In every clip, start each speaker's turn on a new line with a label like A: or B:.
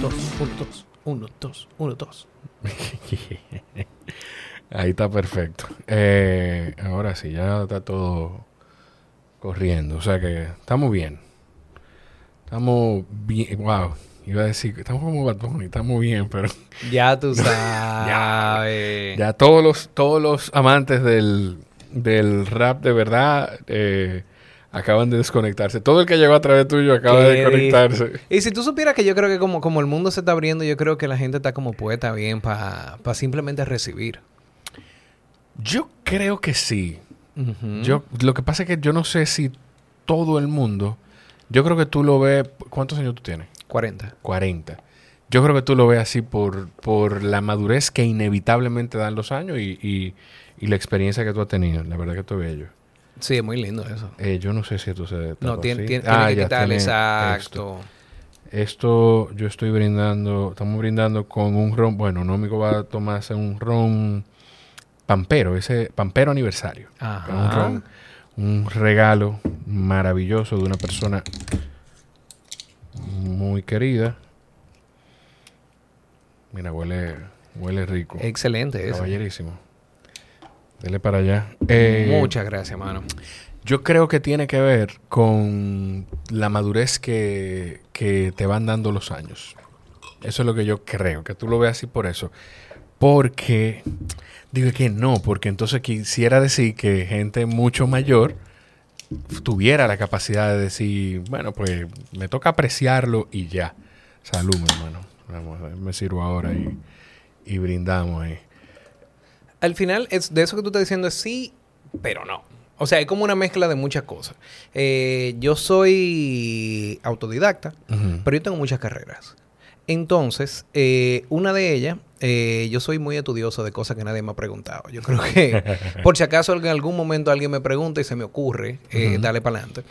A: dos, uno, dos, uno, dos, uno, dos.
B: Ahí está perfecto. Eh, ahora sí, ya está todo corriendo. O sea que estamos bien. Estamos bien. Wow. Iba a decir que estamos como Bad estamos bien, pero.
A: Ya tú sabes.
B: ya, ya todos los, todos los amantes del, del rap de verdad eh, acaban de desconectarse. Todo el que llegó a través tuyo acaba de desconectarse.
A: Y si tú supieras que yo creo que como, como el mundo se está abriendo, yo creo que la gente está como poeta bien para simplemente recibir.
B: Yo creo que sí. Yo, lo que pasa es que yo no sé si todo el mundo. Yo creo que tú lo ves. ¿Cuántos años tú tienes?
A: 40.
B: 40. Yo creo que tú lo ves así por, por la madurez que inevitablemente dan los años y, la experiencia que tú has tenido. La verdad que estoy bello.
A: Sí, es muy lindo eso.
B: Eh, yo no sé si esto se...
A: No, tiene, tiene, ah, que quitarle exacto.
B: Esto. yo estoy brindando, estamos brindando con un ron, bueno, no me va a tomarse un ron Pampero, ese Pampero aniversario. Un, un, regalo maravilloso de una persona muy querida. Mira, huele, huele rico.
A: Excelente eso.
B: Caballerísimo. Dele para allá.
A: Eh, Muchas gracias, mano.
B: Yo creo que tiene que ver con la madurez que, que te van dando los años. Eso es lo que yo creo, que tú lo veas así por eso. Porque Digo que no, porque entonces quisiera decir que gente mucho mayor tuviera la capacidad de decir, bueno, pues me toca apreciarlo y ya. Salud, mi hermano. Vamos, me sirvo ahora y, y brindamos ahí.
A: Al final, es, de eso que tú estás diciendo es sí, pero no. O sea, es como una mezcla de muchas cosas. Eh, yo soy autodidacta, pero yo tengo muchas carreras. Entonces, eh, una de ellas, eh, yo soy muy estudioso de cosas que nadie me ha preguntado. Yo creo que, por si acaso en algún momento alguien me pregunta y se me ocurre, eh, dale para adelante.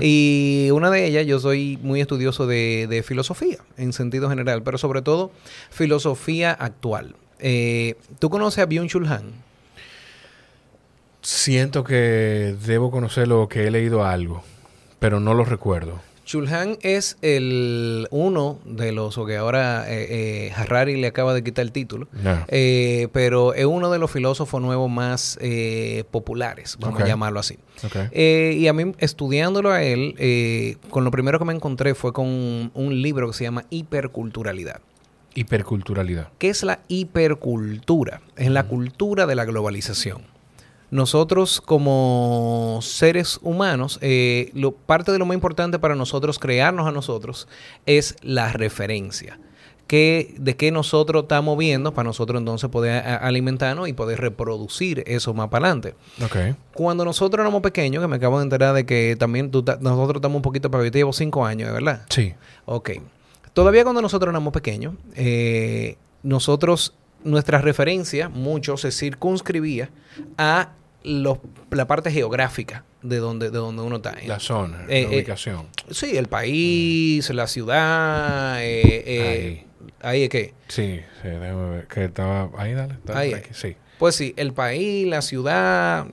A: Y una de ellas, yo soy muy estudioso de, filosofía, en sentido general, pero sobre todo filosofía actual. ¿Tú conoces a Byung-Chul Han?
B: Siento que debo conocerlo, que he leído algo, pero no lo recuerdo.
A: Chulhan es el uno de los, o que ahora eh, eh, Harari le acaba de quitar el título, eh, pero es uno de los filósofos nuevos más populares, vamos a llamarlo así. y a mí, estudiándolo a él, con lo primero que me encontré fue con un libro que se llama Hiperculturalidad.
B: Hiperculturalidad.
A: ¿Qué es la hipercultura? Es la cultura de la globalización nosotros como seres humanos, eh, lo, parte de lo más importante para nosotros crearnos a nosotros es la referencia. Que, de qué nosotros estamos viendo para nosotros entonces poder alimentarnos y poder reproducir eso más para adelante.
B: Okay.
A: Cuando nosotros éramos pequeños, que me acabo de enterar de que también nosotros estamos un poquito para yo te llevo cinco años, ¿verdad?
B: Sí.
A: Ok. Todavía cuando nosotros éramos pequeños, eh, nosotros, nuestra referencia mucho se circunscribía a la parte geográfica de donde, de donde uno está.
B: La zona, eh, la eh, ubicación.
A: sí, el país, la ciudad. Eh, ahí. es que.
B: Sí, sí, ver. Que estaba. Ahí, dale.
A: ahí. sí. Pues sí, el país, la ciudad.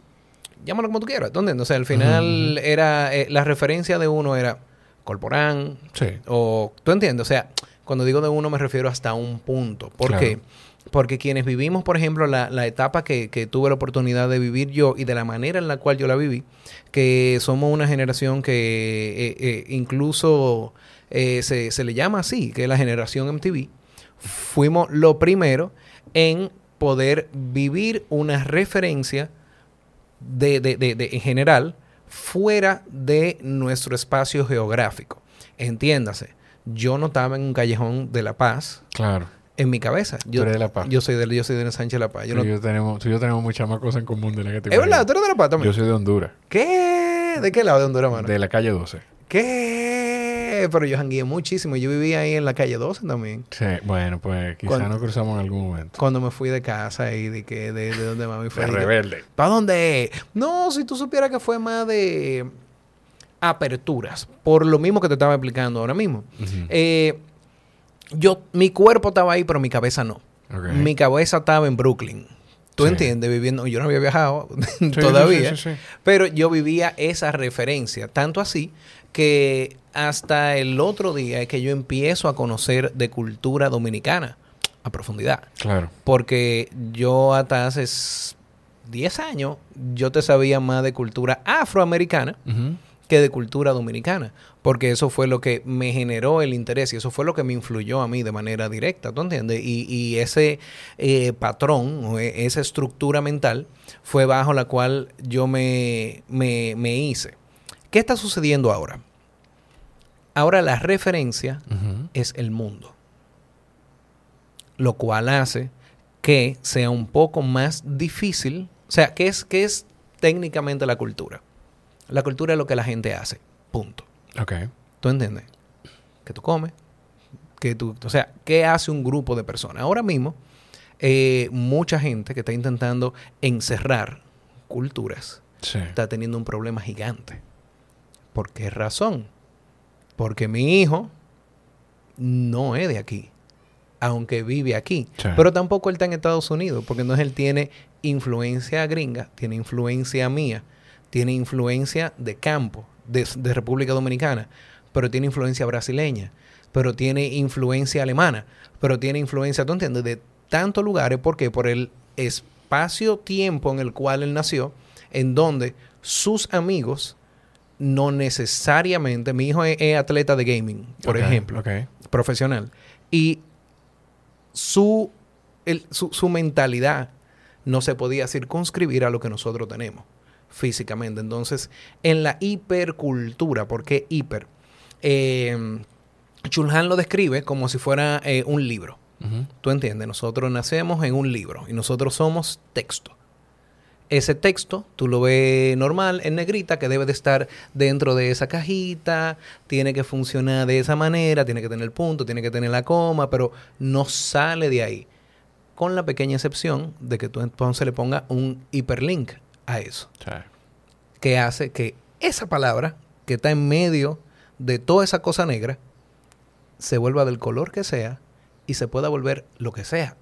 A: Llámalo como tú quieras. ¿Dónde? O sea, al final era. la referencia de uno era Corporán.
B: Sí.
A: O. ¿Tú entiendes? O sea, cuando digo de uno me refiero hasta un punto. ¿Por qué? Porque quienes vivimos, por ejemplo, la, la etapa que, que, tuve la oportunidad de vivir yo y de la manera en la cual yo la viví, que somos una generación que eh, eh, incluso eh, se, se, le llama así, que es la generación MTV, fuimos lo primero en poder vivir una referencia de, de, de, de en general fuera de nuestro espacio geográfico. Entiéndase, yo no estaba en un callejón de La Paz.
B: Claro
A: en mi cabeza. Yo,
B: tú eres de La Paz.
A: Yo soy de, yo soy de Sánchez de La Paz.
B: Yo tú, yo tenemos, tú y yo tenemos muchas más cosas en común de la que te
A: Es verdad, tú eres de La Paz también.
B: Yo soy de Honduras.
A: ¿Qué? ¿De qué lado de Honduras, mano?
B: De la calle 12.
A: ¿Qué? Pero yo jangué muchísimo. Yo vivía ahí en la calle 12 también.
B: Sí, bueno, pues quizás nos cruzamos en algún momento.
A: Cuando me fui de casa y de que de, de donde mami fue.
B: De rebelde.
A: ¿Para dónde? No, si tú supieras que fue más de aperturas. Por lo mismo que te estaba explicando ahora mismo. eh, yo, mi cuerpo estaba ahí, pero mi cabeza no. Mi cabeza estaba en Brooklyn. ¿Tú entiendes? Viviendo, yo no había viajado todavía, pero yo vivía esa referencia. Tanto así que hasta el otro día es que yo empiezo a conocer de cultura dominicana a profundidad.
B: Claro.
A: Porque yo hasta hace 10 años yo te sabía más de cultura afroamericana que de cultura dominicana, porque eso fue lo que me generó el interés y eso fue lo que me influyó a mí de manera directa, ¿tú entiendes? Y, ese eh, patrón o e, esa estructura mental fue bajo la cual yo me, me, hice. ¿Qué está sucediendo ahora? Ahora la referencia es el mundo, lo cual hace que sea un poco más difícil, o sea, ¿qué es, qué es técnicamente la cultura? La cultura es lo que la gente hace. Punto.
B: Ok.
A: ¿Tú entiendes? Que tú comes. Que tú, o sea, ¿qué hace un grupo de personas? Ahora mismo, eh, mucha gente que está intentando encerrar culturas está teniendo un problema gigante. ¿Por qué razón? Porque mi hijo no es de aquí, aunque vive aquí. Pero tampoco él está en Estados Unidos, porque entonces él tiene influencia gringa, tiene influencia mía tiene influencia de campo, de, República Dominicana, pero tiene influencia brasileña, pero tiene influencia alemana, pero tiene influencia, ¿tú entiendes? De tantos lugares, ¿por qué? Por el espacio-tiempo en el cual él nació, en donde sus amigos no necesariamente, mi hijo es, atleta de gaming, por ejemplo, profesional, y su, su, su mentalidad no se podía circunscribir a lo que nosotros tenemos físicamente. Entonces, en la hipercultura, ¿por qué hiper? Eh, Chulhan lo describe como si fuera eh, un libro. ¿Tú entiendes? Nosotros nacemos en un libro y nosotros somos texto. Ese texto, tú lo ves normal, en negrita, que debe de estar dentro de esa cajita, tiene que funcionar de esa manera, tiene que tener el punto, tiene que tener la coma, pero no sale de ahí. Con la pequeña excepción de que tú entonces le pongas un hiperlink a eso. Que hace que esa palabra que está en medio de toda esa cosa negra se vuelva del color que sea y se pueda volver lo que sea.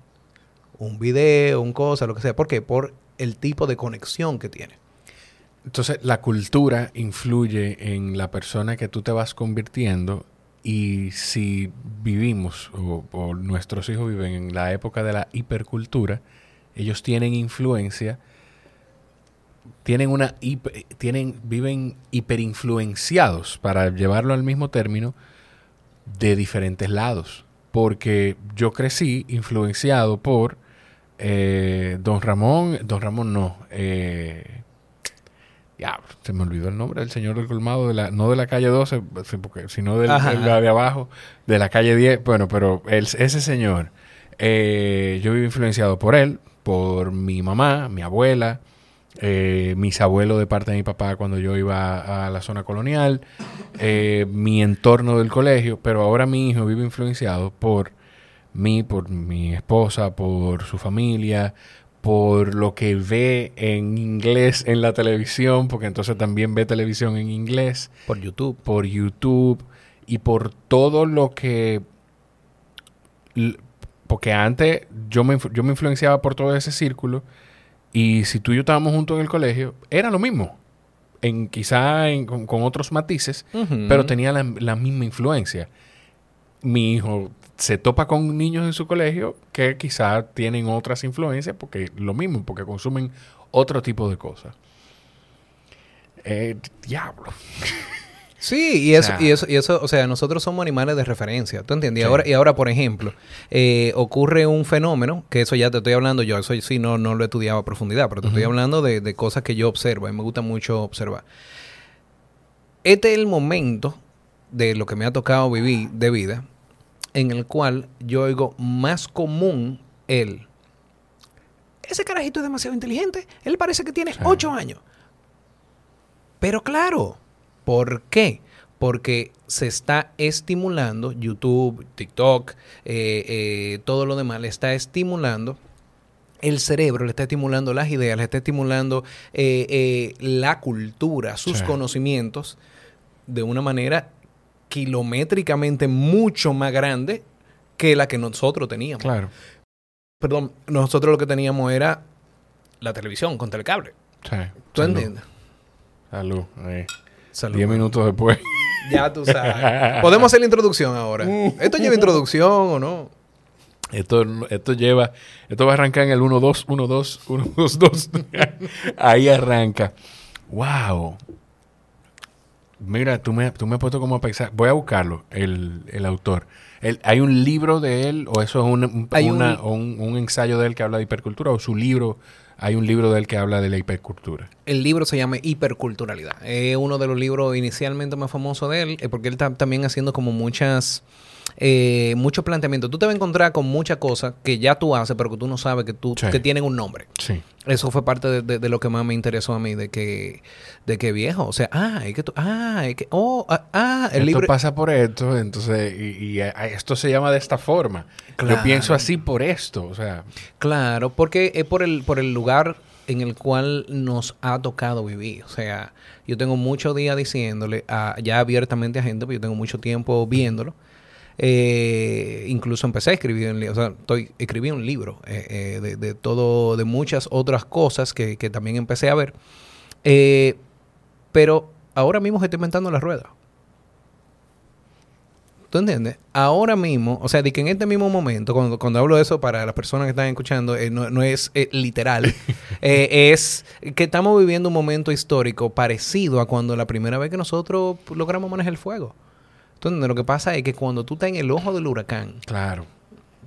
A: Un video, un cosa, lo que sea. ¿Por qué? Por el tipo de conexión que tiene.
B: Entonces, la cultura influye en la persona que tú te vas convirtiendo y si vivimos o, nuestros hijos viven en la época de la hipercultura, ellos tienen influencia tienen una tienen viven hiperinfluenciados para llevarlo al mismo término de diferentes lados porque yo crecí influenciado por eh, don Ramón don Ramón no eh, ya se me olvidó el nombre del señor del colmado de la no de la calle 12 sino del, de abajo de la calle 10 bueno pero ese señor eh, yo vivo influenciado por él por mi mamá mi abuela eh, mis abuelos de parte de mi papá cuando yo iba a, la zona colonial, eh, mi entorno del colegio, pero ahora mi hijo vive influenciado por mí, por mi esposa, por su familia, por lo que ve en inglés en la televisión, porque entonces también ve televisión en inglés.
A: Por YouTube.
B: Por YouTube y por todo lo que... Porque antes yo me, yo me influenciaba por todo ese círculo y si tú y yo estábamos juntos en el colegio, era lo mismo. En, quizá con, otros matices, pero tenía la, misma influencia. Mi hijo se topa con niños en su colegio que quizá tienen otras influencias, porque lo mismo, porque consumen otro tipo de cosas. Eh, diablo.
A: Sí, y eso, y eso, y eso, o sea, nosotros somos animales de referencia, ¿tú entiendes? Y, ahora, y ahora, por ejemplo, eh, ocurre un fenómeno, que eso ya te estoy hablando yo, eso sí no, no lo he estudiado a profundidad, pero te estoy hablando de, de, cosas que yo observo y me gusta mucho observar. Este es el momento de lo que me ha tocado vivir de vida, en el cual yo oigo más común el, ese carajito es demasiado inteligente, él parece que tiene ocho años. Pero claro, ¿Por qué? Porque se está estimulando, YouTube, TikTok, eh, eh, todo lo demás, le está estimulando el cerebro, le está estimulando las ideas, le está estimulando eh, la cultura, sus conocimientos, de una manera kilométricamente mucho más grande que la que nosotros teníamos.
B: Claro.
A: Perdón, nosotros lo que teníamos era la televisión contra el cable.
B: Sí.
A: ¿Tú entiendes?
B: Salud. Diez minutos después.
A: Ya tú sabes. Podemos hacer la introducción ahora. ¿Esto lleva introducción o no?
B: Esto, esto lleva, esto va a arrancar en el 1, 2, 1, 2, 1, 2, 2. Ahí arranca. ¡Wow! Mira, tú me, tú me has puesto como a pensar. Voy a buscarlo, el, el autor. El, ¿Hay un libro de él o eso es un, un,
A: Hay
B: una-
A: un-
B: un- un ensayo de él que habla de hipercultura o su libro, hay un libro de él que habla de la hipercultura?
A: El libro se llama Hiperculturalidad. Es uno de los libros inicialmente más famosos de él, eh, porque él está también haciendo como muchas, eh, muchos planteamientos. Tú te vas a encontrar con muchas cosas que ya tú haces, pero que tú no sabes que, tú,
B: Sí.
A: que tienen un nombre.
B: Sí.
A: Eso fue parte de, de- de lo que más me interesó a mí, de que, de que viejo, o sea, ah, es que tú, ah, es que, oh, ah, ah, el
B: esto
A: libro...
B: pasa por esto, entonces, y, y a- a esto se llama de esta forma.
A: Claro.
B: Yo pienso así por esto, o sea,
A: Claro, porque es por el, por el lugar en el cual nos ha tocado vivir. O sea, yo tengo muchos días diciéndole a, ya abiertamente a gente, porque yo tengo mucho tiempo viéndolo. Eh, incluso empecé a escribir un o sea, estoy, escribí un libro eh, eh, de, de todo, de muchas otras cosas que, que también empecé a ver. Eh, pero ahora mismo estoy inventando la rueda. ¿Tú entiendes? Ahora mismo, o sea, de que en este mismo momento, cuando, cuando hablo de eso para las personas que están escuchando, eh, no, no es eh, literal, eh, es que estamos viviendo un momento histórico parecido a cuando la primera vez que nosotros logramos manejar el fuego. Entonces, lo que pasa es que cuando tú estás en el ojo del huracán,
B: claro.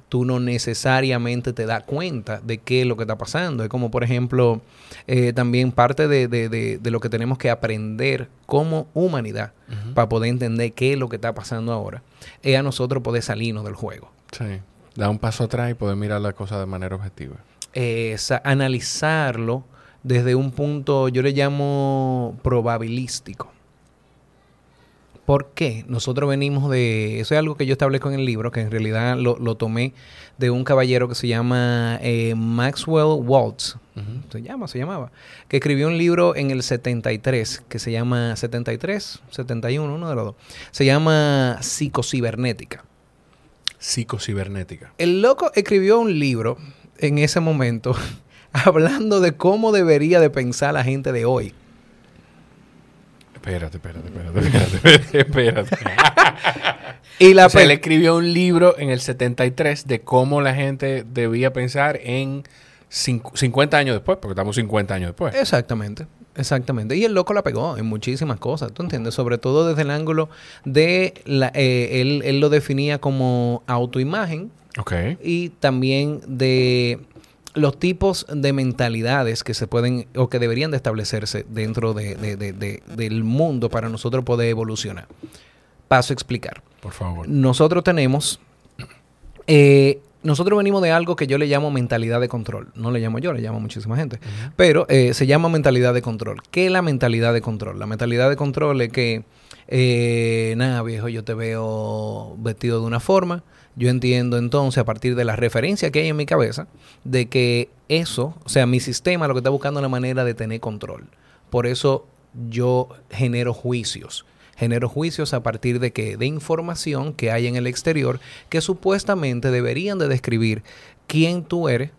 A: tú no necesariamente te das cuenta de qué es lo que está pasando. Es como, por ejemplo, eh, también parte de, de- de- de lo que tenemos que aprender como humanidad para poder entender qué es lo que está pasando ahora, es a nosotros poder salirnos del juego.
B: Sí. Da un paso atrás y poder mirar la cosa de manera objetiva.
A: Es a- analizarlo desde un punto, yo le llamo probabilístico. ¿Por qué? Nosotros venimos de... Eso es algo que yo establezco en el libro, que en realidad lo, lo tomé de un caballero que se llama eh, Maxwell Waltz. Se llama, se llamaba. Que escribió un libro en el 73, que se llama 73, 71, uno de los dos. Se llama Psicocibernética.
B: Psicocibernética.
A: El loco escribió un libro en ese momento hablando de cómo debería de pensar la gente de hoy.
B: Espérate, espérate, espérate, espérate, espérate.
A: Y la
B: o sea, él escribió un libro en el 73 de cómo la gente debía pensar en cincu- 50 años después, porque estamos 50 años después.
A: Exactamente, exactamente. Y el loco la pegó en muchísimas cosas, ¿tú entiendes? Sobre todo desde el ángulo de... La, eh, él, él lo definía como autoimagen
B: Ok.
A: y también de los tipos de mentalidades que se pueden o que deberían de establecerse dentro de- de- de- de- del mundo para nosotros poder evolucionar. Paso a explicar.
B: Por favor.
A: Nosotros tenemos. eh, nosotros venimos de algo que yo le llamo mentalidad de control. No le llamo yo, le llamo muchísima gente. Pero eh, se llama mentalidad de control. ¿Qué es la mentalidad de control? La mentalidad de control es que, eh, nada, viejo, yo te veo vestido de una forma. Yo entiendo entonces, a partir de la referencia que hay en mi cabeza, de que eso, o sea, mi sistema lo que está buscando es la manera de tener control. Por eso yo genero juicios. Genero juicios a partir de que de información que hay en el exterior que supuestamente deberían de describir quién tú eres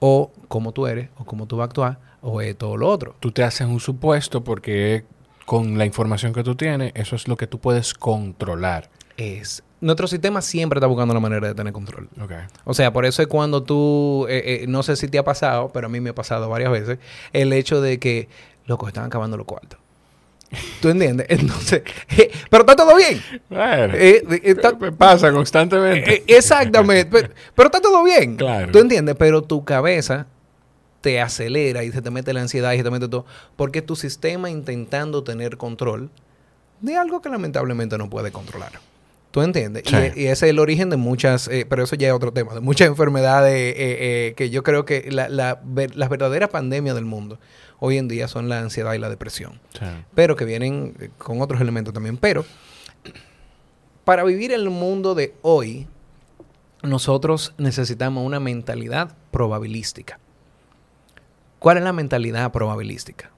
A: o cómo tú eres o cómo tú vas a actuar o es todo lo otro.
B: Tú te haces un supuesto porque con la información que tú tienes, eso es lo que tú puedes controlar.
A: Es nuestro sistema siempre está buscando la manera de tener control.
B: Ok.
A: O sea, por eso es cuando tú, eh, eh, no sé si te ha pasado, pero a mí me ha pasado varias veces, el hecho de que, loco, están acabando los cuartos. ¿Tú entiendes? Entonces, eh, pero está todo bien.
B: Bueno,
A: Eh, eh, está-
B: pasa constantemente.
A: Exactamente. pero, pero está todo bien.
B: Claro.
A: ¿Tú entiendes? Pero tu cabeza te acelera y se te mete la ansiedad y se te mete todo. Porque tu sistema intentando tener control de algo que lamentablemente no puede controlar. ¿Tú entiendes?
B: Sí.
A: Y, y ese es el origen de muchas, eh, pero eso ya es otro tema, de muchas enfermedades eh, eh, que yo creo que la, la ver- las verdaderas pandemias del mundo hoy en día son la ansiedad y la depresión
B: Sí.
A: pero que vienen con otros elementos también. Pero para vivir el mundo de hoy, nosotros necesitamos una mentalidad probabilística. ¿Cuál es la mentalidad probabilística?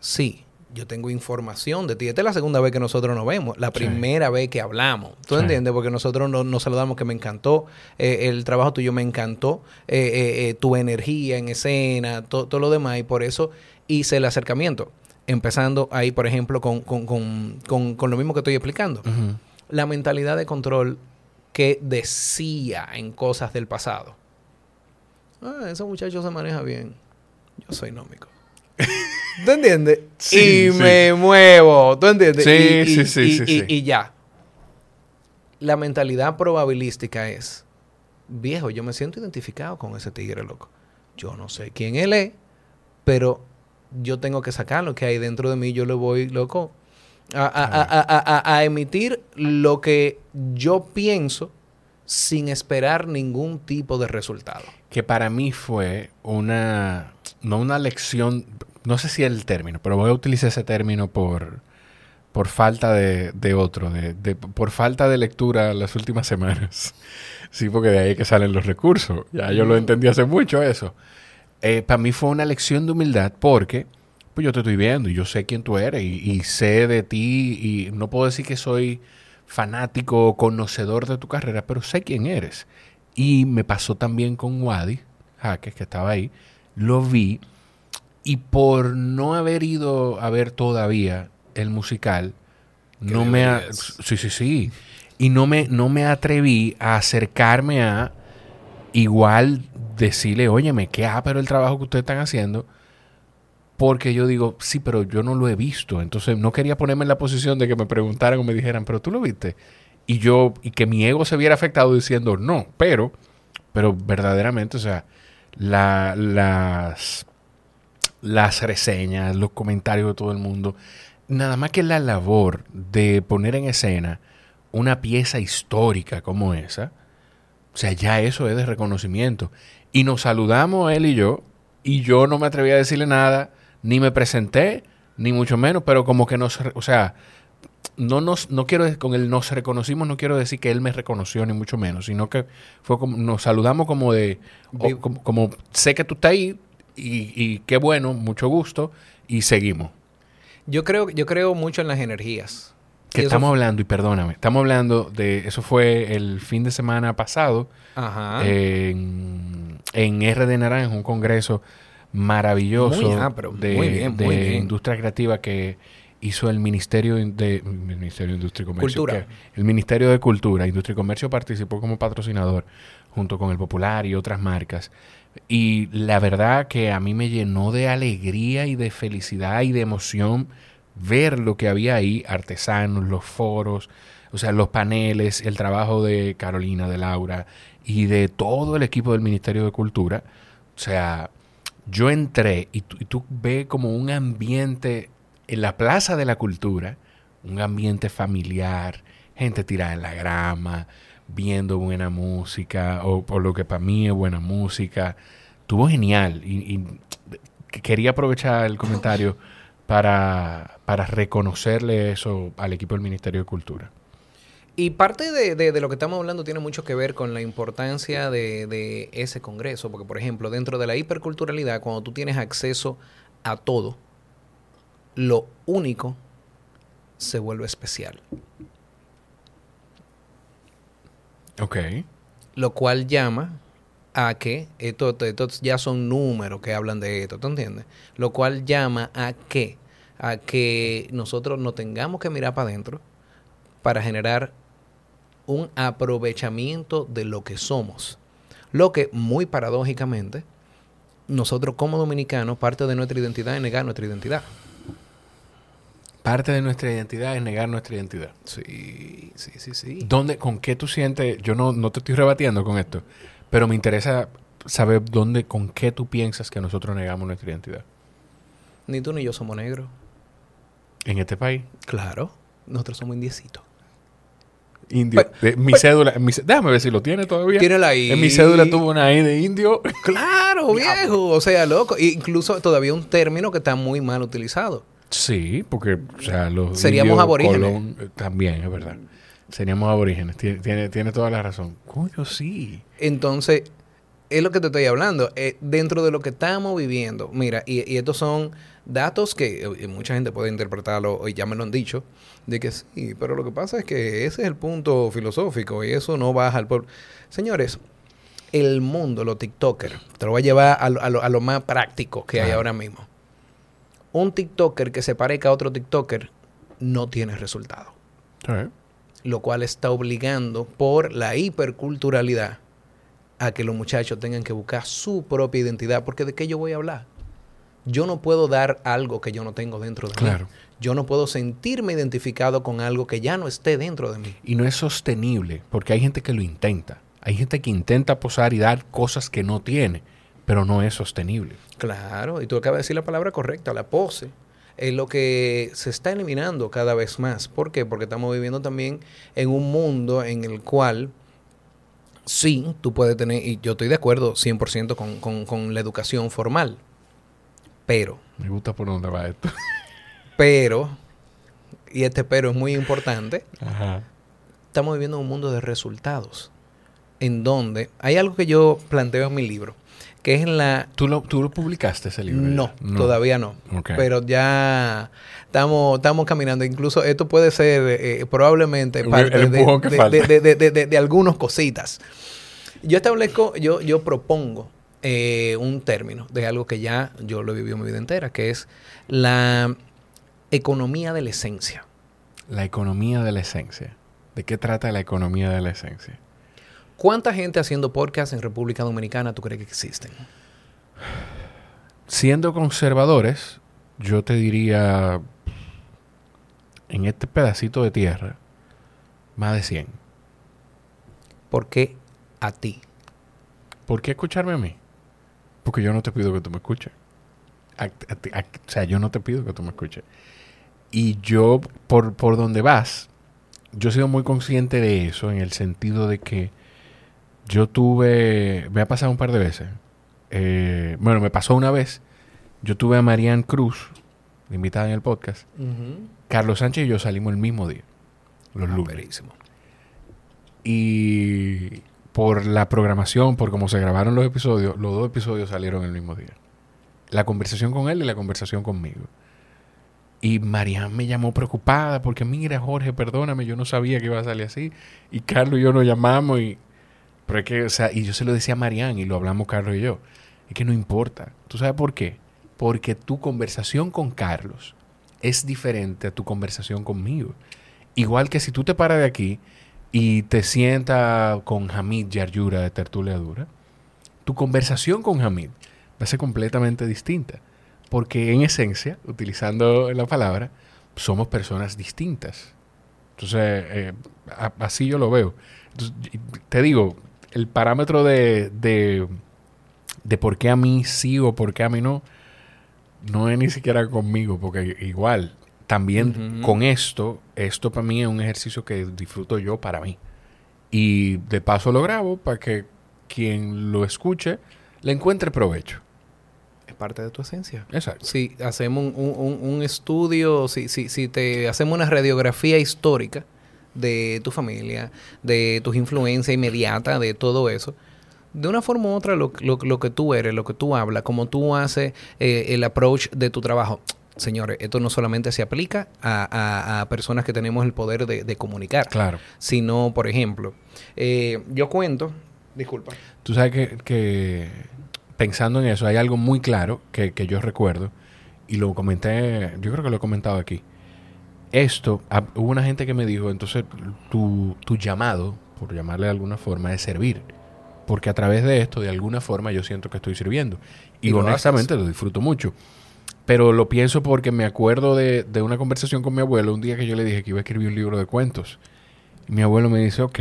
A: Sí, yo tengo información de ti. Esta es la segunda vez que nosotros nos vemos, la
B: Sí.
A: primera vez que hablamos. ¿Tú
B: Sí.
A: entiendes? Porque nosotros no- nos saludamos que me encantó, eh, el trabajo tuyo me encantó, eh, eh, tu energía en escena, to- todo lo demás, y por eso hice el acercamiento. Empezando ahí, por ejemplo, con, con, con, con, lo mismo que estoy explicando. La mentalidad de control que decía en cosas del pasado. Ah, ese muchacho se maneja bien. Yo soy nómico. ¿Tú entiendes?
B: Sí,
A: y
B: sí.
A: me muevo. ¿Tú entiendes?
B: Sí,
A: y,
B: sí,
A: y-
B: sí,
A: y-
B: sí,
A: y-
B: sí.
A: y ya. La mentalidad probabilística es, viejo, yo me siento identificado con ese tigre, loco. Yo no sé quién él es, pero yo tengo que sacar lo que hay dentro de mí. Yo le voy, loco, a- a- a- a emitir lo que yo pienso sin esperar ningún tipo de resultado.
B: que para mí fue una, no una lección, no sé si es el término, pero voy a utilizar ese término por, por falta de, de otro, de, de- por falta de lectura las últimas semanas. Sí, porque de ahí es que salen los recursos. Ya yo lo entendí hace mucho eso. Eh, para mí fue una lección de humildad porque pues yo te estoy viendo y yo sé quién tú eres y, y sé de ti y no puedo decir que soy fanático o conocedor de tu carrera, pero sé quién eres. Y me pasó también con Wadi Jaques, que estaba ahí. Lo vi y por no haber ido a ver todavía el musical, no me... ha-
A: deberías.
B: sí, sí, sí. Y no me, no me atreví a acercarme a igual decirle, óyeme, qué pero el trabajo que ustedes están haciendo. Porque yo digo, sí, pero yo no lo he visto. Entonces no quería ponerme en la posición de que me preguntaran o me dijeran, pero tú lo viste. Y yo, y que mi ego se viera afectado diciendo, no, pero, pero verdaderamente, o sea, la- las, las reseñas, los comentarios de todo el mundo, nada más que la labor de poner en escena una pieza histórica como esa, o sea, ya eso es de reconocimiento. Y nos saludamos él y yo, y yo no me atreví a decirle nada, ni me presenté, ni mucho menos, pero como que nos, o sea, no nos, no quiero, con el nos reconocimos, no quiero decir que él me reconoció, ni mucho menos, sino que fue como, nos saludamos como de, o como, como, sé que tú estás ahí, y, y qué bueno, mucho gusto, y seguimos.
A: Yo creo, yo creo mucho en las energías.
B: Que estamos hablando, y perdóname, estamos hablando de, eso fue el fin de semana pasado,
A: Ajá.
B: Eh, en, en RD Naranja, un congreso maravilloso
A: Muy- ah, pero
B: de,
A: muy bien,
B: de
A: muy bien.
B: industria creativa que hizo el Ministerio de el Ministerio de Industria y Comercio.
A: Cultura.
B: que el Ministerio de Cultura, Industria y Comercio participó como patrocinador junto con el Popular y otras marcas. Y la verdad que a mí me llenó de alegría y de felicidad y de emoción ver lo que había ahí, artesanos, los foros, o sea, los paneles, el trabajo de Carolina, de Laura y de todo el equipo del Ministerio de Cultura. O sea, yo entré y tú, y tú ves como un ambiente en la Plaza de la Cultura, un ambiente familiar, gente tirada en la grama, viendo buena música, o por lo que para mí es buena música. Estuvo genial y, y quería aprovechar el comentario para, para reconocerle eso al equipo del Ministerio de Cultura.
A: Y parte de, de- de lo que estamos hablando tiene mucho que ver con la importancia de, de ese congreso, porque por ejemplo, dentro de la hiperculturalidad, cuando tú tienes acceso a todo, lo único se vuelve especial.
B: Ok.
A: Lo cual llama a que, esto, esto ya son números que hablan de esto, ¿tú entiendes? Lo cual llama a que, a que nosotros no tengamos que mirar para adentro para generar un aprovechamiento de lo que somos. Lo que, muy paradójicamente, nosotros como dominicanos, parte de nuestra identidad es negar nuestra identidad.
B: Parte de nuestra identidad es negar nuestra identidad.
A: Sí, sí, sí, sí.
B: ¿Dónde, con qué tú sientes? Yo no, no te estoy rebatiendo con esto, pero me interesa saber dónde, con qué tú piensas que nosotros negamos nuestra identidad.
A: Ni tú ni yo somos negros.
B: En este país.
A: Claro, nosotros somos indiecitos.
B: Indio. Mi cédula, mi déjame ver si lo tiene todavía.
A: Tiene ahí.
B: En mi cédula tuvo una I de indio.
A: Claro, viejo. O sea, loco. E incluso todavía un término que está muy mal utilizado.
B: Sí, porque, o sea, los
A: Seríamos
B: indios,
A: aborígenes.
B: Colón, eh, también, es verdad. Seríamos aborígenes. Tiene, tiene, tiene toda la razón. Coño, sí.
A: Entonces, es lo que te estoy hablando. Eh, dentro de lo que estamos viviendo, mira, y, y estos son datos que eh, mucha gente puede interpretarlo, y ya me lo han dicho, de que sí, pero lo que pasa es que ese es el punto filosófico y eso no baja al pueblo. Señores, el mundo, los TikTokers, te lo voy a llevar a, lo- a lo, a lo más práctico que hay ahora mismo. un TikToker que se parezca a otro TikToker no tiene resultado. Lo cual está obligando por la hiperculturalidad a que los muchachos tengan que buscar su propia identidad. Porque de qué yo voy a hablar? Yo no puedo dar algo que yo no tengo dentro de
B: claro.
A: mí. Yo no puedo sentirme identificado con algo que ya no esté dentro de mí.
B: Y no es sostenible, porque hay gente que lo intenta. Hay gente que intenta posar y dar cosas que no tiene, pero no es sostenible.
A: Claro, y tú acabas de decir la palabra correcta, la pose. Es lo que se está eliminando cada vez más. ¿Por qué? Porque estamos viviendo también en un mundo en el cual sí, tú puedes tener, y yo estoy de acuerdo 100% con, con, con la educación formal, pero...
B: Me gusta por dónde va esto.
A: pero, y este pero es muy importante,
B: Ajá.
A: estamos viviendo en un mundo de resultados, en donde hay algo que yo planteo en mi libro, que es en la...
B: ¿Tú lo, ¿Tú lo publicaste ese libro?
A: No, todavía no.
B: Ok.
A: Pero ya estamos, estamos caminando. Incluso esto puede ser eh, probablemente
B: Un-
A: parte
B: el
A: de- de- de- de- de algunas cositas. Yo establezco, yo, yo propongo eh, un término de algo que ya yo lo he vivido mi vida entera, que es la economía de la esencia.
B: La economía de la esencia. ¿De qué trata la economía de la esencia?
A: ¿Cuánta gente haciendo podcast en República Dominicana tú crees que existen?
B: Siendo conservadores, yo te diría, en este pedacito de tierra, más de 100.
A: ¿Por qué a ti?
B: ¿Por qué escucharme a mí? Porque yo no te pido que tú me escuches. A- a ti- a- o sea, yo no te pido que tú me escuches. Y yo, por, por donde vas, yo he sido muy consciente de eso, en el sentido de que yo tuve, me ha pasado un par de veces. Eh, bueno, me pasó una vez. Yo tuve a Marianne Cruz, invitada en el podcast. Carlos Sánchez y yo salimos el mismo día, los
A: Ah,
B: lunes.
A: perísimo.
B: Y por la programación, por cómo se grabaron los episodios, los dos episodios salieron el mismo día. La conversación con él y la conversación conmigo. Y Marianne me llamó preocupada porque, mira, Jorge, perdóname, yo no sabía que iba a salir así. Y Carlos y yo nos llamamos y... Pero es que, o sea, y yo se lo decía a Marianne y lo hablamos Carlos y yo. Es que no importa. ¿Tú sabes por qué? Porque tu conversación con Carlos es diferente a tu conversación conmigo. Igual que si tú te paras de aquí y te sientas con Hamid Yaryura de Tertulia Dura, tu conversación con Hamid va a ser completamente distinta. Porque en esencia, utilizando la palabra, somos personas distintas. Entonces, eh, así yo lo veo. Te digo, el parámetro de, de, de por qué a mí sí o por qué a mí no, no es ni siquiera conmigo, porque igual, también con esto, esto para mí es un ejercicio que disfruto yo para mí. Y de paso lo grabo para que quien lo escuche le encuentre provecho.
A: Es parte de tu esencia.
B: Exacto.
A: Si hacemos un, un- un- un estudio, si, si, si te hacemos una radiografía histórica de tu familia, de tus influencias inmediatas, de todo eso, de una forma u otra, lo, lo- lo que tú eres, lo que tú hablas, como tú haces eh, el approach de tu trabajo. Señores, esto no solamente se aplica a, a- a personas que tenemos el poder de, de comunicar,
B: Claro.
A: sino, por ejemplo, eh, yo cuento, disculpa,
B: Tú sabes que, que pensando en eso, hay algo muy claro que, que yo recuerdo y lo comenté, yo creo que lo he comentado aquí. Esto, ah, hubo una gente que me dijo, entonces tu, tu llamado, por llamarle de alguna forma, es servir. Porque a través de esto, de alguna forma, yo siento que estoy sirviendo. Y,
A: Y lo
B: honestamente lo disfruto mucho. Pero lo pienso porque me acuerdo de, de una conversación con mi abuelo un día que yo le dije que iba a escribir un libro de cuentos. Y mi abuelo me dice, ok,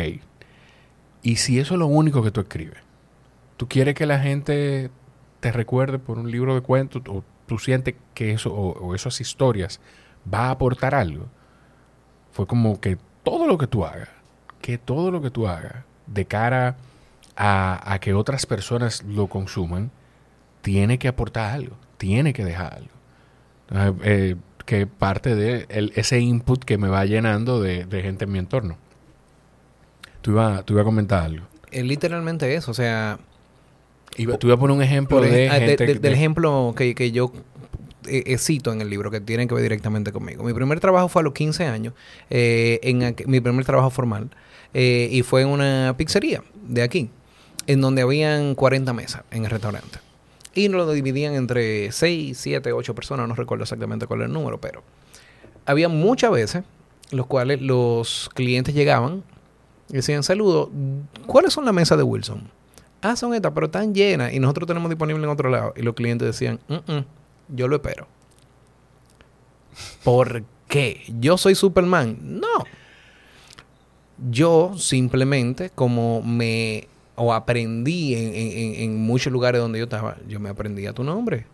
B: y si eso es lo único que tú escribes, ¿tú quieres que la gente te recuerde por un libro de cuentos o tú sientes que eso o, o esas historias va a aportar algo? Fue como que todo lo que tú hagas, que todo lo que tú hagas de cara a, a que otras personas lo consuman, tiene que aportar algo, tiene que dejar algo. Ah, eh, que parte de el- ese input que me va llenando de, de gente en mi entorno. Tú ibas tú iba a comentar algo.
A: es literalmente eso, o sea,
B: Iba, tú ibas a poner un ejemplo de
A: ah, de-
B: gente
A: de-
B: que-
A: del ejemplo que, que yo eh, eh, cito en el libro, que tiene que ver directamente conmigo. Mi primer trabajo fue a los 15 años, eh, en mi primer trabajo formal, eh, y fue en una pizzería de aquí, en donde habían 40 mesas en el restaurante. Y nos lo dividían entre 6, 7, 8 personas, no recuerdo exactamente cuál era el número, pero había muchas veces los cuales los clientes llegaban y decían, saludos, ¿cuáles son las mesas de Wilson? Ah, son estas, pero están llenas y nosotros tenemos disponible en otro lado. Y los clientes decían, "Mm, mm, yo lo espero. ¿Por qué? ¿Yo soy Superman? No. Yo simplemente, como me o aprendí en, en- en muchos lugares donde yo estaba, yo me aprendí a tu nombre.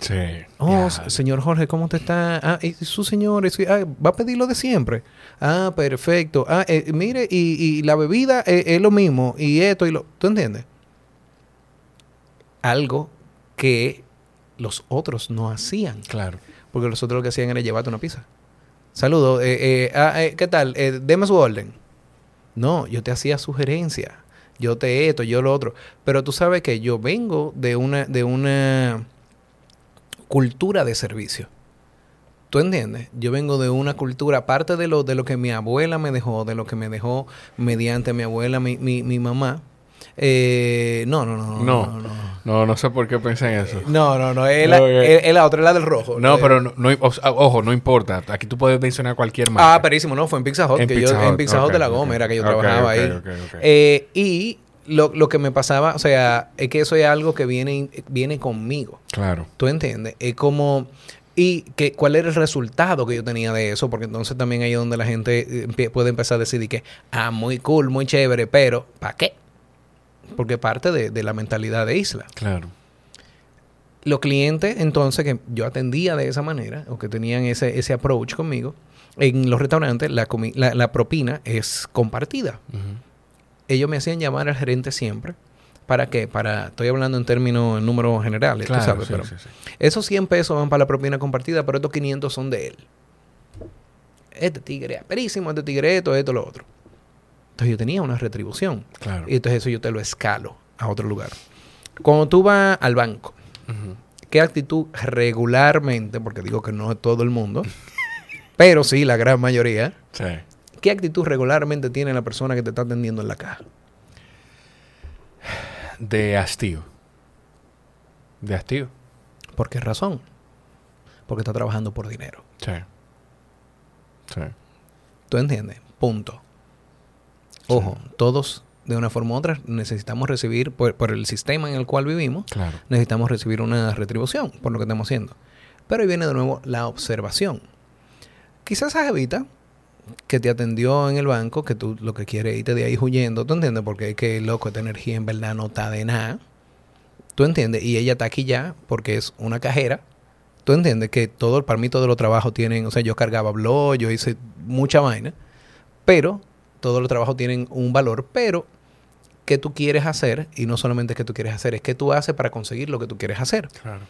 B: Sí.
A: Oh, señor Jorge, ¿cómo te está? Ah, y su señor, su- ah, va a pedir lo de siempre. Ah, perfecto. Ah, eh, mire, y, y la bebida eh, es lo mismo, y esto y lo. ¿Tú entiendes? Algo que los otros no hacían.
B: Claro.
A: Porque los otros lo que hacían era llevarte una pizza. Saludos. eh, eh, ah, eh, ¿Qué tal? Eh, deme su orden. No, yo te hacía sugerencia. Yo te esto, yo lo otro. Pero tú sabes que yo vengo de una, de una cultura de servicio. ¿Tú entiendes? Yo vengo de una cultura, aparte de lo, de lo que mi abuela me dejó, de lo que me dejó mediante mi abuela, mi, mi, mi mamá. Eh, no, no, no, no,
B: No.
A: no, no.
B: No, no sé por qué pensé en eso.
A: No, no, no. Es la,
B: Ok.
A: es- la otra, es la del rojo.
B: No,
A: Eh,
B: pero no, no- ojo, no importa. Aquí tú puedes mencionar cualquier marca.
A: Ah, perísimo, no, fue en Pizza Hut,
B: En
A: que
B: Pizza
A: yo en Pizza Hut
B: ok,
A: de la
B: ok.
A: Goma era que yo trabajaba ahí. Eh, y lo, lo que me pasaba, o sea, es que eso es algo que viene, viene conmigo.
B: Claro.
A: ¿Tú entiendes? Es como... Y que, cuál era el resultado que yo tenía de eso, porque entonces también ahí es donde la gente eh, puede empezar a decir que, ah, muy cool, muy chévere, pero ¿para qué? Porque parte de, de la mentalidad de Isla.
B: Claro.
A: Los clientes, entonces, que yo atendía de esa manera, o que tenían ese, ese approach conmigo, en los restaurantes la, comi- la, la propina es compartida. Ellos me hacían llamar al gerente siempre. ¿Para qué? Para, estoy hablando en términos, en números generales,
B: Claro,
A: tú sabes,
B: sí,
A: pero
B: sí, sí.
A: esos 100 pesos van para la propina compartida, pero estos 500 son de él. Este tigre es perísimo, este tigre esto, esto, lo otro. Entonces yo tenía una retribución.
B: Claro.
A: Y entonces eso yo te lo escalo a otro lugar. Cuando tú vas al banco. ¿qué actitud regularmente, porque digo que no es todo el mundo, pero sí la gran mayoría,
B: Sí.
A: ¿qué actitud regularmente tiene la persona que te está atendiendo en la caja?
B: De hastío. De hastío.
A: ¿Por qué razón? Porque está trabajando por dinero.
B: Sí. Sí.
A: ¿Tú entiendes? Punto. Ojo, todos de una forma u otra necesitamos recibir, por, por el sistema en el cual vivimos,
B: Claro.
A: necesitamos recibir una retribución por lo que estamos haciendo. Pero ahí viene de nuevo la observación. Quizás esa jevita que te atendió en el banco, que tú lo que quieres es irte de ahí huyendo, ¿tú entiendes? Porque es que, loco, esta energía en verdad no está de nada. ¿Tú entiendes? Y ella está aquí ya porque es una cajera. ¿Tú entiendes? Que todo, para mí todos los trabajos tienen, o sea, yo cargaba blog, yo hice mucha vaina, pero todos los trabajos tienen un valor, pero ¿qué tú quieres hacer? Y no solamente qué tú quieres hacer, es qué tú haces para conseguir lo que tú quieres hacer.
B: Claro.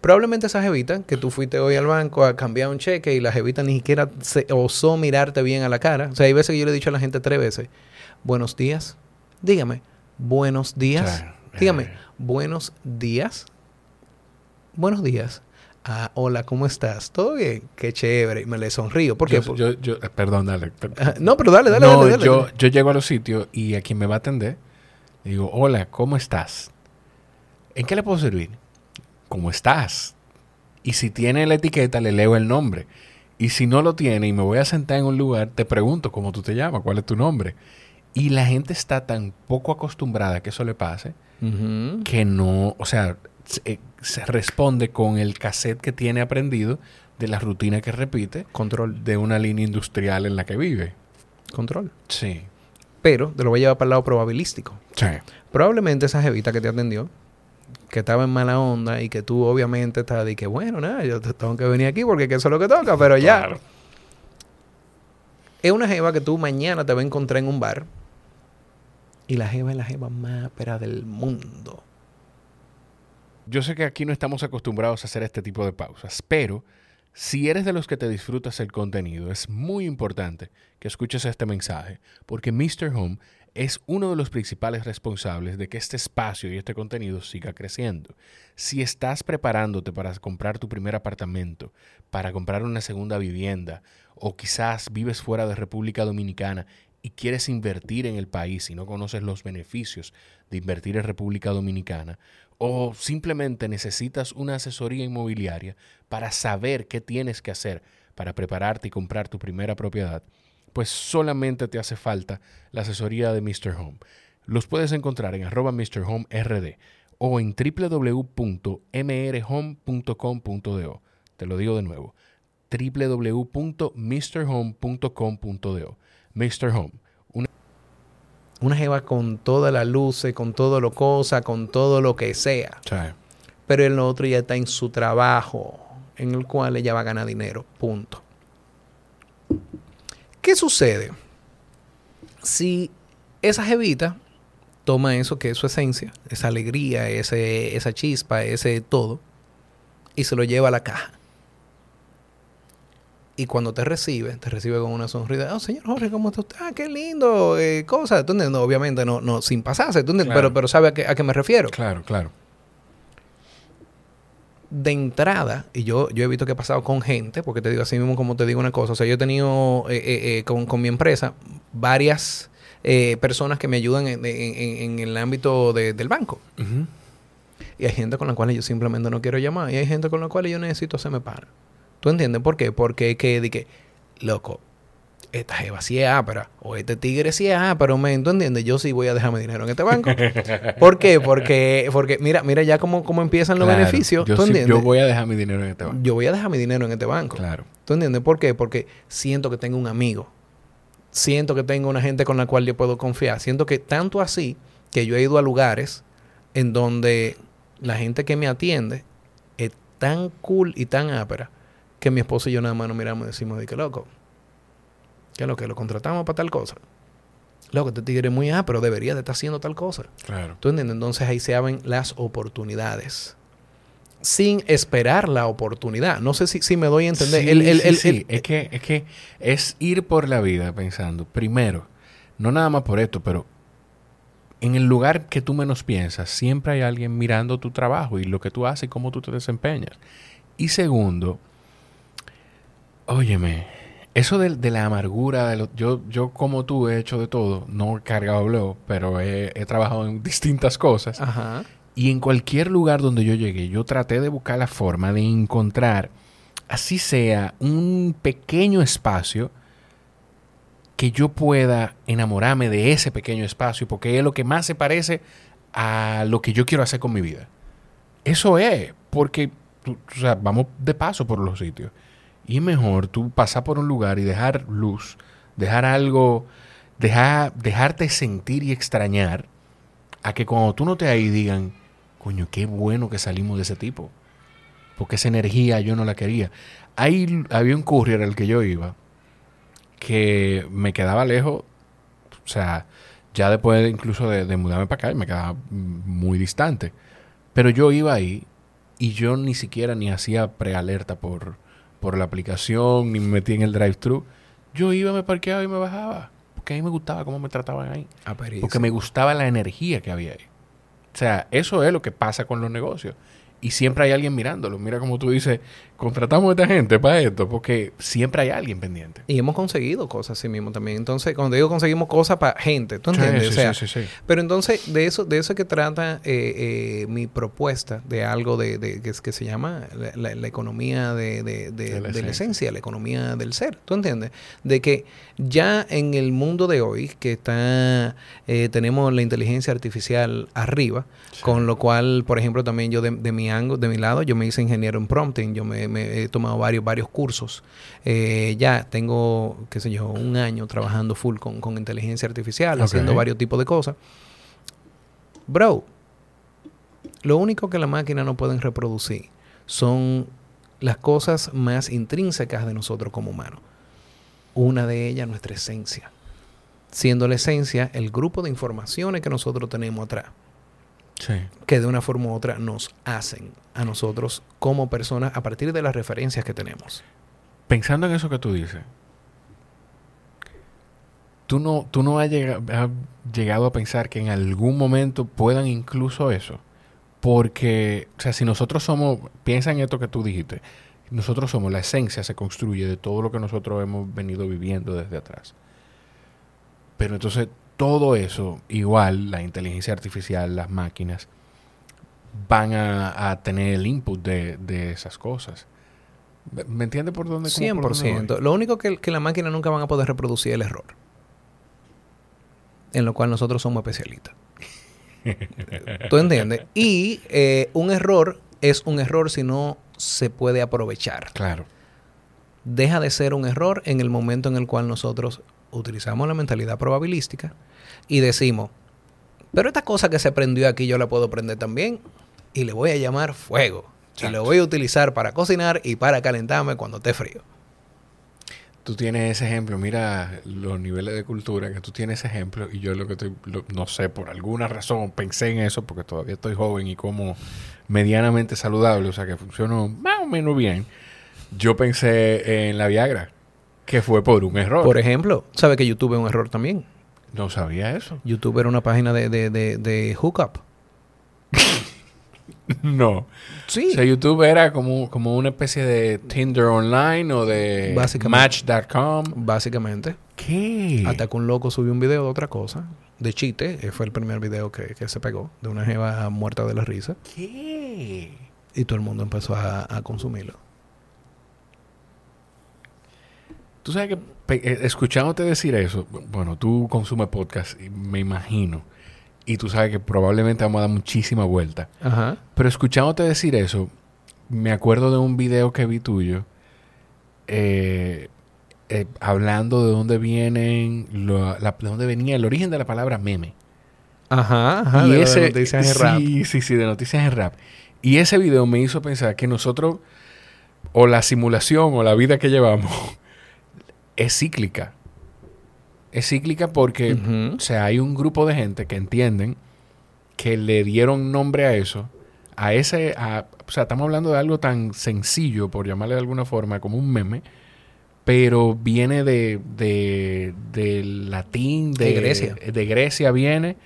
A: Probablemente esa jevita, que tú fuiste hoy al banco a cambiar un cheque y la jevita ni siquiera se osó mirarte bien a la cara. O sea, hay veces que yo le he dicho a la gente tres veces, buenos días, dígame, buenos días,
B: Claro.
A: dígame,
B: Eh.
A: buenos días, buenos días. Ah, hola, ¿cómo estás? ¿Todo bien? Qué chévere. Y me le sonrío. ¿Por qué?
B: Yo, yo, yo- eh, perdón, dale.
A: Ajá. No, pero dale, dale,
B: no,
A: dale, dale.
B: Yo, yo llego a los sitios y a quien me va a atender, le digo, hola, ¿cómo estás? ¿En qué le puedo servir? ¿Cómo estás? Y si tiene la etiqueta, le leo el nombre. Y si no lo tiene y me voy a sentar en un lugar, te pregunto cómo tú te llamas, cuál es tu nombre. Y la gente está tan poco acostumbrada a que eso le pase que no, o sea, se, eh, se responde con el cassette que tiene aprendido de la rutina que repite
A: Control,
B: de una línea industrial en la que vive.
A: control.
B: Sí.
A: Pero te lo voy a llevar para el lado probabilístico.
B: Sí.
A: Probablemente esa jevita que te atendió, que estaba en mala onda y que tú obviamente estás de que, bueno, nada, yo te- tengo que venir aquí porque que eso es lo que toca, pero ya. Es una jeva que tú mañana te vas a encontrar en un bar y la jeva es la jeva más ápera del mundo.
B: Yo sé que aquí no estamos acostumbrados a hacer este tipo de pausas, pero si eres de los que te disfrutas el contenido, es muy importante que escuches este mensaje, porque Mr. Home es uno de los principales responsables de que este espacio y este contenido siga creciendo. Si estás preparándote para comprar tu primer apartamento, para comprar una segunda vivienda, o quizás vives fuera de República Dominicana y quieres invertir en el país y no conoces los beneficios de invertir en República Dominicana, o simplemente necesitas una asesoría inmobiliaria para saber qué tienes que hacer para prepararte y comprar tu primera propiedad, pues solamente te hace falta la asesoría de Mr. Home. Los puedes encontrar en arroba Mr. Home RD o en www.mrhome.com.do. Te lo digo de nuevo, www.mrhome.com.do. Mr. Home.
A: Una... jeva con todas las luces, con todo lo cosa, con todo lo que sea. Pero el otro ya está en su trabajo, en el cual ella va a ganar dinero. Punto. ¿Qué sucede? Si esa jevita toma eso que es su esencia, esa alegría, ese, esa chispa, ese todo, y se lo lleva a la caja. Y cuando te recibe, te recibe con una sonrisa. Oh, señor Jorge, ¿cómo está usted? Ah, qué lindo. Eh, cosa. ¿Tú entiendes? obviamente no, no sin pasarse. ¿tú pero, pero sabe a qué, a qué me refiero.
B: Claro, claro.
A: De entrada, y yo, yo he visto que he pasado con gente, porque te digo así mismo como te digo una cosa. O sea, yo he tenido eh, eh, eh con, con, mi empresa varias personas que me ayudan en, en, en el ámbito de, del banco. Y hay gente con la cual yo simplemente no quiero llamar. Y hay gente con la cual yo necesito hacerme para. ¿Tú entiendes por qué? Porque que, de que, loco, esta jeva sí es ápera, o este tigre sí es ápera, men, ¿tú entiendes? Yo sí voy a dejarme dinero en este banco. ¿Por qué? Porque, porque mira, mira ya cómo, cómo empiezan los beneficios,
B: yo
A: ¿tú entiendes?
B: yo voy a dejar mi dinero en este banco.
A: Yo voy a dejar mi dinero en este banco.
B: Claro.
A: ¿Tú entiendes? ¿Por qué? Porque siento que tengo un amigo. Siento que tengo una gente con la cual yo puedo confiar. Siento que tanto así que yo he ido a lugares en donde la gente que me atiende es tan cool y tan ápera que mi esposo y yo nada más nos miramos y decimos de que loco, que lo que lo contratamos para tal cosa. Loco, este tigre es muy ah, pero debería de estar haciendo tal cosa.
B: Claro.
A: ¿Tú entiendes? Entonces ahí se abren las oportunidades. Sin esperar la oportunidad. No sé si, si me doy a entender.
B: Sí, es, que, es que es ir por la vida pensando, primero, no nada más por esto, pero en el lugar que tú menos piensas, siempre hay alguien mirando tu trabajo y lo que tú haces y cómo tú te desempeñas. Y segundo, Óyeme, eso de, la amargura, de yo, yo como tú he hecho de todo, no he cargado blog, pero he, trabajado en distintas cosas.
A: Ajá.
B: Y en cualquier lugar donde yo llegué, yo traté de buscar la forma de encontrar, así sea, un pequeño espacio que yo pueda enamorarme de ese pequeño espacio, porque es lo que más se parece a lo que yo quiero hacer con mi vida. Eso es, porque o sea, vamos de paso por los sitios. Y mejor tú pasar por un lugar y dejar luz, dejar algo, dejar, dejarte sentir y extrañar, a que cuando tú no te ahí digan, coño, qué bueno que salimos de ese tipo. Porque esa energía yo no la quería. Ahí había un courier al que yo iba que me quedaba lejos, o sea, ya después incluso de, de mudarme para acá, me quedaba muy distante. Pero yo iba ahí y yo ni siquiera ni hacía prealerta por, por la aplicación, ni me metí en el drive-thru. Yo iba, me parqueaba y me bajaba. Porque a mí me gustaba cómo me trataban ahí.
A: Ah,
B: porque me gustaba la energía que había ahí. O sea, eso es lo que pasa con los negocios y siempre hay alguien mirándolo. Mira como tú dices, contratamos a esta gente para esto, porque siempre hay alguien pendiente.
A: Y hemos conseguido cosas así mismo también. Entonces, cuando digo conseguimos cosas para gente, ¿tú entiendes?
B: Sí, sí, sí,
A: pero entonces, de eso, de eso que trata eh, eh, mi propuesta, de algo de, de que, que, se llama la, economía de, de, la esencia, la economía del ser, ¿tú entiendes? De que ya en el mundo de hoy, que está, eh, tenemos la inteligencia artificial arriba, con lo cual, por ejemplo, también yo de, mi de mi lado, yo me hice ingeniero en prompting, yo me, he tomado varios, varios cursos. Eh, ya tengo, qué sé yo, un año trabajando full con, inteligencia artificial, haciendo varios tipos de cosas. Bro, lo único que la máquina no pueden reproducir son las cosas más intrínsecas de nosotros como humanos. Una de ellas, nuestra esencia. Siendo la esencia el grupo de informaciones que nosotros tenemos atrás que de una forma u otra nos hacen a nosotros como personas a partir de las referencias que tenemos.
B: Pensando en eso que tú dices, ¿tú no, tú no has, llegado, a pensar que en algún momento puedan incluso eso? Porque, o sea, si nosotros somos, piensa en esto que tú dijiste, nosotros somos, la esencia se construye de todo lo que nosotros hemos venido viviendo desde atrás. Pero entonces todo eso, igual la inteligencia artificial, las máquinas, van a, tener el input de, esas cosas. ¿Me entiendes por dónde?
A: 100%. Lo único que, que la máquina nunca van a poder reproducir es el error. En lo cual nosotros somos especialistas. ¿Tú entiendes? Y eh, un error es un error si no se puede aprovechar.
B: Claro.
A: Deja de ser un error en el momento en el cual nosotros utilizamos la mentalidad probabilística y decimos, pero esta cosa que se prendió aquí yo la puedo prender también y le voy a llamar fuego. Y lo voy a utilizar para cocinar y para calentarme cuando esté frío.
B: Tú tienes ese ejemplo, mira los niveles de cultura que tú tienes ese ejemplo y yo lo que estoy, no sé, por alguna razón pensé en eso porque todavía estoy joven y como medianamente saludable, o sea que funcionó más o menos bien. Yo pensé en la Viagra, que fue por un error.
A: Por ejemplo, ¿sabe que YouTube es un error también?
B: No sabía eso.
A: YouTube era una página de, de, de, de hookup.
B: no.
A: Sí.
B: O sea, YouTube era como, como una especie de Tinder online o de Match.com.
A: Básicamente.
B: ¿Qué?
A: Hasta que un loco subió un video de otra cosa. De chiste. Eh, fue el primer video que, se pegó. De una jeva muerta de la risa.
B: ¿Qué?
A: Y todo el mundo empezó a, a consumirlo.
B: Tú sabes que eh, escuchándote decir eso, bueno, tú consumes podcast, me imagino, y tú sabes que probablemente vamos a dar muchísima vuelta.
A: Ajá.
B: Pero escuchándote decir eso, me acuerdo de un video que vi tuyo eh, eh, hablando de dónde vienen, de dónde venía el origen de la palabra meme.
A: Ajá, ajá.
B: Y de ese, noticias en rap. Sí, sí, sí, de noticias en rap. Y ese video me hizo pensar que nosotros, o la simulación o la vida que llevamos, es cíclica. Es cíclica porque, o sea, hay un grupo de gente que entienden que le dieron nombre a eso, a ese, o sea, estamos hablando de algo tan sencillo, por llamarle de alguna forma, como un meme, pero viene de, de, latín, de,
A: Grecia.
B: De Grecia viene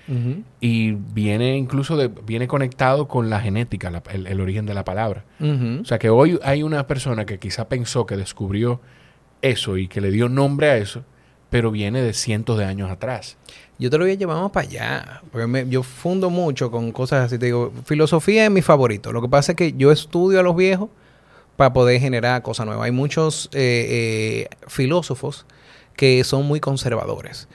B: y viene incluso de, viene conectado con la genética, el, origen de la palabra. O sea que hoy hay una persona que quizá pensó que descubrió eso y que le dio nombre a eso, pero viene de cientos de años atrás.
A: Yo te lo voy a llevar más para allá. Porque yo fundo mucho con cosas así. Te digo, filosofía es mi favorito. Lo que pasa es que yo estudio a los viejos para poder generar cosas nuevas. Hay muchos eh, eh, filósofos que son muy conservadores.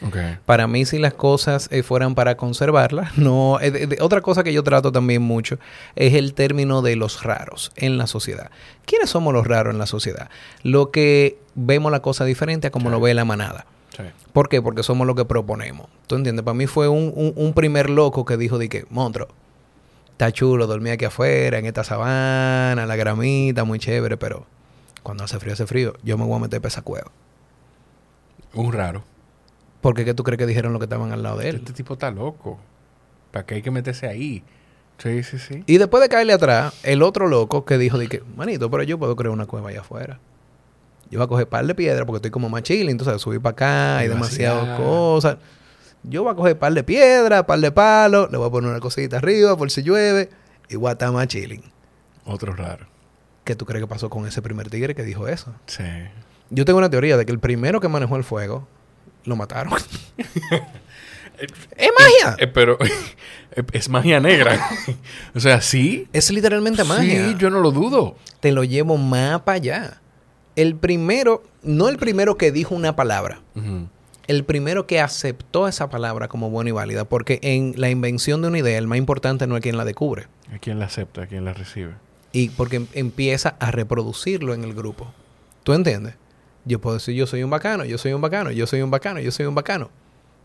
A: Para mí, si las cosas eh, fueran para conservarlas, no. otra cosa que yo trato también mucho es el término de los raros en la sociedad. ¿Quiénes somos los raros en la sociedad? Lo que vemos la cosa diferente a como lo ve la manada. ¿Por qué? Porque somos lo que proponemos. ¿Tú entiendes? Para mí fue un, primer loco que dijo de que, monstruo, está chulo dormir aquí afuera, en esta sabana, la gramita, muy chévere, pero cuando hace frío, hace frío, yo me voy a meter para esa cueva.
B: Un raro.
A: ¿Por qué tú crees que dijeron lo que estaban al lado de él?
B: Este tipo está loco. ¿Para qué hay que meterse ahí? Sí, sí, sí.
A: Y después de caerle atrás, el otro loco que dijo de que, manito, pero yo puedo crear una cueva allá afuera. Yo voy a coger par de piedras porque estoy como más chile, entonces subir para acá, hay demasiadas cosas. Yo voy a coger par de piedras, par de palos, le voy a poner una cosita arriba por si llueve y voy a estar más chilling.
B: Otro raro.
A: ¿Qué tú crees que pasó con ese primer tigre que dijo eso?
B: Sí.
A: Yo tengo una teoría de que el primero que manejó el fuego lo mataron. ¡Es magia!
B: Eh, pero es magia negra. o sea, sí.
A: Es literalmente magia.
B: Sí, yo no lo dudo.
A: Te lo llevo más para allá. El primero, no el primero que dijo una palabra. El primero que aceptó esa palabra como buena y válida. Porque en la invención de una idea, el más importante no es quien la descubre.
B: Es quien la acepta, quien la recibe.
A: Y porque empieza a reproducirlo en el grupo. ¿Tú entiendes? Yo puedo decir, yo soy un bacano, yo soy un bacano, yo soy un bacano, yo soy un bacano.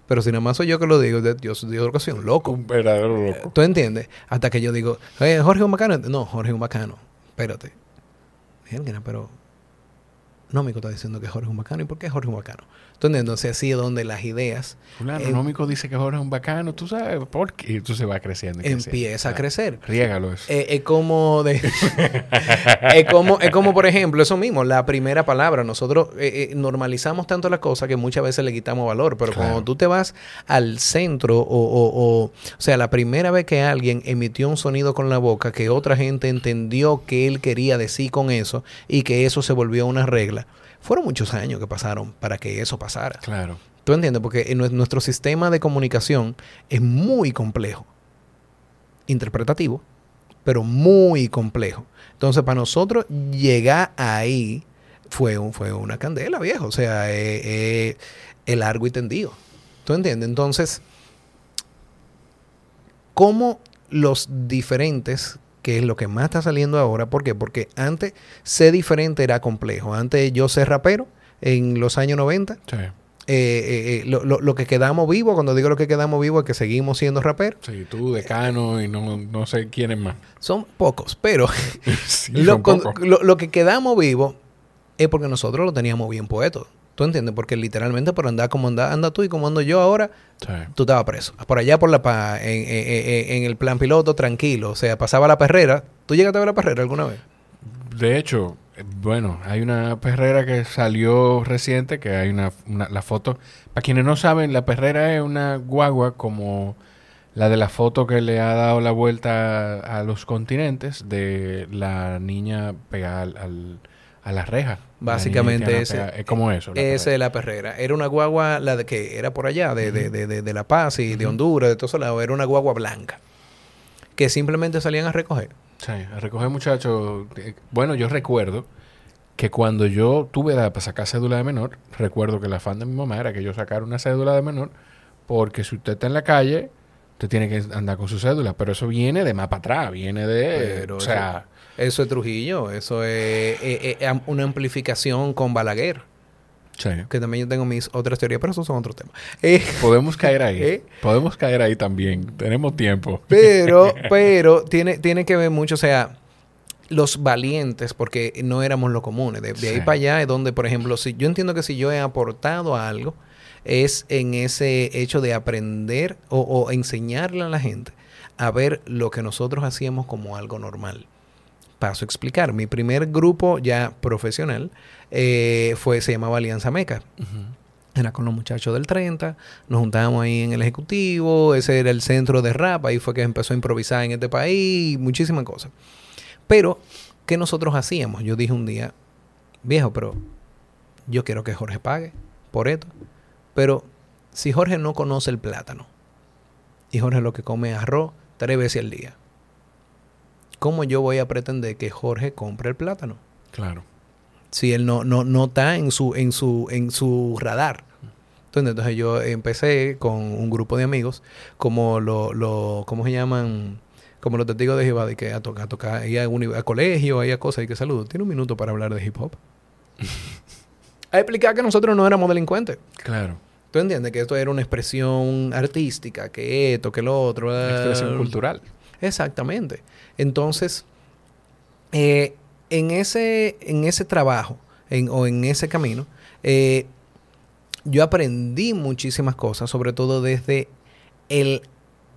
A: Pero si nada más soy yo que lo digo, yo, soy, yo soy un loco.
B: Un verdadero loco.
A: ¿Tú entiendes? Hasta que yo digo, Jorge es un bacano. No, Jorge es un bacano. Espérate. Pero Nómico está diciendo que Jorge es un bacano. ¿Y por qué Jorge es un bacano? Entonces, entonces así es donde las ideas...
B: Fulano, Nómico dice que Jorge es un bacano. Tú sabes por qué. Y entonces va creciendo.
A: empieza a crecer.
B: Riégalo eso.
A: Eh, es como de... es, como, es como, por ejemplo, eso mismo. La primera palabra. Nosotros eh, eh, normalizamos tanto las cosas que muchas veces le quitamos valor. Pero cuando tú te vas al centro o, o... O sea, la primera vez que alguien emitió un sonido con la boca que otra gente entendió que él quería decir con eso y que eso se volvió una regla fueron muchos años que pasaron para que eso pasara.
B: Claro.
A: ¿Tú entiendes? Porque en nuestro sistema de comunicación es muy complejo, interpretativo, pero muy complejo. Entonces, para nosotros llegar ahí fue, un, fue una candela, viejo. O sea, es largo y tendido. ¿Tú entiendes? Entonces, ¿cómo los diferentes, que es lo que más está saliendo ahora, ¿por qué? Porque antes ser diferente era complejo. Antes yo ser rapero en los años 90. Sí. Eh, eh, eh, lo, que quedamos vivos, cuando digo lo que quedamos vivos es que seguimos siendo raperos.
B: Sí, tú, Decano y no, no sé quiénes más.
A: Son pocos, pero lo, que quedamos vivos es porque nosotros lo teníamos bien puesto. ¿Tú entiendes? Porque literalmente por andar como anda, anda tú y como ando yo ahora, tú estabas preso. Por allá por la paz, en, en, el plan piloto, tranquilo. O sea, pasaba la perrera. ¿Tú llegaste a ver la perrera alguna vez?
B: De hecho, bueno, hay una perrera que salió reciente, que hay una, la foto. Para quienes no saben, la perrera es una guagua como la de la foto que le ha dado la vuelta a, los continentes de la niña pegada al, a la reja.
A: Básicamente ese,
B: es como eso.
A: Esa es la perrera. Era una guagua, la de que era por allá, de, de, de, de La Paz y de Honduras, de todos lados. Era una guagua blanca. Que simplemente salían a recoger.
B: Sí, a recoger muchachos. Bueno, yo recuerdo que cuando yo tuve edad para sacar cédula de menor, recuerdo que la afán de mi mamá era que yo sacara una cédula de menor, porque si usted está en la calle, usted tiene que andar con su cédula, pero eso viene de más para atrás, viene de... o sea...
A: Eso, es Trujillo, eso es, una amplificación con Balaguer. Sí. Que también yo tengo mis otras teorías, pero eso son otros temas.
B: Eh, Podemos caer ahí. ¿Eh? Podemos caer ahí también. Tenemos tiempo.
A: Pero, pero tiene, tiene que ver mucho, o sea, los valientes, porque no éramos lo comunes. De, ahí para allá es donde, por ejemplo, si yo entiendo que si yo he aportado algo, es en ese hecho de aprender o, enseñarle a la gente a ver lo que nosotros hacíamos como algo normal. Paso a explicar. Mi primer grupo ya profesional eh, fue, se llamaba Alianza Meca. Era con los muchachos del 30, nos juntábamos ahí en el ejecutivo, ese era el centro de rap, ahí fue que empezó a improvisar en este país, muchísimas cosas. Pero, ¿qué nosotros hacíamos? Yo dije un día, viejo, pero yo quiero que Jorge pague por esto. Pero si Jorge no conoce el plátano y Jorge lo que come es arroz tres veces al día, ¿cómo yo voy a pretender que Jorge compre el plátano?
B: Claro.
A: Si él no, no, no está en su, en su, en su radar. Entonces, entonces yo empecé con un grupo de amigos, como lo, lo ¿cómo se llaman? como los testigos de Jehová, de que a tocar, a tocar, a, a, colegio, a cosas, y que saludo. Tiene un minuto para hablar de hip hop. a explicar que nosotros no éramos delincuentes.
B: Claro.
A: ¿Tú entiendes? Que esto era una expresión artística, que esto, que lo otro. Una
B: expresión cultural.
A: Exactamente. Entonces, eh, en, ese, en ese trabajo o en ese camino, eh, yo aprendí muchísimas cosas, sobre todo desde el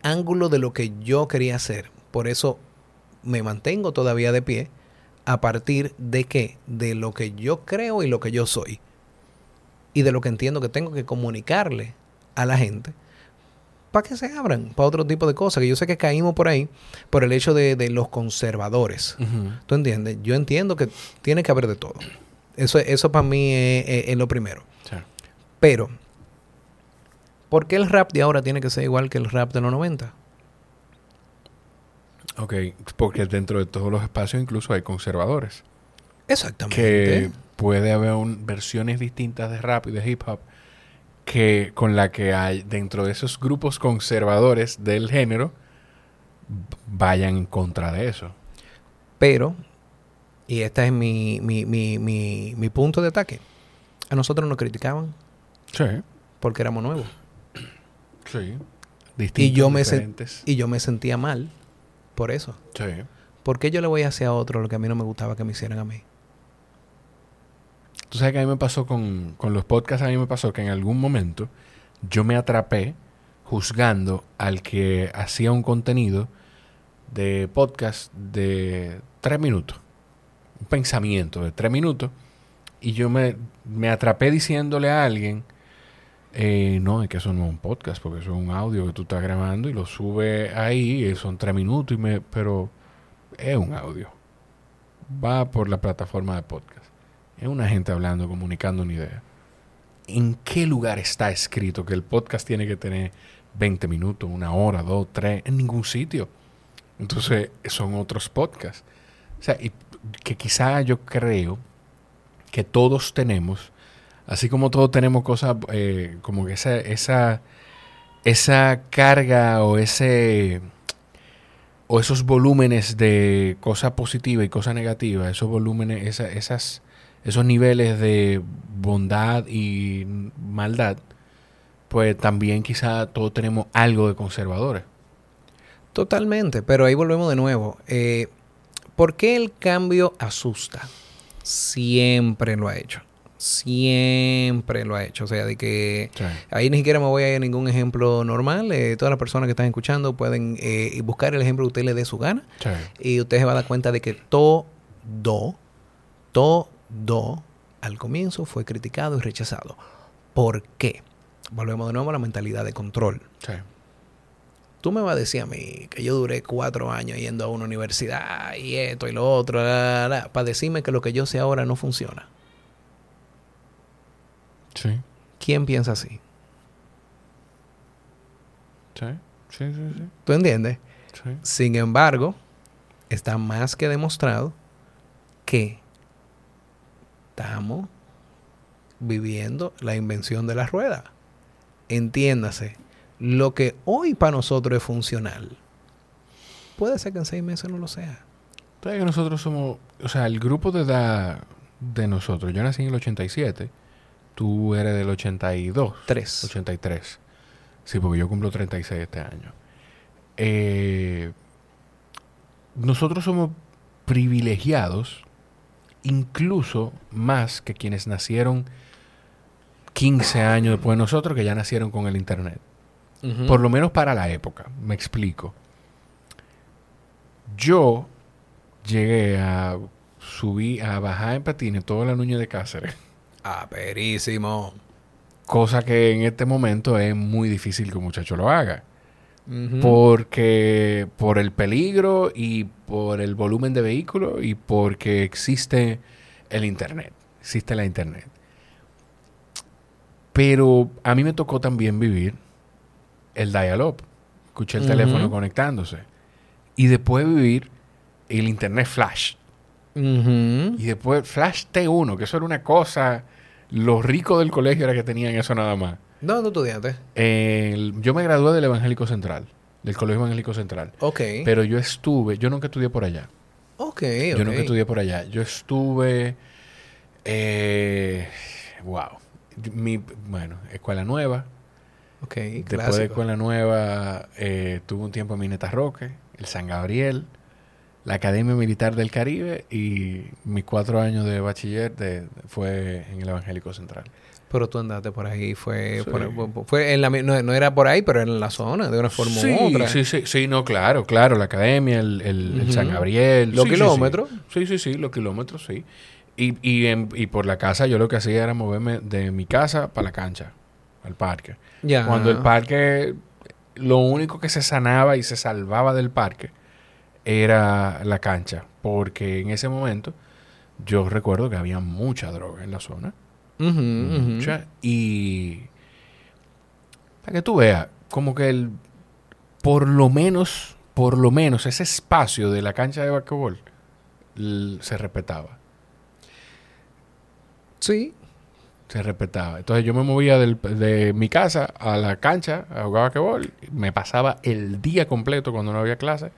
A: ángulo de lo que yo quería hacer. Por eso me mantengo todavía de pie a partir de qué? De lo que yo creo y lo que yo soy. Y de lo que entiendo que tengo que comunicarle a la gente para que se abran para otro tipo de cosas. Que yo sé que caímos por ahí por el hecho de, los conservadores. ¿Tú entiendes? Yo entiendo que tiene que haber de todo. Eso, eso para mí es, lo primero. Pero, ¿por qué el rap de ahora tiene que ser igual que el rap de los 90?
B: Ok, porque dentro de todos los espacios incluso hay conservadores.
A: Exactamente.
B: Que puede haber versiones distintas de rap y de hip hop que con la que hay dentro de esos grupos conservadores del género vayan en contra de eso.
A: Pero, y este es mi, mi, mi, mi, mi punto de ataque, a nosotros nos criticaban.
B: Sí.
A: Porque éramos nuevos.
B: Sí.
A: Distintos, y yo, me y yo me sentía mal por eso.
B: Sí.
A: ¿Por qué yo le voy a hacer a otro lo que a mí no me gustaba que me hicieran a mí?
B: Tú sabes que a mí me pasó con, con los podcasts, a mí me pasó que en algún momento yo me atrapé juzgando al que hacía un contenido de podcast de tres minutos. Un pensamiento de tres minutos. Y yo me, me atrapé diciéndole a alguien, eh, no, es que eso no es un podcast, porque eso es un audio que tú estás grabando y lo sube ahí, y son tres minutos, y me, pero es un audio. Va por la plataforma de podcast. Es una gente hablando, comunicando una idea. ¿en qué lugar está escrito que el podcast tiene que tener 20 minutos, una hora, dos, tres? En ningún sitio. Entonces, son otros podcasts. O sea, y que quizá yo creo que todos tenemos, así como todos tenemos cosas, eh, como que esa, esa, esa carga o ese o esos volúmenes de cosa positiva y cosa negativa, esos volúmenes, esa, esas, esos niveles de bondad y maldad, pues también quizá todos tenemos algo de conservadores.
A: Totalmente, pero ahí volvemos de nuevo. Eh, ¿Por qué el cambio asusta? Siempre lo ha hecho. Siempre lo ha hecho. O sea, de que ahí ni siquiera me voy a ir a ningún ejemplo normal. Eh, todas las personas que están escuchando pueden eh, buscar el ejemplo que usted le dé su gana. Y usted se va a dar cuenta de que todo, todo al comienzo fue criticado y rechazado. ¿Por qué? Volvemos de nuevo a la mentalidad de control. Tú me vas a decir a mí que yo duré cuatro años yendo a una universidad y esto y lo otro, para decirme que lo que yo sé ahora no funciona.
B: Sí.
A: ¿Quién piensa así?
B: Sí, sí, sí. sí.
A: ¿Tú entiendes?
B: Sí.
A: Sin embargo, está más que demostrado que estamos viviendo la invención de la rueda. Entiéndase, lo que hoy para nosotros es funcional, puede ser que en seis meses no lo sea.
B: Entonces nosotros somos, o sea, el grupo de edad de nosotros, yo nací en el 87, tú eres del 82.
A: 3.
B: 83. Sí, porque yo cumplo 36 este año. Eh, nosotros somos privilegiados incluso más que quienes nacieron 15 años después de nosotros, que ya nacieron con el Internet. Por lo menos para la época, me explico. Yo llegué a subir, a bajar en patines todo la nuña de Cáceres.
A: Ah, perísimo.
B: Cosa que en este momento es muy difícil que un muchacho lo haga. Porque por el peligro y por el volumen de vehículos y porque existe el Internet. Existe la Internet. Pero a mí me tocó también vivir el dial-up. Escuché el teléfono conectándose. Y después vivir el internet flash. Y después flash T1, que eso era una cosa... Lo rico del colegio era que tenían eso nada más.
A: ¿Dónde estudiaste?
B: yo me gradué del Evangélico Central. Del Colegio Evangélico Central.
A: Ok.
B: Pero yo estuve... Yo nunca estudié por allá.
A: Ok,
B: Yo nunca estudié por allá. Yo estuve... Eh, wow. Mi, bueno, escuela nueva.
A: Ok,
B: Después de Escuela Nueva, eh, tuve un tiempo en Mineta Roque, el San Gabriel, la Academia Militar del Caribe y mis cuatro años de bachiller de, fue en el Evangélico Central.
A: Pero tú andaste por ahí, fue, fue en la, no, era por ahí, pero en la zona, de una forma u otra.
B: Sí, sí, sí, no, claro, claro, la academia, el, el, San Gabriel.
A: ¿Los kilómetros?
B: Sí, sí, sí, los kilómetros, sí. Y, y, en, y por la casa yo lo que hacía era moverme de mi casa para la cancha, al parque. Cuando el parque, lo único que se sanaba y se salvaba del parque era la cancha, porque en ese momento yo recuerdo que había mucha droga en la zona. Mucha. Y para que tú veas, como que el, por lo menos, por lo menos ese espacio de la cancha de basquetbol se respetaba.
A: Sí,
B: se respetaba. Entonces yo me movía de mi casa a la cancha a jugar basquetbol. Me pasaba el día completo cuando no había clase.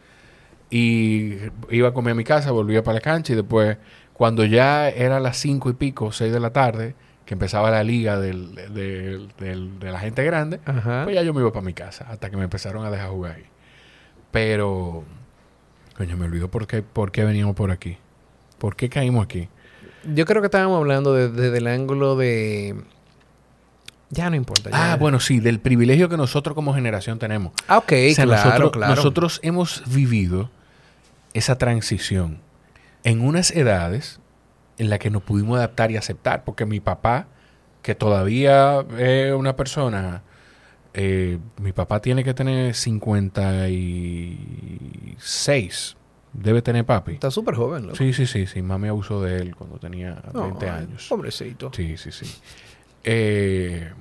B: Y iba a comer a mi casa, volvía para la cancha y después, cuando ya era las cinco y pico, seis de la tarde, que empezaba la liga del, de la gente grande, pues ya yo me iba para mi casa hasta que me empezaron a dejar jugar ahí. Pero, coño, me olvidó por qué, por qué veníamos por aquí. ¿Por qué caímos aquí?
A: Yo creo que estábamos hablando desde el ángulo de... Ya no importa.
B: Ah, bueno, sí, del privilegio que nosotros como generación tenemos.
A: Ah, ok, claro,
B: nosotros,
A: claro.
B: Nosotros hemos vivido esa transición en unas edades en las que nos pudimos adaptar y aceptar. Porque mi papá, que todavía es una persona... Eh, mi papá tiene que tener 56 Debe tener papi.
A: Está súper joven,
B: Sí, sí, sí, sí. Mami abusó de él cuando tenía 20 años.
A: Pobrecito.
B: Sí, sí, sí. Eh,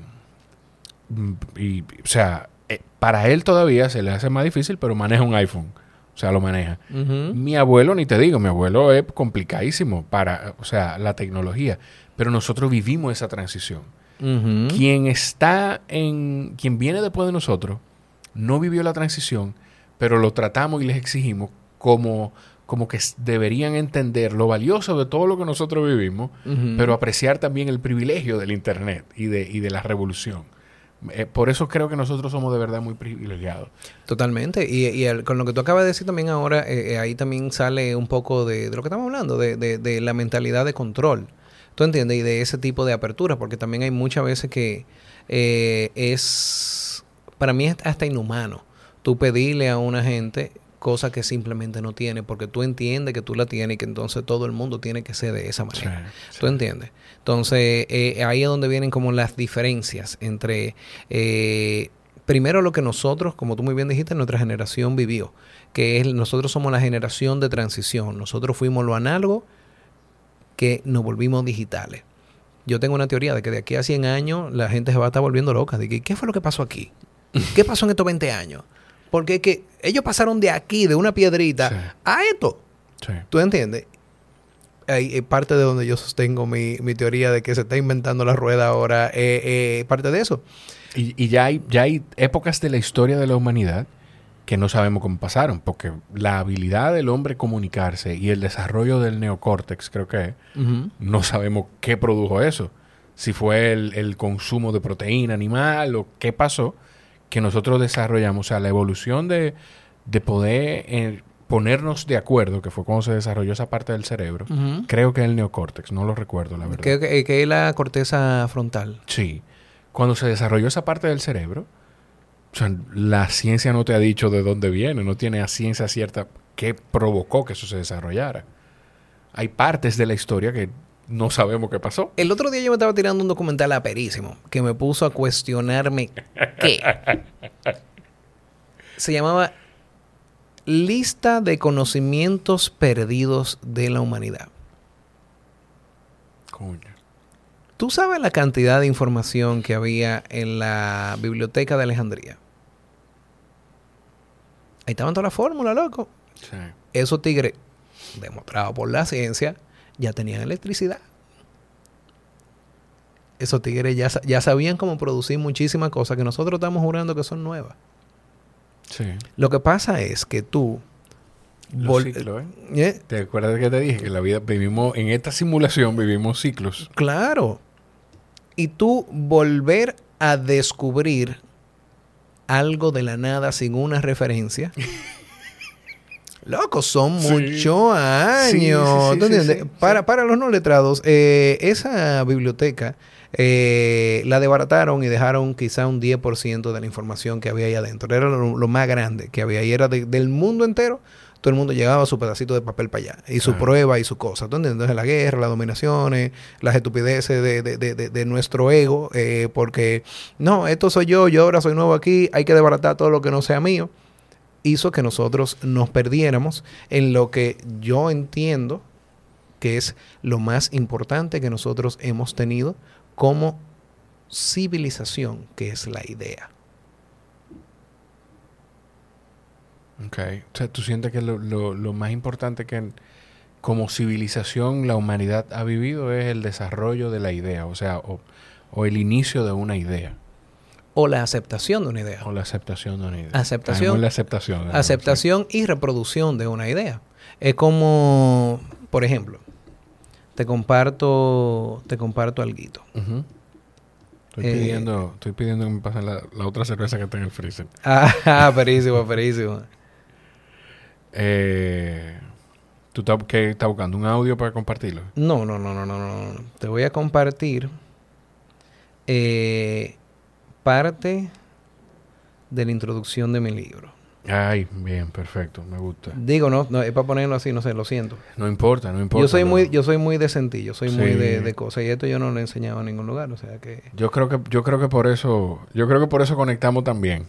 B: y, o sea, eh, para él todavía se le hace más difícil, pero maneja un iPhone. O sea, lo maneja. Mi abuelo, ni te digo, mi abuelo es complicadísimo para, o sea, la tecnología. Pero nosotros vivimos esa transición. Quien está en, quien viene después de nosotros, no vivió la transición, pero lo tratamos y les exigimos como, como que deberían entender lo valioso de todo lo que nosotros vivimos, pero apreciar también el privilegio del Internet y de, y de la revolución. Eh, por eso creo que nosotros somos de verdad muy privilegiados.
A: Totalmente. Y, con lo que tú acabas de decir también ahora, eh, eh, ahí también sale un poco de, lo que estamos hablando, de, de, la mentalidad de control. ¿Tú entiendes? Y de ese tipo de apertura, porque también hay muchas veces que es, para mí es hasta inhumano tú pedirle a una gente cosa que simplemente no tiene, porque tú entiendes que tú la tienes y que entonces todo el mundo tiene que ser de esa manera. ¿Tú entiendes? Entonces, eh, ahí es donde vienen como las diferencias entre, eh, primero lo que nosotros, como tú muy bien dijiste, nuestra generación vivió, que es, nosotros somos la generación de transición, nosotros fuimos lo análogo que nos volvimos digitales. Yo tengo una teoría de que de aquí a 100 años la gente se va a estar volviendo loca. De que, ¿qué fue lo que pasó aquí? ¿Qué pasó en estos 20 años? Porque es que ellos pasaron de aquí, de una piedrita, a esto. ¿Tú entiendes? Hay parte de donde yo sostengo mi, teoría de que se está inventando la rueda ahora, eh, eh, parte de eso.
B: Y, ya, hay, ya hay épocas de la historia de la humanidad que no sabemos cómo pasaron, porque la habilidad del hombre comunicarse y el desarrollo del neocórtex, creo que no sabemos qué produjo eso. Si fue el, el, consumo de proteína animal o qué pasó, que nosotros desarrollamos, o sea, la evolución de, poder eh, ponernos de acuerdo, que fue cuando se desarrolló esa parte del cerebro, creo que es el neocórtex, no lo recuerdo, la verdad.
A: Que, que, es la corteza frontal.
B: Sí. Cuando se desarrolló esa parte del cerebro, o sea, la ciencia no te ha dicho de dónde viene, no tiene a ciencia cierta qué provocó que eso se desarrollara. Hay partes de la historia que no sabemos qué pasó.
A: El otro día yo me estaba tirando un documental aperísimo que me puso a cuestionarme qué. Se llamaba Lista de conocimientos perdidos de la humanidad. Coño. ¿Tú sabes la cantidad de información que había en la biblioteca de Alejandría? Ahí estaban todas las fórmulas, loco. Sí. Esos tigres, demostrado por la ciencia, ya tenían electricidad. Esos tigres ya, ya sabían cómo producir muchísimas cosas que nosotros estamos jurando que son nuevas. Sí. Lo que pasa es que tú...
B: Los ciclos, ¿eh? ¿eh? ¿Te acuerdas que te dije que la vida vivimos, en esta simulación vivimos ciclos?
A: Claro. Y tú volver a descubrir algo de la nada sin una referencia Loco, son muchos años. para, para los no letrados, eh, esa biblioteca eh, la desbarataron y dejaron quizá un 10% de la información que había ahí adentro. Era lo, más grande que había y era del mundo entero. Todo el mundo llegaba a su pedacito de papel para allá. Y su prueba y su cosa. Entonces, la guerra, las dominaciones, las estupideces de, de, de, de nuestro ego. Eh, porque, no, esto soy yo, yo ahora soy nuevo aquí, hay que desbaratar todo lo que no sea mío hizo que nosotros nos perdiéramos en lo que yo entiendo que es lo más importante que nosotros hemos tenido como civilización, que es la idea.
B: Ok. O sea, tú sientes que lo, más importante que como civilización la humanidad ha vivido es el desarrollo de la idea, o sea, o el inicio de una idea
A: o la aceptación de una idea.
B: O la aceptación de una idea.
A: Aceptación.
B: la aceptación.
A: aceptación y reproducción de una idea. Es como, por ejemplo, te comparto, te comparto algo.
B: Estoy, eh, pidiendo, estoy pidiendo que me pasen la, otra cerveza que está en el freezer.
A: Ah, perísimo, perísimo.
B: Eh, ¿Tú estás, qué, estás buscando? ¿Un audio para compartirlo?
A: No, no, no, no, no, no. Te voy a compartir eh, parte de la introducción de mi libro.
B: Ay, bien, perfecto, me gusta.
A: Digo, no, no es para ponerlo así, no sé, lo siento.
B: No importa, no importa.
A: Yo soy muy, yo soy muy de sentillo, soy muy de, cosas y esto yo no lo he enseñado en ningún lugar, o sea que.
B: Yo creo que, yo creo que por eso, yo creo que por eso conectamos también.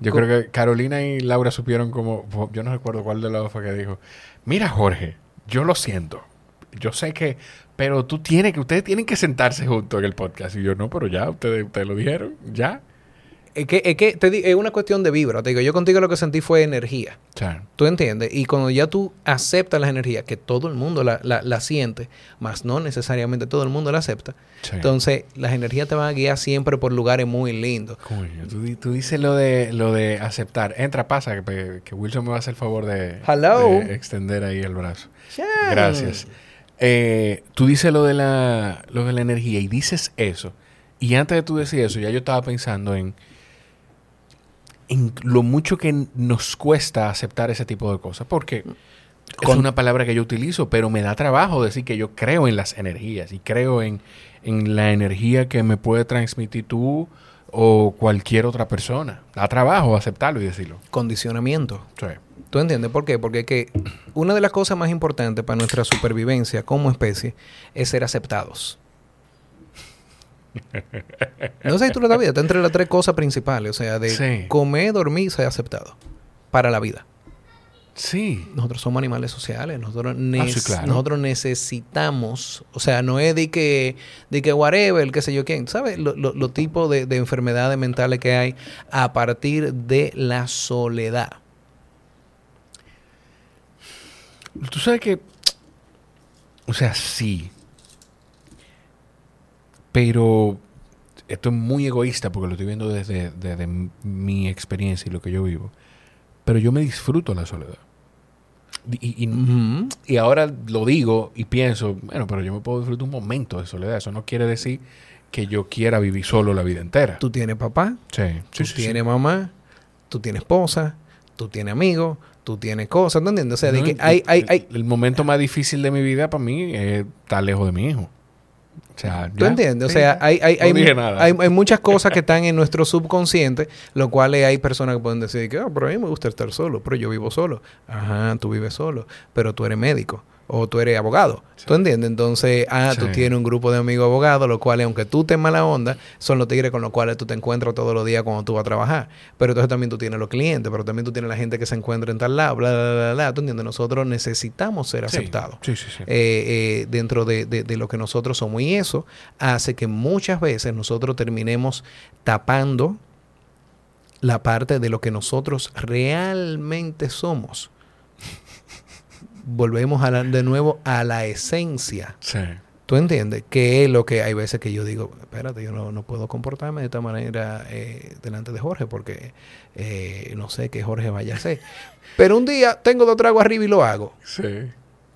B: Yo creo que Carolina y Laura supieron como, yo no recuerdo cuál de los fue que dijo, mira Jorge, yo lo siento yo sé que, pero tú tienes que, ustedes tienen que sentarse juntos en el podcast. Y yo, no, pero ya, ustedes, ustedes lo dijeron, ya.
A: Es que, es que te es una cuestión de vibra. Te digo, yo contigo lo que sentí fue energía.
B: Claro.
A: ¿Tú entiendes? Y cuando ya tú aceptas las energías, que todo el mundo la, la, la siente, más no necesariamente todo el mundo la acepta,
B: Sí.
A: entonces las energías te van a guiar siempre por lugares muy lindos.
B: Coño, tú, tú dices lo de, lo de aceptar. Entra, pasa, que, que Wilson me va a hacer el favor de,
A: Hello.
B: de extender ahí el brazo. Gracias. Eh, tú dices lo de, la, lo de la energía y dices eso. Y antes de tú decir eso, ya yo estaba pensando en, en lo mucho que nos cuesta aceptar ese tipo de cosas. Porque
A: Con-
B: es una palabra que yo utilizo, pero me da trabajo decir que yo creo en las energías y creo en, en la energía que me puede transmitir tú o cualquier otra persona. Da trabajo aceptarlo y decirlo.
A: Condicionamiento.
B: Sí.
A: ¿Tú entiendes por qué? Porque que una de las cosas más importantes para nuestra supervivencia como especie es ser aceptados. No sé si tú lo sabías, está entre las tres cosas principales, o sea, de
B: Sí.
A: comer, dormir y ser aceptado para la vida.
B: Sí.
A: Nosotros somos animales sociales, nosotros,
B: Ah, sí,
A: nes-
B: claro.
A: nosotros necesitamos, o sea, no es de que, de que whatever, qué sé yo quién, ¿sabes? Los lo, lo tipos de, de enfermedades mentales que hay a partir de la soledad.
B: Tú sabes que. O sea, sí. Pero esto es muy egoísta porque lo estoy viendo desde, desde mi experiencia y lo que yo vivo. Pero yo me disfruto la soledad. Y, y- y ahora lo digo y pienso, bueno, pero yo me puedo disfrutar un momento de soledad. Eso no quiere decir que yo quiera vivir solo la vida entera.
A: Tú tienes papá,
B: sí,
A: tú
B: sí, sí,
A: tienes mamá, tú tienes esposa, tú tienes amigos, tú tienes cosas, ¿tú entiendes? O sea, de
B: No,
A: que
B: el-
A: hay, hay, hay,
B: el, el momento más difícil de mi vida para mí es estar lejos de mi hijo. O sea,
A: ¿Tú entiendes? O sea, hay, hay,
B: No
A: hay,
B: dije nada.
A: hay- muchas cosas que están en nuestro subconsciente, lo cual hay personas que pueden decir que, ah, pero a mí me gusta estar solo, pero yo vivo solo. Ajá, tú vives solo, pero tú eres médico o tú eres abogado. ¿Tú entiendes? Entonces, ah, tú
B: Sí.
A: tienes un grupo de amigos abogados, los cuales, aunque tú estés mala onda, son los tigres con los cuales tú te encuentras todos los días cuando tú vas a trabajar. Pero entonces también tú tienes los clientes, pero también tú tienes la gente que se encuentra en tal lado, bla, bla, bla, bla. ¿Tú entiendes? Nosotros necesitamos ser
B: Sí,
A: aceptados
B: Sí, sí, sí.
A: eh, eh, dentro de, de- de lo que nosotros somos. Y eso hace que muchas veces nosotros terminemos tapando la parte de lo que nosotros realmente somos. Volvemos a la- de nuevo a la esencia.
B: sí.
A: ¿Tú entiendes? Que es lo que hay veces que yo digo, espérate, yo no, no puedo comportarme de esta manera eh, delante de Jorge porque eh, no sé qué Jorge vaya a hacer. Pero un día tengo dos tragos arriba y lo hago.
B: Sí.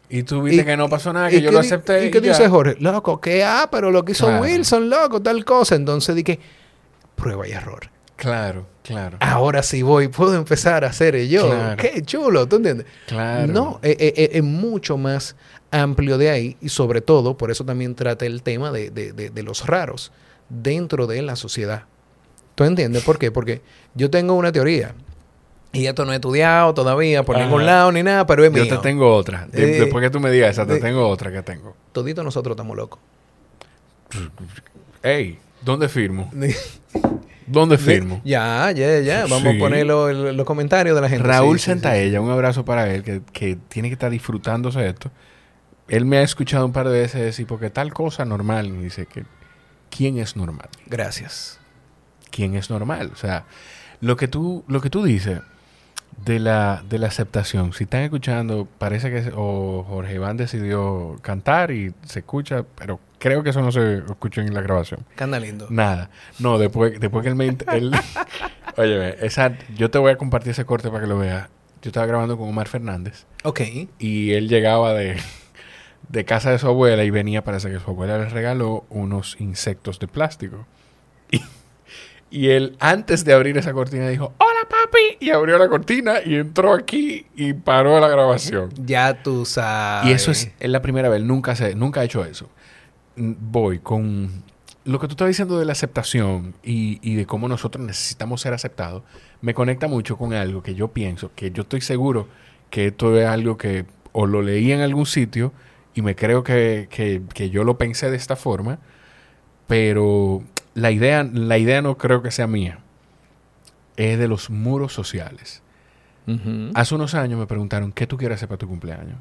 B: Y tú viste
A: Y-
B: que no pasó nada,
A: ¿Y
B: que yo
A: qué
B: lo acepté.
A: ¿Y qué
B: ya.
A: dice Jorge? Loco, ¿qué? Ah, pero lo que hizo
B: Claro.
A: Wilson, loco, tal cosa. Entonces dije, prueba y error.
B: Claro, claro.
A: Ahora sí voy, puedo empezar a hacer yo.
B: Claro.
A: Qué chulo, ¿tú entiendes?
B: Claro.
A: No, eh, eh, eh, es mucho más amplio de ahí y sobre todo, por eso también trata el tema de, de- de- de los raros dentro de la sociedad. ¿Tú entiendes por qué? Porque yo tengo una teoría y esto no he estudiado todavía por
B: Ajá.
A: ningún lado ni nada, pero es
B: Yo
A: mío.
B: te tengo otra. De-
A: Eh,
B: Después que tú me digas esa, te
A: eh,
B: tengo otra que tengo.
A: Todito nosotros estamos locos.
B: Ey, ¿dónde firmo? ¿Dónde firmo?
A: Ya, ya, ya. Vamos
B: Sí.
A: a poner lo- el- los comentarios de la gente.
B: Raúl
A: Sí.
B: Sentaella, un abrazo para él, que, que tiene que estar disfrutándose esto. Él me ha escuchado un par de veces decir, porque tal cosa normal, y dice que, ¿quién es normal?
A: Gracias.
B: quién es normal. O sea, lo que tú, lo que tú dices de la, de la aceptación, si están escuchando, parece que o Jorge Iván decidió cantar y se escucha, pero creo que eso no se escuchó en la grabación.
A: Canda lindo.
B: Nada. No, después, después que él me... él- Óyeme, esa, yo te voy a compartir ese corte para que lo veas. Yo estaba grabando con Omar Fernández
A: Ok.
B: y él llegaba de, de casa de su abuela y venía, parece que su abuela le regaló unos insectos de plástico. Y, y él, antes de abrir esa cortina, dijo, hola papi, y abrió la cortina y entró aquí y paró la grabación.
A: Ya tú sabes.
B: Y eso es, es la primera vez, nunca, se, nunca he hecho eso. Mm, Voy con lo que tú estás diciendo de la aceptación y, y de cómo nosotros necesitamos ser aceptados, me conecta mucho con algo que yo pienso, que yo estoy seguro que esto es algo que o lo leí en algún sitio y me creo que, que- que yo lo pensé de esta forma, pero la idea, la idea no creo que sea mía, es de los muros sociales. Hace unos años me preguntaron, ¿qué tú quieres hacer para tu cumpleaños?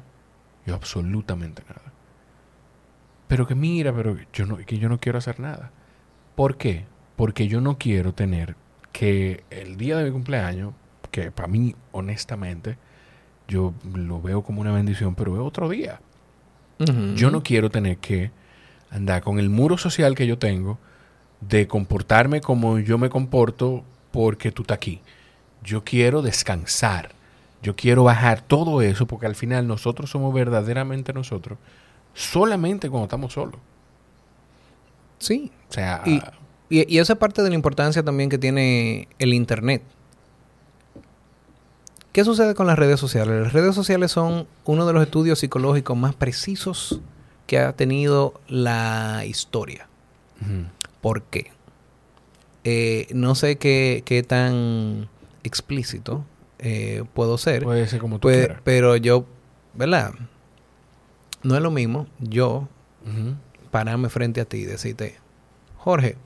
B: Yo, absolutamente nada. pero que mira, pero yo no, que yo no quiero hacer nada. ¿Por qué? Porque yo no quiero tener que el día de mi cumpleaños, que para mí, honestamente, yo lo veo como una bendición, pero es otro día. Yo no quiero tener que andar con el muro social que yo tengo de comportarme como yo me comporto porque tú estás aquí. Yo quiero descansar. Yo quiero bajar todo eso porque al final nosotros somos verdaderamente nosotros solamente cuando estamos solos.
A: Sí.
B: O sea,
A: Y, y, y esa es parte de la importancia también que tiene el Internet. ¿Qué sucede con las redes sociales? Las redes sociales son uno de los estudios psicológicos más precisos que ha tenido la historia. ¿Por qué? Eh, no sé qué, qué tan explícito eh, puedo ser,
B: puede ser como tú
A: pues,
B: quieras.
A: pero yo, ¿verdad? No es lo mismo yo pararme frente a ti y decirte, Jorge,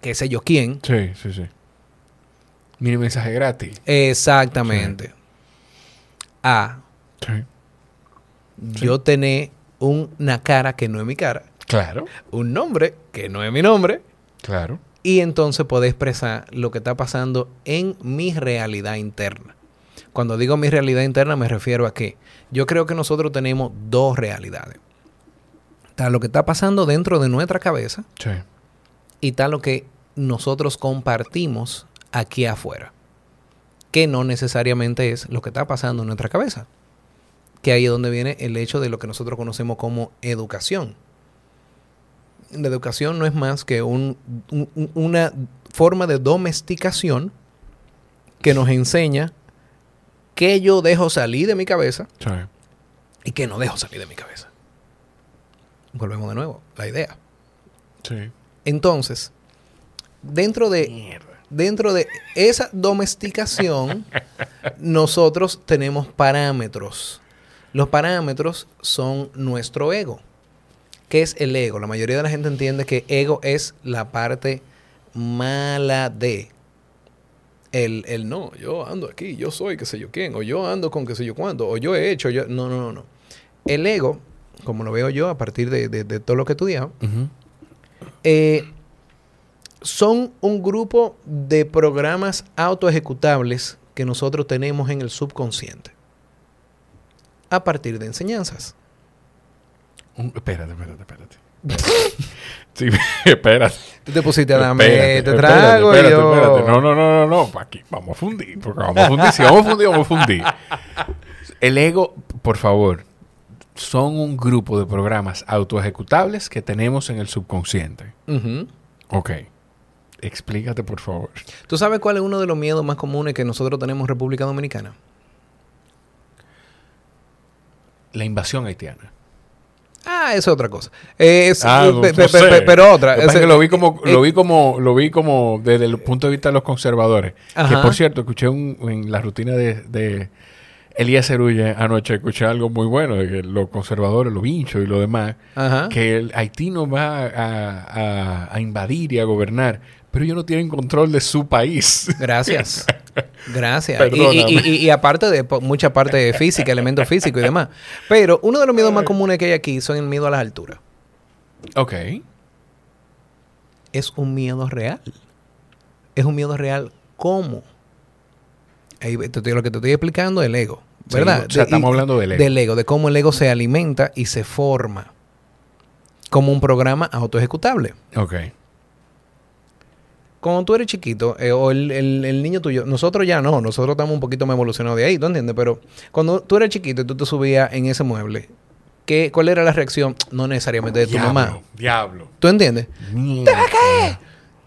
A: qué sé yo quién,
B: Sí, sí, sí. Mini mensaje gratis.
A: exactamente, a
B: Sí.
A: yo tener una cara que no es mi cara,
B: Claro,
A: un nombre que no es mi nombre,
B: claro.
A: y entonces poder expresar lo que está pasando en mi realidad interna. Cuando digo mi realidad interna me refiero a que yo creo que nosotros tenemos dos realidades. Está lo que está pasando dentro de nuestra cabeza
B: Sí.
A: y está lo que nosotros compartimos aquí afuera. Que no necesariamente es lo que está pasando en nuestra cabeza. Que ahí es donde viene el hecho de lo que nosotros conocemos como educación. La educación no es más que un- un- un- una forma de domesticación que nos enseña que yo dejo salir de mi cabeza
B: Sí.
A: y que no dejo salir de mi cabeza. Volvemos de nuevo, la idea.
B: Sí.
A: Entonces, dentro de, dentro de esa domesticación, nosotros tenemos parámetros. Los parámetros son nuestro ego. ¿Qué es el ego? La mayoría de la gente entiende que ego es la parte mala de. El, el no, yo ando aquí, yo soy qué sé yo quién, o yo ando con qué sé yo cuánto, o yo he hecho, yo. No, no, no, no. El ego, como lo veo yo a partir de, de- de todo lo que he estudiado, eh, son un grupo de programas autoejecutables que nosotros tenemos en el subconsciente a partir de enseñanzas.
B: Un- espérate, espérate, espérate. sí, espérate.
A: Tú te pusiste a darme,
B: Espérate,
A: te
B: espérate,
A: trago y
B: espérate,
A: yo...
B: espérate. No, no, no, no, no. Aquí vamos a fundir. Porque vamos a fundir. Si vamos a fundir, vamos a fundir. El ego, por favor, son un grupo de programas autoejecutables que tenemos en el subconsciente.
A: Ujú.
B: Ok. Explícate, por favor.
A: ¿Tú sabes cuál es uno de los miedos más comunes que nosotros tenemos en República Dominicana?
B: La invasión haitiana.
A: Ah, es otra cosa. Eh, es-
B: Ah,
A: pe- pe- pe- pe- pero otra.
B: Es que lo vi como,
A: eh,
B: lo vi como, lo vi como desde el punto de vista de los conservadores. Que por cierto, escuché un- en la rutina de, de Elías Cerulla anoche, escuché algo muy bueno de que los conservadores, los vinchos y lo demás,
A: Ajá.
B: que el Haití no va a, a- a invadir y a gobernar, pero ellos no tienen control de su país.
A: Gracias. Gracias. Y,
B: Perdóname.
A: y- y- y aparte de mucha parte física, elementos físicos y demás. Pero uno de los miedos más comunes que hay aquí son el miedo a las alturas.
B: ok.
A: Es un miedo real. Es un miedo real. ¿Cómo? Ahí lo que te estoy explicando es el ego.
B: Sí,
A: ¿Verdad?
B: o sea, estamos hablando del ego.
A: Del ego, de cómo el ego se alimenta y se forma como un programa autoejecutable.
B: Ok.
A: Cuando tú eres chiquito, eh, o el, el- el niño tuyo, nosotros ya no, nosotros estamos un poquito más evolucionados de ahí, ¿tú entiendes? Pero cuando tú eres chiquito y tú te subías en ese mueble, ¿qué, ¿cuál era la reacción? No necesariamente de tu
B: Diablo,
A: mamá.
B: Diablo.
A: ¿Tú entiendes?
B: ¡Te va a caer!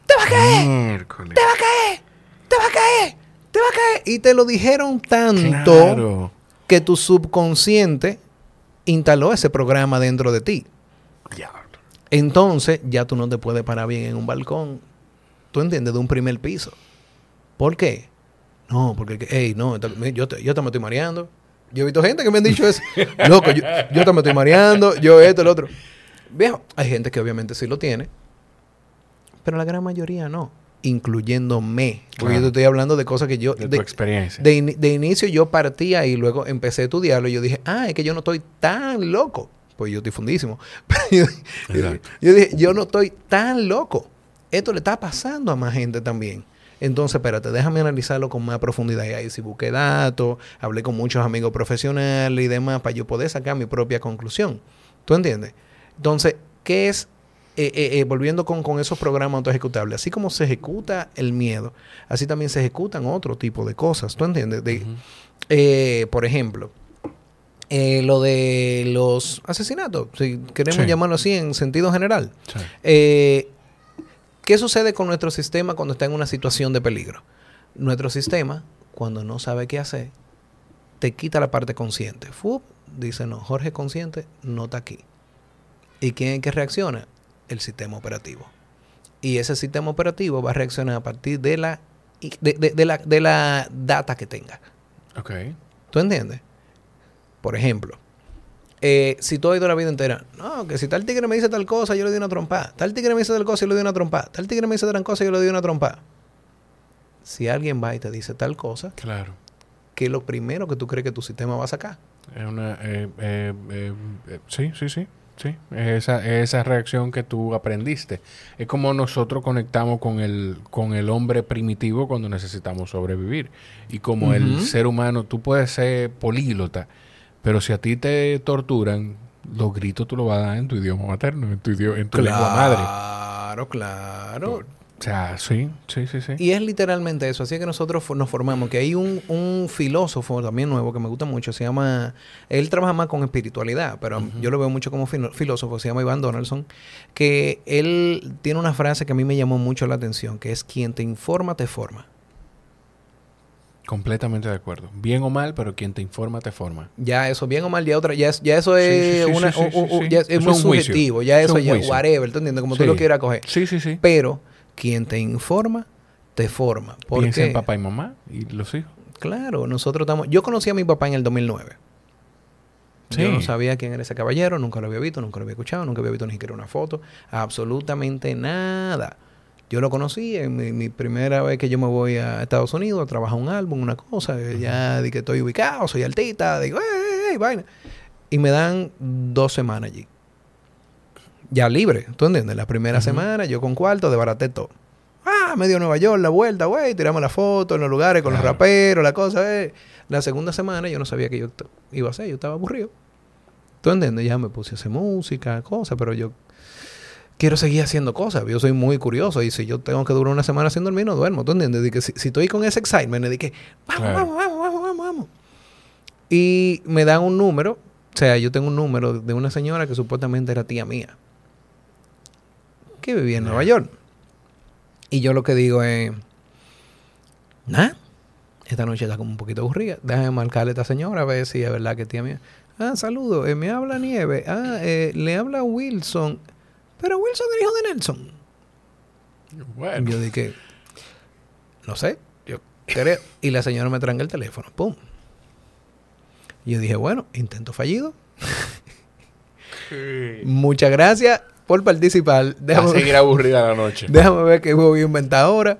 B: ¡Te va a caer! Miércoles.
A: ¡Te va a caer! ¡Te va a caer! ¡Te va a caer! Y te lo dijeron tanto
B: Claro.
A: que tu subconsciente instaló ese programa dentro de ti.
B: Diablo.
A: Entonces ya tú no te puedes parar bien en un balcón. ¿Tú entiendes? De un primer piso. ¿Por qué? No, porque, hey, no, yo te, yo te me estoy mareando. Yo he visto gente que me han dicho eso. Loco, yo, yo te me estoy mareando, yo esto, el otro. Viejo, hay gente que obviamente sí lo tiene, pero la gran mayoría no, incluyéndome. Porque
B: Claro.
A: yo te estoy hablando de cosas que yo...
B: De,
A: de-
B: tu experiencia.
A: de, ini- de inicio yo partía y luego empecé a estudiarlo y yo dije, ah, es que yo no estoy tan loco pues yo estoy fundísimo. yo, yo dije, yo no estoy tan loco. Esto le está pasando a más gente también. Entonces, espérate, déjame analizarlo con más profundidad. Y ahí sí busqué datos, hablé con muchos amigos profesionales y demás para yo poder sacar mi propia conclusión. ¿Tú entiendes? Entonces, ¿qué es eh, eh, eh, volviendo con, con, esos programas autoejecutables, así como se ejecuta el miedo, así también se ejecutan otro tipo de cosas. ¿Tú entiendes? De, por ejemplo, lo de los asesinatos, si queremos llamarlo así en sentido general. ¿Qué sucede con nuestro sistema cuando está en una situación de peligro? Nuestro sistema, cuando no sabe qué hacer, te quita la parte consciente. Fup, dice, no, Jorge consciente no está aquí. ¿Y quién es que reacciona? el sistema operativo. Y ese sistema operativo va a reaccionar a partir de la, de, la, de la data que tenga.
B: Ok.
A: ¿Tú entiendes? Por ejemplo, eh, si tú has ido la vida entera, no, que si tal tigre me dice tal cosa, yo le doy una trompa. Tal tigre me dice tal cosa, yo le doy una trompa. Tal tigre me dice tal cosa, yo le doy una trompa. Si alguien va y te dice tal cosa,
B: claro.
A: ¿qué es lo primero que tú crees que tu sistema va a sacar?
B: Es una, eh, eh, sí, sí, sí. Sí, esa, esa reacción que tú aprendiste. Es como nosotros conectamos con el, con el hombre primitivo cuando necesitamos sobrevivir. Y como el ser humano, tú puedes ser políglota, pero si a ti te torturan, los gritos tú los vas a dar en tu idioma materno, en tu, en tu lengua madre.
A: Claro, claro.
B: O sea, sí, sí, sí, sí.
A: Y es literalmente eso. Así que nosotros nos formamos. Que hay un, un, filósofo también nuevo que me gusta mucho. Se llama... Él trabaja más con espiritualidad, pero yo lo veo mucho como filósofo. Se llama Iván Donaldson. Que él tiene una frase que a mí me llamó mucho la atención. Que es quien te informa, te forma.
B: Completamente de acuerdo. Bien o mal, pero quien te informa te forma.
A: Ya eso, bien o mal, ya otra, ya, ya eso es una, es muy subjetivo, ya eso ya whatever, ¿tú entiendes? Como tú lo quieras coger.
B: Sí, sí, sí.
A: Pero quien te informa, te forma.
B: Piensa en papá y mamá y los hijos.
A: Claro, nosotros estamos... Yo conocí a mi papá en el 2009. Yo no sabía quién era ese caballero, nunca lo había visto, nunca lo había escuchado, nunca había visto ni siquiera una foto, absolutamente nada. Yo lo conocí en mi, primera vez que yo me voy a Estados Unidos a trabajar un álbum, una cosa, ya di que estoy ubicado, soy altita, digo, ¡ey, ey, vaina! Y me dan dos semanas allí ya libre, ¿tú entiendes? La primera semana yo con cuarto desbaraté todo. Ah, medio Nueva York, la vuelta, güey, tiramos la foto en los lugares con los raperos, la cosa, eh. La segunda semana yo no sabía que yo iba a hacer, yo estaba aburrido. ¿Tú entiendes? Ya me puse a hacer música, cosas, pero yo quiero seguir haciendo cosas. Yo soy muy curioso y si yo tengo que durar una semana sin dormir, no duermo. ¿Tú entiendes? De que si, estoy con ese excitement, de que vamos, vamos, vamos, vamos, vamos, vamos. Y me dan un número, o sea, yo tengo un número de una señora que supuestamente era tía mía que vivía en Nueva York. Y yo lo que digo es, nada, esta noche está como un poquito aburrida. Déjame marcarle a esta señora a ver si es verdad que tía mía. Ah, saludo, eh, me habla Nieve. Ah, eh, le habla Wilson. Pero Wilson es hijo de Nelson. Bueno. Yo dije, no sé, yo creo. Y la señora me tranca el teléfono. ¡Pum! yo dije, bueno, intento fallido. Muchas gracias por participar.
B: Déjame, a seguir aburrida la noche.
A: Déjame ver qué voy a inventar ahora.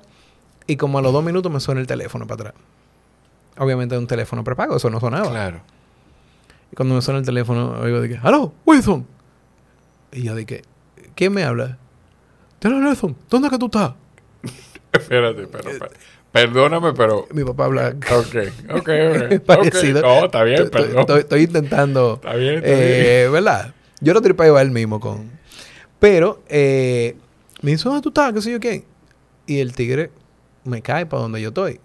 A: Y como a los dos minutos me suena el teléfono para atrás. Obviamente es un teléfono prepago, eso no sonaba.
B: Claro.
A: Y cuando me suena el teléfono, oigo de que, ¡Aló, Wilson! Y yo dije, ¿quién me habla? Te Wilson, ¿dónde es que tú estás?
B: espérate, pero, Perdóname, pero.
A: Mi papá habla.
B: Ok, ok, ok. Parecido. No, está bien, perdón.
A: Estoy, intentando.
B: Está bien, está
A: eh, bien. ¿Verdad? Yo lo tripeo a él mismo con. Pero eh, me dice, ¿dónde tú estás? ¿Qué sé yo qué? Y el tigre me cae para donde yo estoy.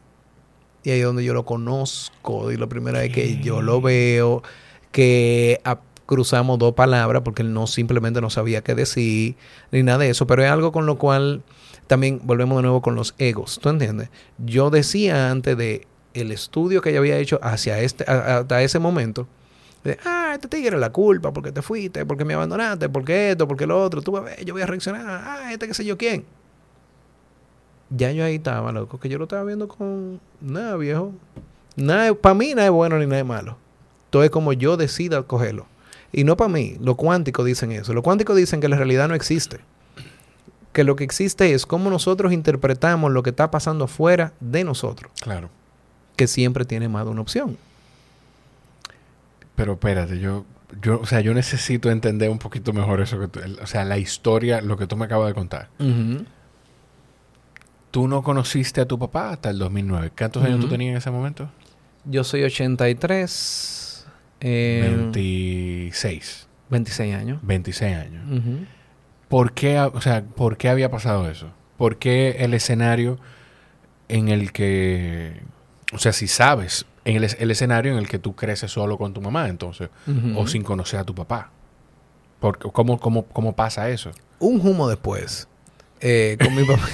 A: Y ahí es donde yo lo conozco. Y la primera vez que yo lo veo, que cruzamos dos palabras, porque él no simplemente no sabía qué decir, ni nada de eso. Pero es algo con lo cual también volvemos de nuevo con los egos. ¿Tú entiendes? Yo decía antes de el estudio que yo había hecho hacia este, hasta ese momento, ah, este tigre es la culpa porque te fuiste, porque me abandonaste, porque esto, porque lo otro, tú ver, yo voy a reaccionar, ah, este qué sé yo quién. Ya yo ahí estaba, loco, que yo lo estaba viendo con nada, viejo. Nada, para mí nada es bueno ni nada es malo. Todo es como yo decida cogerlo. Y no para mí, los cuánticos dicen eso. Los cuánticos dicen que la realidad no existe. Que lo que existe es cómo nosotros interpretamos lo que está pasando fuera de nosotros.
B: Claro.
A: Que siempre tiene más de una opción.
B: Pero espérate, yo yo, o sea, yo necesito entender un poquito mejor eso que tú, o sea, la historia, lo que tú me acabas de contar.
A: Ujú.
B: Tú no conociste a tu papá hasta el 2009. ¿Cuántos años tú tenías en ese momento?
A: Yo soy 83. Eh,
B: 26,
A: 26 años.
B: 26 años. ¿Por qué, o sea, ¿por qué había pasado eso? ¿Por qué el escenario en el que, o sea, si sabes, en el, es- el escenario en el que tú creces solo con tu mamá, entonces, o sin conocer a tu papá? ¿Por, cómo, cómo, ¿Cómo pasa eso?
A: Un humo después. eh, con mi papá.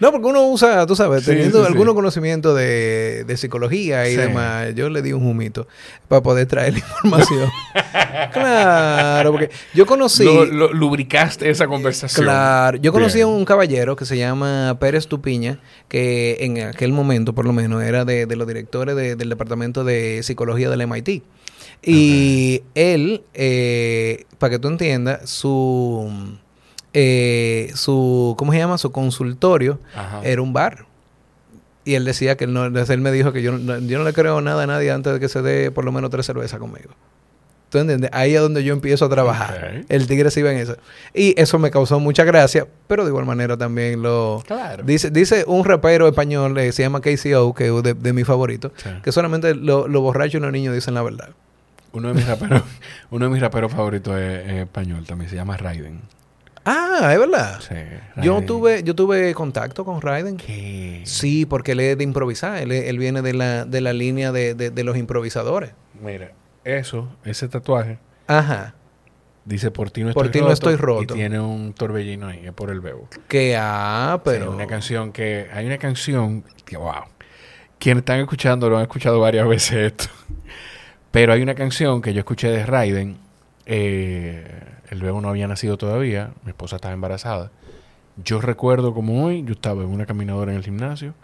A: No, porque uno usa, tú sabes,
B: Sí,
A: teniendo
B: sí, sí.
A: algunos conocimientos de, de psicología y demás, yo le di un humito para poder traer la información. claro, porque yo conocí...
B: Lo- lo- lubricaste esa conversación.
A: Claro, yo conocí a un caballero que se llama Pérez Tupiña, que en aquel momento, por lo menos, era de, de los directores de- del departamento de psicología del MIT. Y él, eh, para que tú entiendas, su, eh, su, ¿cómo se llama? Su consultorio
B: Ajá.
A: era un bar. Y él decía que él, no, él me dijo que yo, no- yo no le creo nada a nadie antes de que se dé por lo menos tres cervezas conmigo. ¿Tú entiendes? Ahí es donde yo empiezo a trabajar. El tigre se iba en eso. Y eso me causó mucha gracia, pero de igual manera también lo...
B: Claro.
A: Dice, dice un rapero español, eh, se llama KCO, que es de, de mi favorito,
B: Sí.
A: que solamente lo- los borrachos y los niños dicen la verdad.
B: Uno de mis raperos, uno de mis raperos favoritos es, es español también, se llama Raiden.
A: Ah, es verdad.
B: Sí,
A: Yo tuve, yo tuve contacto con Raiden.
B: ¿Qué?
A: Sí, porque él es de improvisar. Él, él viene de la, de la línea de, de- de los improvisadores.
B: Mira, eso, ese tatuaje,
A: Ajá.
B: dice por ti no
A: Por
B: estoy
A: no
B: roto.
A: estoy roto.
B: Y tiene un torbellino ahí, es por el bebo.
A: Que ah, pero.
B: Pero una canción que, hay una canción que, wow. Quienes están escuchando lo han escuchado varias veces esto. Pero hay una canción que yo escuché de Raiden. eh, el bebo no había nacido todavía. Mi esposa estaba embarazada. Yo recuerdo como hoy, yo estaba en una caminadora en el gimnasio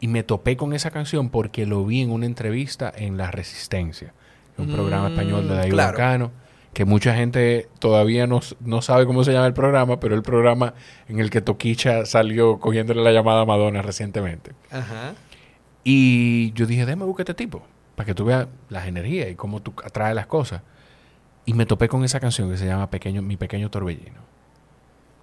B: y me topé con esa canción porque lo vi en una entrevista en La Resistencia, un
A: Mm,
B: programa español de David
A: claro.
B: Bacano, que mucha gente todavía no, no sabe cómo se llama el programa, pero el programa en el que Toquicha salió cogiéndole la llamada a Madonna recientemente.
A: Ajá.
B: Y yo dije, déjame buscar este tipo, para que tú veas las energías y cómo tú atraes las cosas. Y me topé con esa canción que se llama Pequeño, Mi Pequeño Torbellino.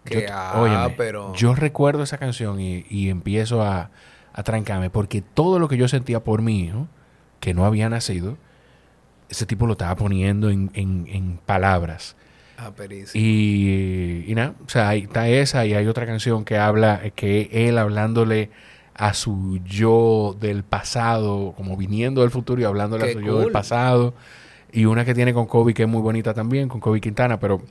A: Que
B: Yo-
A: ah,
B: óyeme,
A: pero.
B: Yo recuerdo esa canción y, y empiezo a, a trancarme porque todo lo que yo sentía por mi hijo, que no había nacido, ese tipo lo estaba poniendo en, en- en palabras.
A: Ah.
B: Y, y nada, o sea, ahí está esa y hay otra canción que habla, eh, que él hablándole a su yo del pasado, como viniendo del futuro y hablándole
A: Qué
B: a su yo del pasado. Y una que tiene con Kobe que es muy bonita también, con Kobe Quintana, pero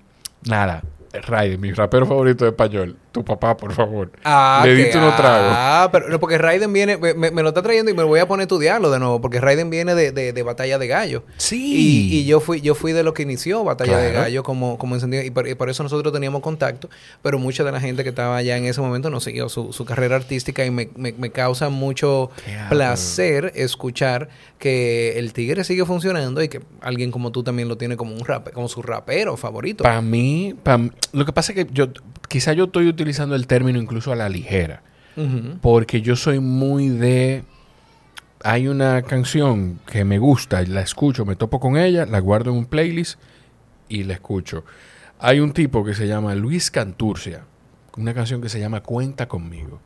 B: nada, Raiden, mi rapero favorito de español, tu papá, por favor.
A: Ah,
B: Le diste unos tragos.
A: Ah, pero no, porque Raiden viene, me, me lo está trayendo y me voy a poner a estudiarlo de nuevo, porque Raiden viene de, de, de Batalla de Gallo.
B: Sí.
A: Y, y yo fui yo fui de los que inició Batalla de. Gallo como, como encendido. Y por, y por eso nosotros teníamos contacto. Pero mucha de la gente que estaba allá en ese momento no siguió su, su carrera artística. Y me, me- me causa mucho placer escuchar que el Tigre sigue funcionando y que alguien como tú también lo tiene como un rap, como su rapero favorito.
B: Para mí, pa' lo que pasa es que yo, quizá yo estoy utilizando el término incluso a la ligera. Porque yo soy muy de... Hay una canción que me gusta, la escucho, me topo con ella, la guardo en un playlist y la escucho. Hay un tipo que se llama Luis Canturcia, una canción que se llama Cuenta conmigo.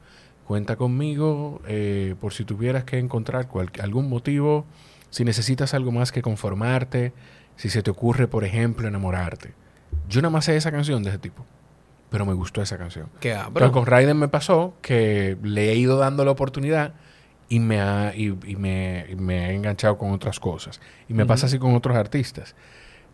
B: Cuenta conmigo eh, por si tuvieras que encontrar cual- algún motivo, si necesitas algo más que conformarte, si se te ocurre, por ejemplo, enamorarte. Yo nada más sé esa canción de ese tipo, pero me gustó esa canción.
A: Ah,
B: Pero con Raiden me pasó que le he ido dando la oportunidad y me ha, y, y me, y me he enganchado con otras cosas. Y me pasa así con otros artistas.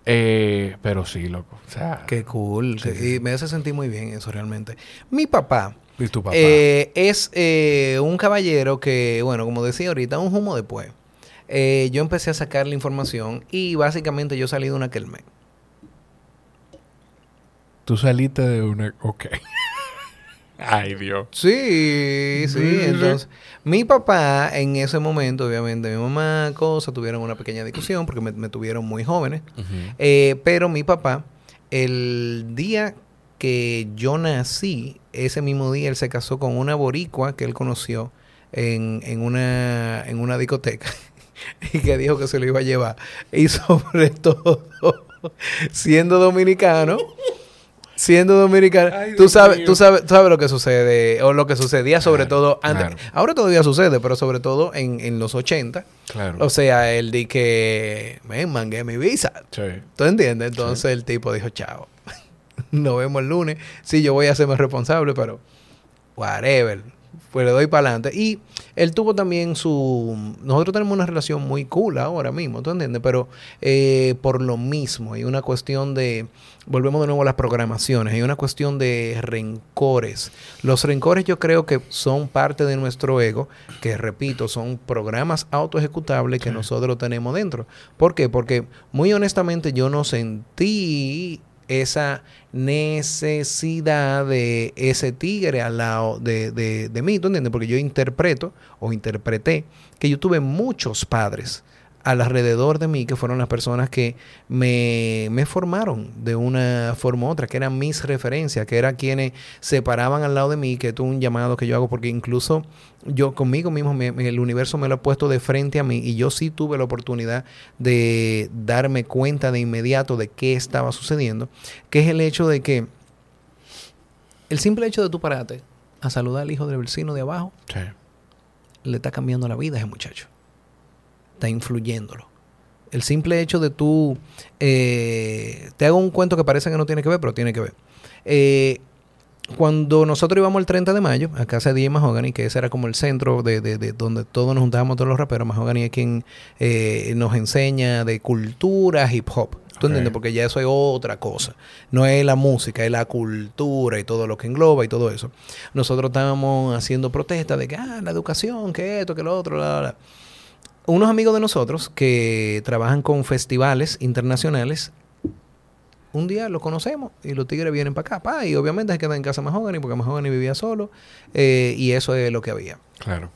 B: Eh, pero sí, loco. O sea,
A: Qué cool.
B: Sí,
A: que-
B: sí,
A: y me hace sentir muy bien eso realmente. Mi papá,
B: ¿Y tu papá?
A: eh, es eh, un caballero que, bueno, como decía ahorita, un humo después. Eh, yo empecé a sacar la información y básicamente yo salí de una Kelme.
B: Tú saliste de una... Ok. Ay, Dios.
A: Sí, sí. Entonces, mi papá en ese momento, obviamente, mi mamá, cosa, tuvieron una pequeña discusión porque me, me tuvieron muy jóvenes. Eh, pero mi papá, el día que yo nací, ese mismo día él se casó con una boricua que él conoció en, en una, en una discoteca. y que dijo que se lo iba a llevar. Y sobre todo, siendo dominicano, siendo dominicano, tú sabes, tú sabes, sabes lo que sucede, o lo que sucedía sobre todo antes. Ahora todavía sucede, pero sobre todo en, en los 80. Claro. O sea, el de que me mangué mi visa. Sí. ¿Tú entiendes? Entonces el tipo dijo, chao. Nos vemos el lunes. Sí, yo voy a ser más responsable, pero whatever pues le doy para adelante. Y él tuvo también su... Nosotros tenemos una relación muy cool ahora mismo, ¿tú entiendes? Pero eh, por lo mismo, hay una cuestión de... Volvemos de nuevo a las programaciones, hay una cuestión de rencores. Los rencores yo creo que son parte de nuestro ego, que repito, son programas autoejecutables que nosotros tenemos dentro. ¿Por qué? Porque muy honestamente yo no sentí esa necesidad de ese tigre al lado de, de, de mí, ¿tú entiendes? Porque yo interpreto o interpreté que yo tuve muchos padres alrededor de mí, que fueron las personas que me, me, formaron de una forma u otra, que eran mis referencias, que eran quienes se paraban al lado de mí, que tuvo un llamado que yo hago, porque incluso yo conmigo mismo, el universo me lo ha puesto de frente a mí y yo sí tuve la oportunidad de darme cuenta de inmediato de qué estaba sucediendo, que es el hecho de que el simple hecho de tú pararte a saludar al hijo del vecino de abajo, le está cambiando la vida a ese muchacho está influyéndolo. El simple hecho de tú, eh, te hago un cuento que parece que no tiene que ver, pero tiene que ver. Eh, cuando nosotros íbamos el 30 de mayo a casa de DJ Mahogany, que ese era como el centro de, de, donde todos nos juntábamos todos los raperos, Mahogany es quien eh, nos enseña de cultura hip hop. ¿Tú entiendes? Porque ya eso es otra cosa. No es la música, es la cultura y todo lo que engloba y todo eso. Nosotros estábamos haciendo protestas de que, ah, la educación, que esto, que lo otro, la, la unos amigos de nosotros que trabajan con festivales internacionales, un día lo conocemos y los tigres vienen para acá, y obviamente se quedan en casa Mahogany porque Mahogany vivía solo eh, y eso es lo que había.
B: Claro.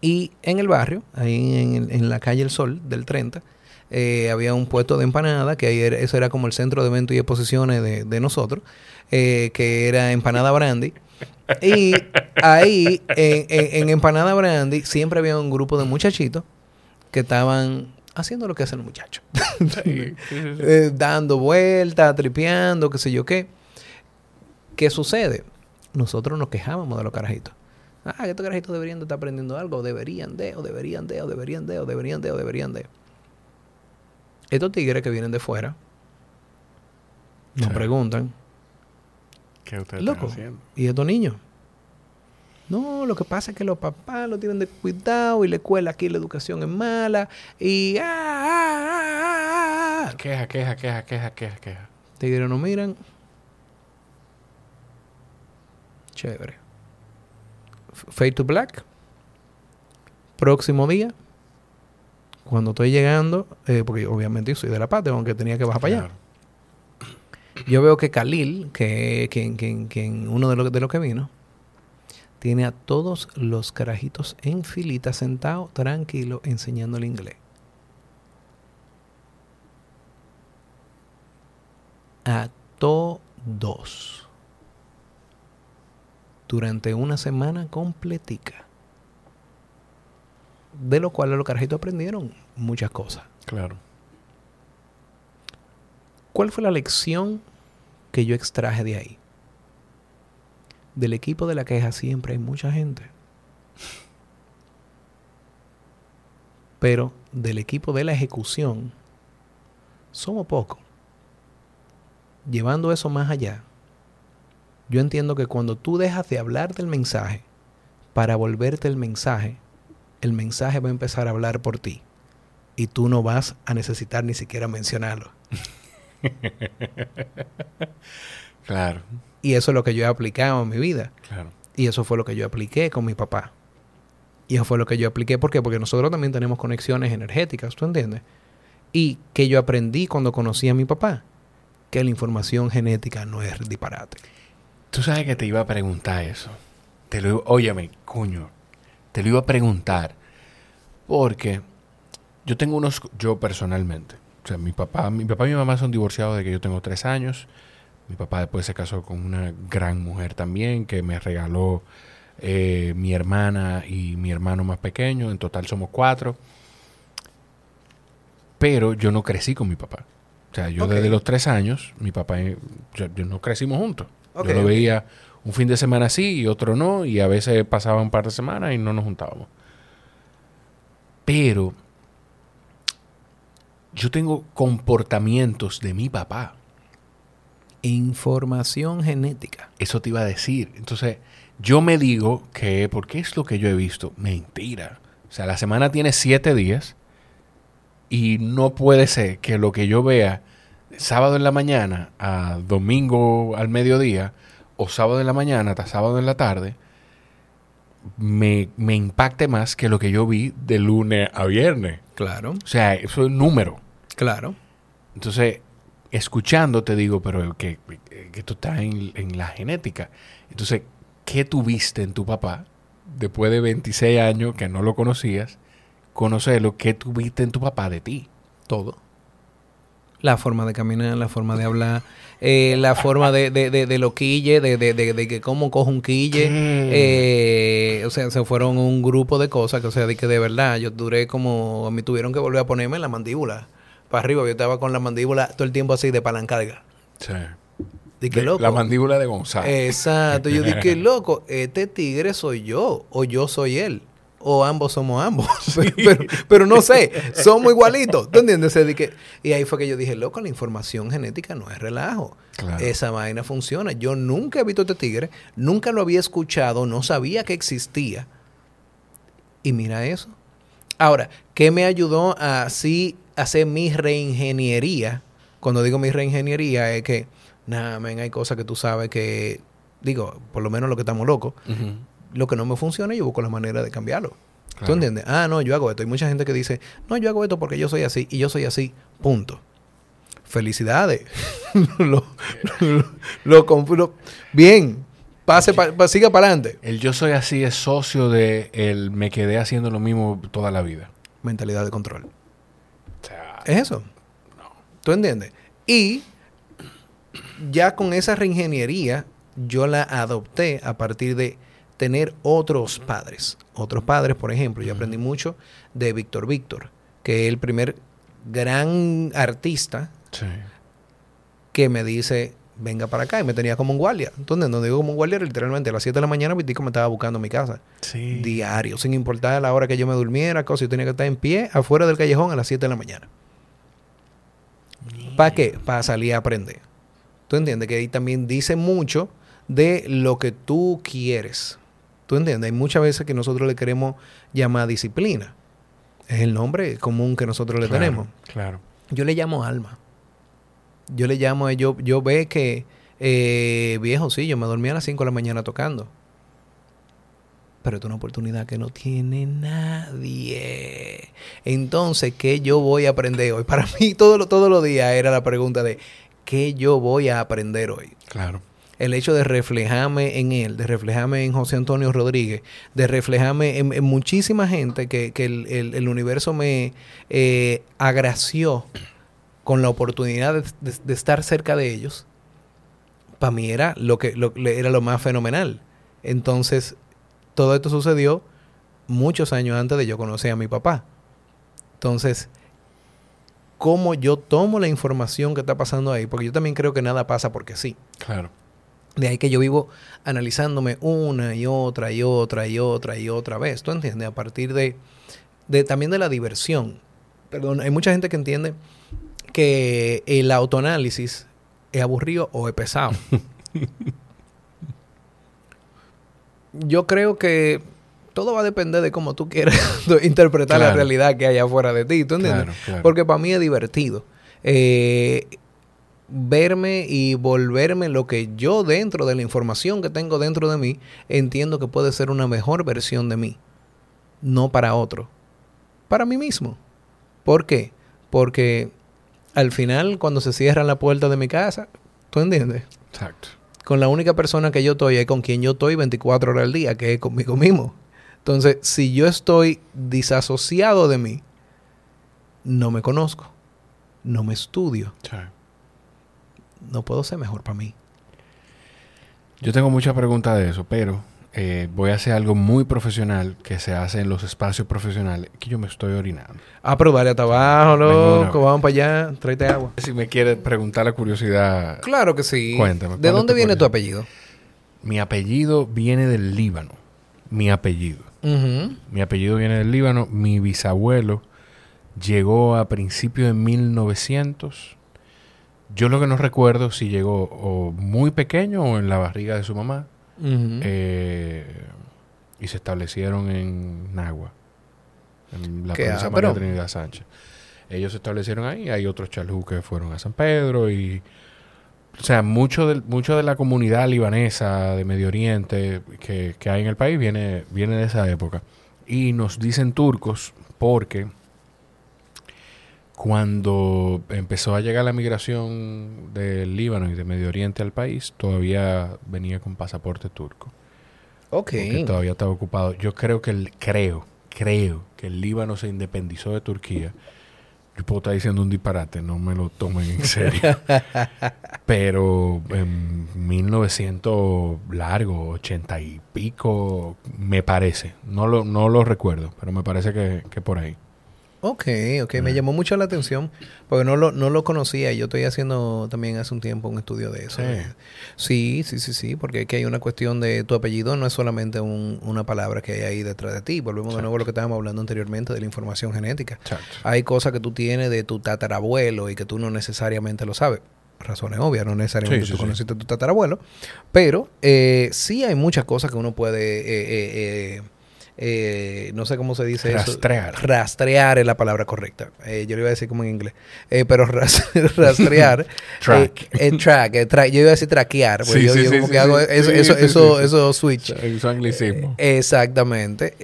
A: Y en el barrio, ahí en, la calle El Sol del 30, eh, había un puesto de empanada, que ahí eso era como el centro de eventos y exposiciones de, nosotros, eh, que era Empanada Brandy. Y ahí, en, Empanada Brandy, siempre había un grupo de muchachitos que estaban haciendo lo que hacen los muchachos. Eh, dando vueltas, tripeando, qué sé yo qué. ¿Qué sucede? Nosotros nos quejábamos de los carajitos. Ah, estos carajitos deberían de estar aprendiendo algo, deberían de, o deberían de, o deberían de, o deberían de, o deberían de. Estos tigres que vienen de fuera nos preguntan,
B: ¿Qué ustedes Loco, haciendo?
A: ¿Y estos niños? No, lo que pasa es que los papás lo tienen de cuidado y la escuela aquí la educación es mala y... Ah, ah,
B: ah, ah queja, queja, queja, queja, queja, queja.
A: Tigres no miran. Chévere. Fade to Black. Próximo día. Cuando estoy llegando, eh, porque obviamente yo soy de La Paz, aunque tenía que bajar para allá yo veo que Khalil, que, uno de los de lo que vino, tiene a todos los carajitos en filita sentado, tranquilo, enseñando el inglés. A todos. Durante una semana completica. De lo cual los carajitos aprendieron muchas cosas.
B: Claro.
A: ¿Cuál fue la lección que yo extraje de ahí? Del equipo de la queja siempre hay mucha gente. Pero del equipo de la ejecución somos pocos. Llevando eso más allá, yo entiendo que cuando tú dejas de hablar del mensaje para volverte el mensaje, el mensaje va a empezar a hablar por ti y tú no vas a necesitar ni siquiera mencionarlo.
B: claro.
A: Y eso es lo que yo he aplicado en mi vida. Claro. Y eso fue lo que yo apliqué con mi papá. Y eso fue lo que yo apliqué. ¿Por qué? Porque nosotros también tenemos conexiones energéticas, ¿tú entiendes? Y que yo aprendí cuando conocí a mi papá, que la información genética no es disparate.
B: Tú sabes que te iba a preguntar eso. Te lo, óyeme, coño, te lo iba a preguntar porque yo tengo unos, yo personalmente, o sea, mi papá, mi papá y mi mamá son divorciados de que yo tengo tres años. Mi papá después se casó con una gran mujer también que me regaló eh, mi hermana y mi hermano más pequeño. En total somos cuatro. Pero yo no crecí con mi papá. O sea, yo desde los tres años, mi papá y yo, yo no crecimos juntos. Yo lo veía un fin de semana sí y otro no, y a veces pasaba un par de semanas y no nos juntábamos. Pero yo tengo comportamientos de mi papá.
A: Información genética.
B: Eso te iba a decir. Entonces, yo me digo que, porque es lo que yo he visto, mentira. O sea, la semana tiene siete días y no puede ser que lo que yo vea sábado en la mañana a domingo al mediodía o sábado en la mañana hasta sábado en la tarde me, me impacte más que lo que yo vi de lunes a viernes.
A: Claro,
B: O sea, eso es número.
A: Claro.
B: Entonces, escuchando te digo, pero que, que esto está en, en la genética. Entonces, ¿qué tuviste en tu papá después de 26 años que no lo conocías? Conocerlo, ¿qué tuviste en tu papá de ti?
A: Todo. La forma de caminar, la forma de hablar, eh, la forma de, de, de, de lo quille, de, de, que cómo cojo un quille. Eh, o sea, se fueron un grupo de cosas que, o sea, de que de verdad yo duré como, me tuvieron que volver a ponerme la mandíbula para arriba. Yo estaba con la mandíbula todo el tiempo así de palancarga.
B: Sí.
A: Dije, loco.
B: La mandíbula de Gonzalo.
A: Exacto. Yo dije, loco, este tigre soy yo o yo soy él. O ambos somos ambos. pero, pero no sé, somos igualitos. ¿Tú entiendes? Y ahí fue que yo dije, loco, la información genética no es relajo.
B: Claro.
A: Esa vaina funciona. Yo nunca he visto este tigre, nunca lo había escuchado, no sabía que existía. Y mira eso. Ahora, ¿qué me ayudó a así hacer mi reingeniería? Cuando digo mi reingeniería es que, nada, men, hay cosas que tú sabes que, digo, por lo menos lo que estamos locos, lo que no me funciona, yo busco la manera de cambiarlo. ¿Tú
B: Claro.
A: entiendes? Ah, no, yo hago esto. Hay mucha gente que dice, no, yo hago esto porque yo soy así y yo soy así. Punto. Felicidades. lo, lo, lo comp- lo- bien. Pase, pa- pa- siga para adelante.
B: El yo soy así es socio de el me quedé haciendo lo mismo toda la vida.
A: Mentalidad de control.
B: Sea,
A: Es eso. ¿Tú entiendes? Y ya con esa reingeniería, yo la adopté a partir de tener otros padres. Otros padres, por ejemplo, yo aprendí mucho de Víctor Víctor, que es el primer gran artista
B: sí.
A: que me dice, venga para acá, y me tenía como un guardia. Entonces, no digo como un guardia, literalmente a las 7 de la mañana, Vitico me estaba buscando en mi casa.
B: Sí.
A: Diario, sin importar la hora que yo me durmiera, cosa, yo tenía que estar en pie afuera del callejón a las 7 de la mañana. ¿Para qué? Para salir a aprender. ¿Tú entiendes? Que ahí también dice mucho de lo que tú quieres. ¿Tú entiendes? Hay muchas veces que nosotros le queremos llamar disciplina. Es el nombre común que nosotros le
B: Claro,
A: tenemos.
B: Claro.
A: Yo le llamo alma. Yo le llamo, yo, yo ve que, eh, viejo, sí, yo me dormía a las 5 de la mañana tocando. Pero es una oportunidad que no tiene nadie. Entonces, ¿qué yo voy a aprender hoy? Para mí, todos los todos los días era la pregunta de, ¿qué yo voy a aprender hoy?
B: Claro.
A: el hecho de reflejarme en él, de reflejarme en José Antonio Rodríguez, de reflejarme en, en muchísima gente que, que el, el- el universo me eh, agració con la oportunidad de, de- de estar cerca de ellos, para mí era lo que lo- era lo más fenomenal. Entonces, todo esto sucedió muchos años antes de yo conocer a mi papá. Entonces, ¿cómo yo tomo la información que está pasando ahí? Porque yo también creo que nada pasa porque sí.
B: Claro.
A: De ahí que yo vivo analizándome una y otra y otra y otra y otra vez. ¿Tú entiendes? A partir de, de también de la diversión. Perdón, hay mucha gente que entiende que el autoanálisis es aburrido o es pesado. yo creo que todo va a depender de cómo tú quieras interpretar la realidad que hay afuera de ti. ¿Tú entiendes?
B: Claro, claro.
A: Porque para mí es divertido. Eh, verme y volverme lo que yo dentro de la información que tengo dentro de mí entiendo que puede ser una mejor versión de mí. No para otro. Para mí mismo. ¿Por qué? Porque al final cuando se cierra la puerta de mi casa, ¿tú entiendes?
B: Exacto.
A: Con la única persona que yo estoy es con quien yo estoy 24 horas al día, que es conmigo mismo. Entonces, si yo estoy disasociado de mí, no me conozco, no me estudio,
B: Sí.
A: no puedo ser mejor para mí.
B: Yo tengo muchas preguntas de eso, pero eh, voy a hacer algo muy profesional que se hace en los espacios profesionales, que yo me estoy orinando.
A: Ah, pero dale hasta abajo, loco, vamos para allá, tráete agua.
B: Si me quieres preguntar la curiosidad.
A: Claro que sí.
B: Cuéntame.
A: ¿De dónde viene tu apellido?
B: Mi apellido viene del Líbano. Mi apellido. Mi apellido viene del Líbano. Mi bisabuelo llegó a principios de 1900. Yo lo que no recuerdo si llegó o muy pequeño o en la barriga de su mamá. Eh, y se establecieron en Nagua, en la provincia de Trinidad Sánchez. Ellos se establecieron ahí. Hay otros chalú que fueron a San Pedro y o sea, mucho de, mucho de la comunidad libanesa de Medio Oriente que, hay en el país viene, viene de esa época. Y nos dicen turcos porque cuando empezó a llegar la migración del Líbano y de Medio Oriente al país, todavía venía con pasaporte turco.
A: Ok. Porque
B: todavía estaba ocupado. Yo creo que el, creo, creo que el Líbano se independizó de Turquía yo puedo estar diciendo un disparate, no me lo tomen en serio. Pero en 1900 largo, 80 y pico, me parece. No lo, no lo recuerdo, pero me parece que, que por ahí.
A: Ok, ok. Me llamó mucho la atención porque no lo, no lo conocía. Yo estoy haciendo también hace un tiempo un estudio de eso. Sí, sí, sí, sí, porque aquí hay una cuestión de tu apellido, no es solamente una palabra que hay ahí detrás de ti. Volvemos de nuevo a lo que estábamos hablando anteriormente de la información genética. Hay cosas que tú tienes de tu tatarabuelo y que tú no necesariamente lo sabes razones obvias, no necesariamente tú conociste a tu tatarabuelo, pero eh, sí hay muchas cosas que uno puede eh, eh, eh eh, no sé cómo se dice
B: rastrear.
A: eso. Rastrear es la palabra correcta. Eh, yo lo iba a decir como en inglés. Eh, pero rastrear.
B: track.
A: track. Yo iba a decir traquear. Porque yo, como que hago eso, eso, eso, eso, switch.
B: Eso anglicismo.
A: exactamente.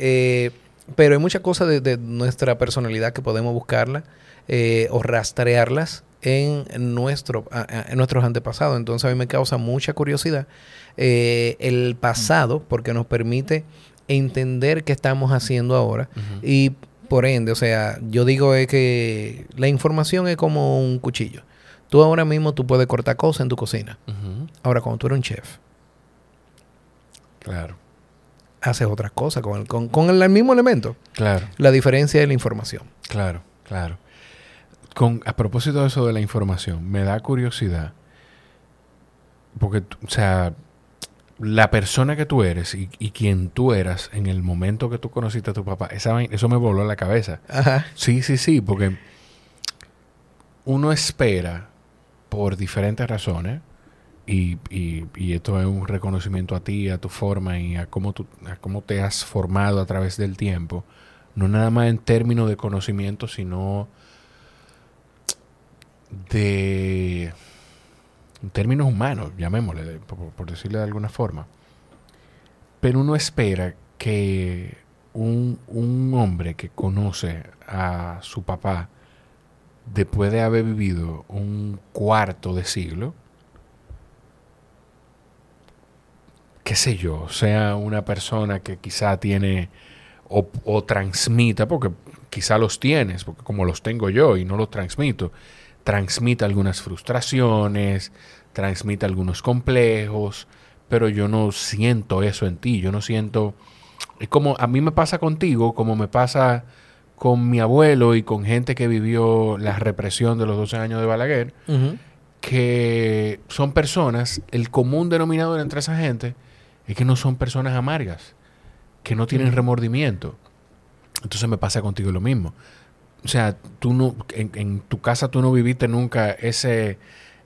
A: pero hay muchas cosas de, nuestra personalidad que podemos buscarla o rastrearlas en, nuestro, en nuestros antepasados. Entonces a mí me causa mucha curiosidad el pasado porque nos permite entender qué estamos haciendo ahora y por ende, o sea, yo digo es que la información es como un cuchillo. Tú ahora mismo tú puedes cortar cosas en tu cocina. Ahora, cuando tú eres un chef,
B: claro,
A: haces otras cosas con el, con, el, mismo elemento.
B: Claro.
A: La diferencia es la información.
B: Claro, claro. Con, a propósito de eso de la información, me da curiosidad. Porque, o sea, la persona que tú eres y, quien tú eras en el momento que tú conociste a tu papá, esa, eso me voló la cabeza.
A: Ajá.
B: Sí, sí, sí, porque uno espera por diferentes razones, y, y, esto es un reconocimiento a ti, a tu forma y a cómo, tú, a cómo te has formado a través del tiempo, no nada más en términos de conocimiento, sino de términos humanos, llamémosle, por, decirle de alguna forma. Pero uno espera que un, un, hombre que conoce a su papá después de haber vivido un cuarto de siglo, qué sé yo, sea una persona que quizá tiene o, o, transmita, porque quizá los tienes, porque como los tengo yo y no los transmito, transmite algunas frustraciones, transmite algunos complejos, pero yo no siento eso en ti, yo no siento... Es como a mí me pasa contigo, como me pasa con mi abuelo y con gente que vivió la represión de los 12 años de Balaguer, que son personas, el común denominador entre esa gente es que no son personas amargas, que no tienen remordimiento. Entonces me pasa contigo lo mismo. O sea, tú no, en, tu casa tú no viviste nunca ese,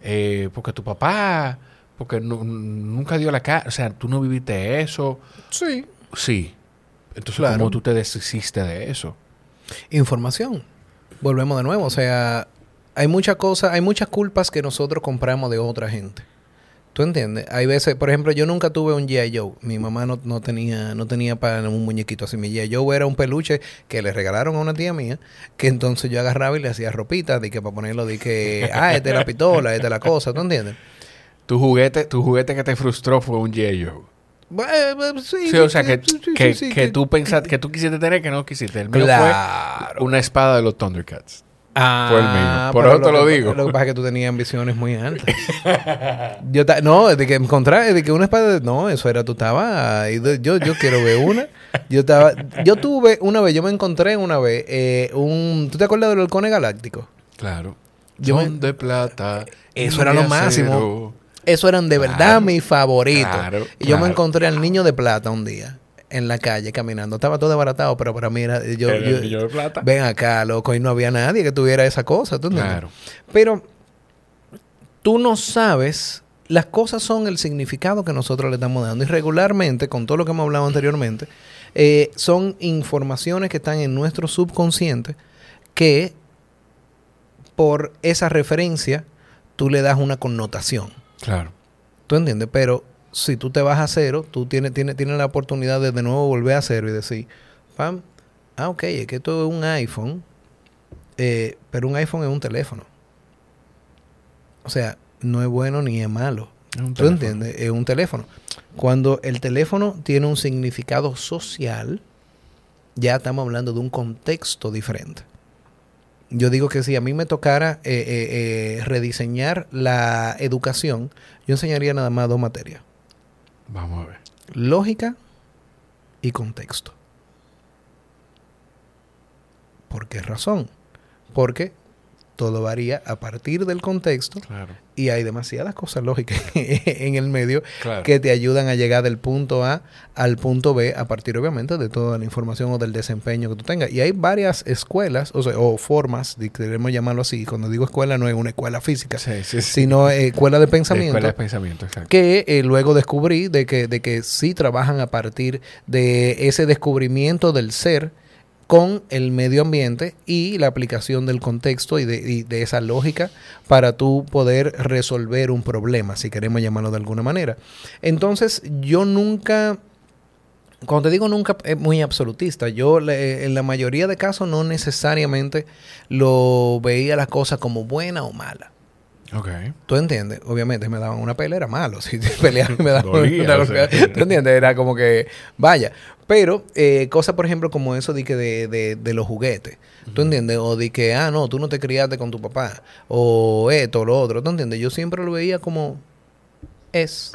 B: eh, porque tu papá, porque nunca dio la cara, o sea, tú no viviste eso.
A: Sí.
B: Sí. Entonces, ¿cómo tú te deshiciste de eso?
A: Información. Volvemos de nuevo, o sea, hay muchas cosas, hay muchas culpas que nosotros compramos de otra gente. ¿Tú entiendes? Hay veces, por ejemplo, yo nunca tuve un G.I. Joe. Mi mamá no, no, tenía no tenía para un muñequito así. Mi G.I. Joe era un peluche que le regalaron a una tía mía, que entonces yo agarraba y le hacía ropita, de que para ponerlo, de que, ah, esta es la pistola, esta es la cosa, ¿tú entiendes?
B: Tu juguete, tu juguete que te frustró fue un G.I. Joe.
A: Eh, eh, sí,
B: o sea, que, que, que tú pensaste, que tú quisiste tener que no quisiste. El mío fue una espada de los Thundercats.
A: Ah,
B: fue el mío. Por eso te lo digo.
A: Lo que pasa es que tú tenías ambiciones muy altas. yo no, de que encontrar, de que una espada, no, eso era, tú estabas, yo, yo quiero ver una. Yo estaba, yo tuve una vez, yo me encontré una vez, eh, un, ¿tú te acuerdas de los halcones galácticos?
B: Claro.
A: Yo me-
B: de plata.
A: Eso
B: y
A: era lo máximo.
B: acero.
A: Eso eran de verdad
B: Claro,
A: mis favoritos.
B: claro,
A: y yo me encontré al niño de plata un día en la calle caminando. Estaba todo desbaratado, pero para mí era, yo,
B: el
A: yo-
B: de plata.
A: ven acá, loco, y no había nadie que tuviera esa cosa, ¿tú entiendes?
B: Claro.
A: Pero tú no sabes, las cosas son el significado que nosotros le estamos dando. Y regularmente, con todo lo que hemos hablado anteriormente, eh, son informaciones que están en nuestro subconsciente que por esa referencia tú le das una connotación.
B: Claro.
A: ¿Tú entiendes? Pero si tú te vas a cero, tú tienes, tienes, tienes la oportunidad de de nuevo volver a cero y decir, pam, ah, ok, es que esto es un iPhone, eh, pero un iPhone es un teléfono. O sea, no es bueno ni es malo.
B: Es
A: ¿Tú
B: teléfono.
A: entiendes? Es un teléfono. Cuando el teléfono tiene un significado social, ya estamos hablando de un contexto diferente. Yo digo que si a mí me tocara eh, eh, eh, rediseñar la educación, yo enseñaría nada más dos materias.
B: Vamos a ver.
A: Lógica y contexto. ¿Por qué razón? Porque todo varía a partir del contexto
B: Claro.
A: y hay demasiadas cosas lógicas en el medio
B: Claro.
A: que te ayudan a llegar del punto A al punto B a partir obviamente de toda la información o del desempeño que tú tengas. Y hay varias escuelas, o, sea, o formas, de- queremos llamarlo así, cuando digo escuela no es una escuela física,
B: Sí, sí, sí.
A: sino eh, escuela de
B: De
A: pensamiento.
B: Escuela de pensamiento, exacto.
A: que eh, luego descubrí de que, de que sí trabajan a partir de ese descubrimiento del ser con el medio ambiente y la aplicación del contexto y de, y de esa lógica para tú poder resolver un problema, si queremos llamarlo de alguna manera. Entonces, yo nunca, cuando te digo nunca, es muy absolutista. Yo le- en la mayoría de casos no necesariamente lo veía las cosas como buena o mala.
B: Ok.
A: ¿Tú entiendes? Obviamente me daban una pelea, era malo. Si peleaban me daban
B: Dolía,
A: una
B: o sea.
A: ¿Tú entiendes? Era como que, vaya. Pero eh, cosas, por ejemplo, como eso de que de, de, de los juguetes. ¿Tú entiendes? O de que, ah, no, tú no te criaste con tu papá. O esto, lo otro. ¿Tú entiendes? Yo siempre lo veía como es.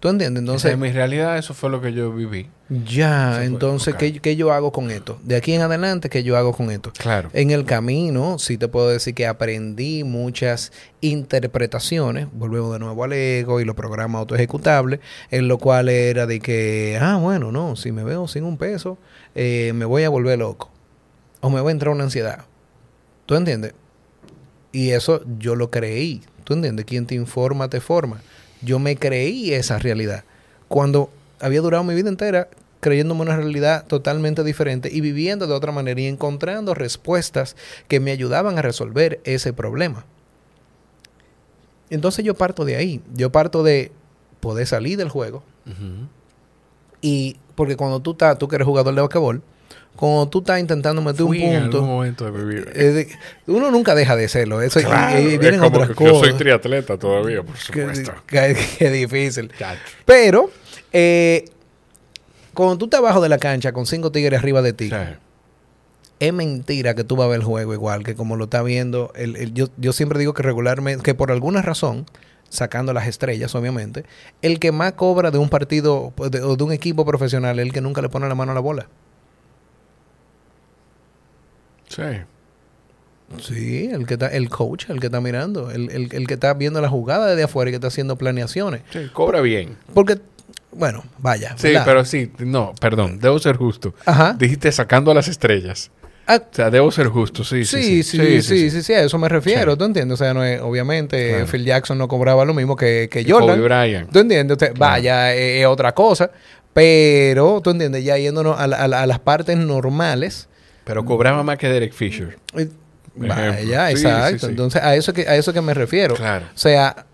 A: ¿Tú entiendes?
B: Entonces, en mi realidad, eso fue lo que yo viví.
A: ya,
B: fue,
A: entonces. ¿qué, qué yo hago con esto? De aquí en adelante, ¿qué yo hago con esto?
B: Claro.
A: En el camino, sí te puedo decir que aprendí muchas interpretaciones, volvemos de nuevo al ego y los programas autoejecutables, en lo cual era de que, ah, bueno, no, si me veo sin un peso, eh, me voy a volver loco. O me va a entrar una ansiedad. ¿Tú entiendes? Y eso yo lo creí. ¿Tú entiendes? Quien te informa, te forma. Yo me creí esa realidad. Cuando había durado mi vida entera creyéndome una realidad totalmente diferente y viviendo de otra manera y encontrando respuestas que me ayudaban a resolver ese problema. Entonces yo parto de ahí. Yo parto de poder salir del juego. Y porque cuando tú estás, tú que eres jugador de basquetbol, cuando tú estás intentando meter
B: Fui
A: un
B: en algún
A: punto,
B: momento de mi vida.
A: eh, de- uno nunca deja de serlo. Eso, y-
B: Claro,
A: y, y
B: es
A: vienen
B: como
A: otras cosas.
B: Yo soy triatleta todavía, por supuesto.
A: que difícil.
B: Chacho.
A: Pero, eh, cuando tú estás abajo de la cancha con cinco tigres arriba de ti,
B: Sí.
A: es mentira que tú vas a ver el juego igual que como lo está viendo. El, el- yo, yo siempre digo que regularmente, que por alguna razón, sacando las estrellas, obviamente, el que más cobra de un partido pues, de- o de un equipo profesional es el que nunca le pone la mano a la bola.
B: Sí.
A: Sí, el que está, el coach, el que está mirando, el, el- el que está viendo la jugada desde afuera y que está haciendo planeaciones.
B: Sí, cobra bien.
A: Porque, bueno, vaya.
B: Sí,
A: ¿verdad?
B: pero sí, no, perdón, debo ser justo.
A: Ajá.
B: Dijiste sacando a las estrellas.
A: Ah,
B: O sea, debo ser justo, sí,
A: Sí, sí, sí, sí, sí, a eso me refiero,
B: Sí.
A: ¿tú entiendes? O sea, no es, obviamente
B: Claro.
A: Phil Jackson no cobraba lo mismo que, que Jordan.
B: Kobe Bryant.
A: ¿Tú entiendes? Usted- Vaya, es, otra cosa, pero, ¿tú entiendes? Ya yéndonos a, a las partes normales,
B: Pero cobraba más que Derek Fisher.
A: eh, vaya,
B: Sí,
A: exacto.
B: sí, sí.
A: Entonces, a eso, que, a eso que me refiero.
B: Claro.
A: O sea,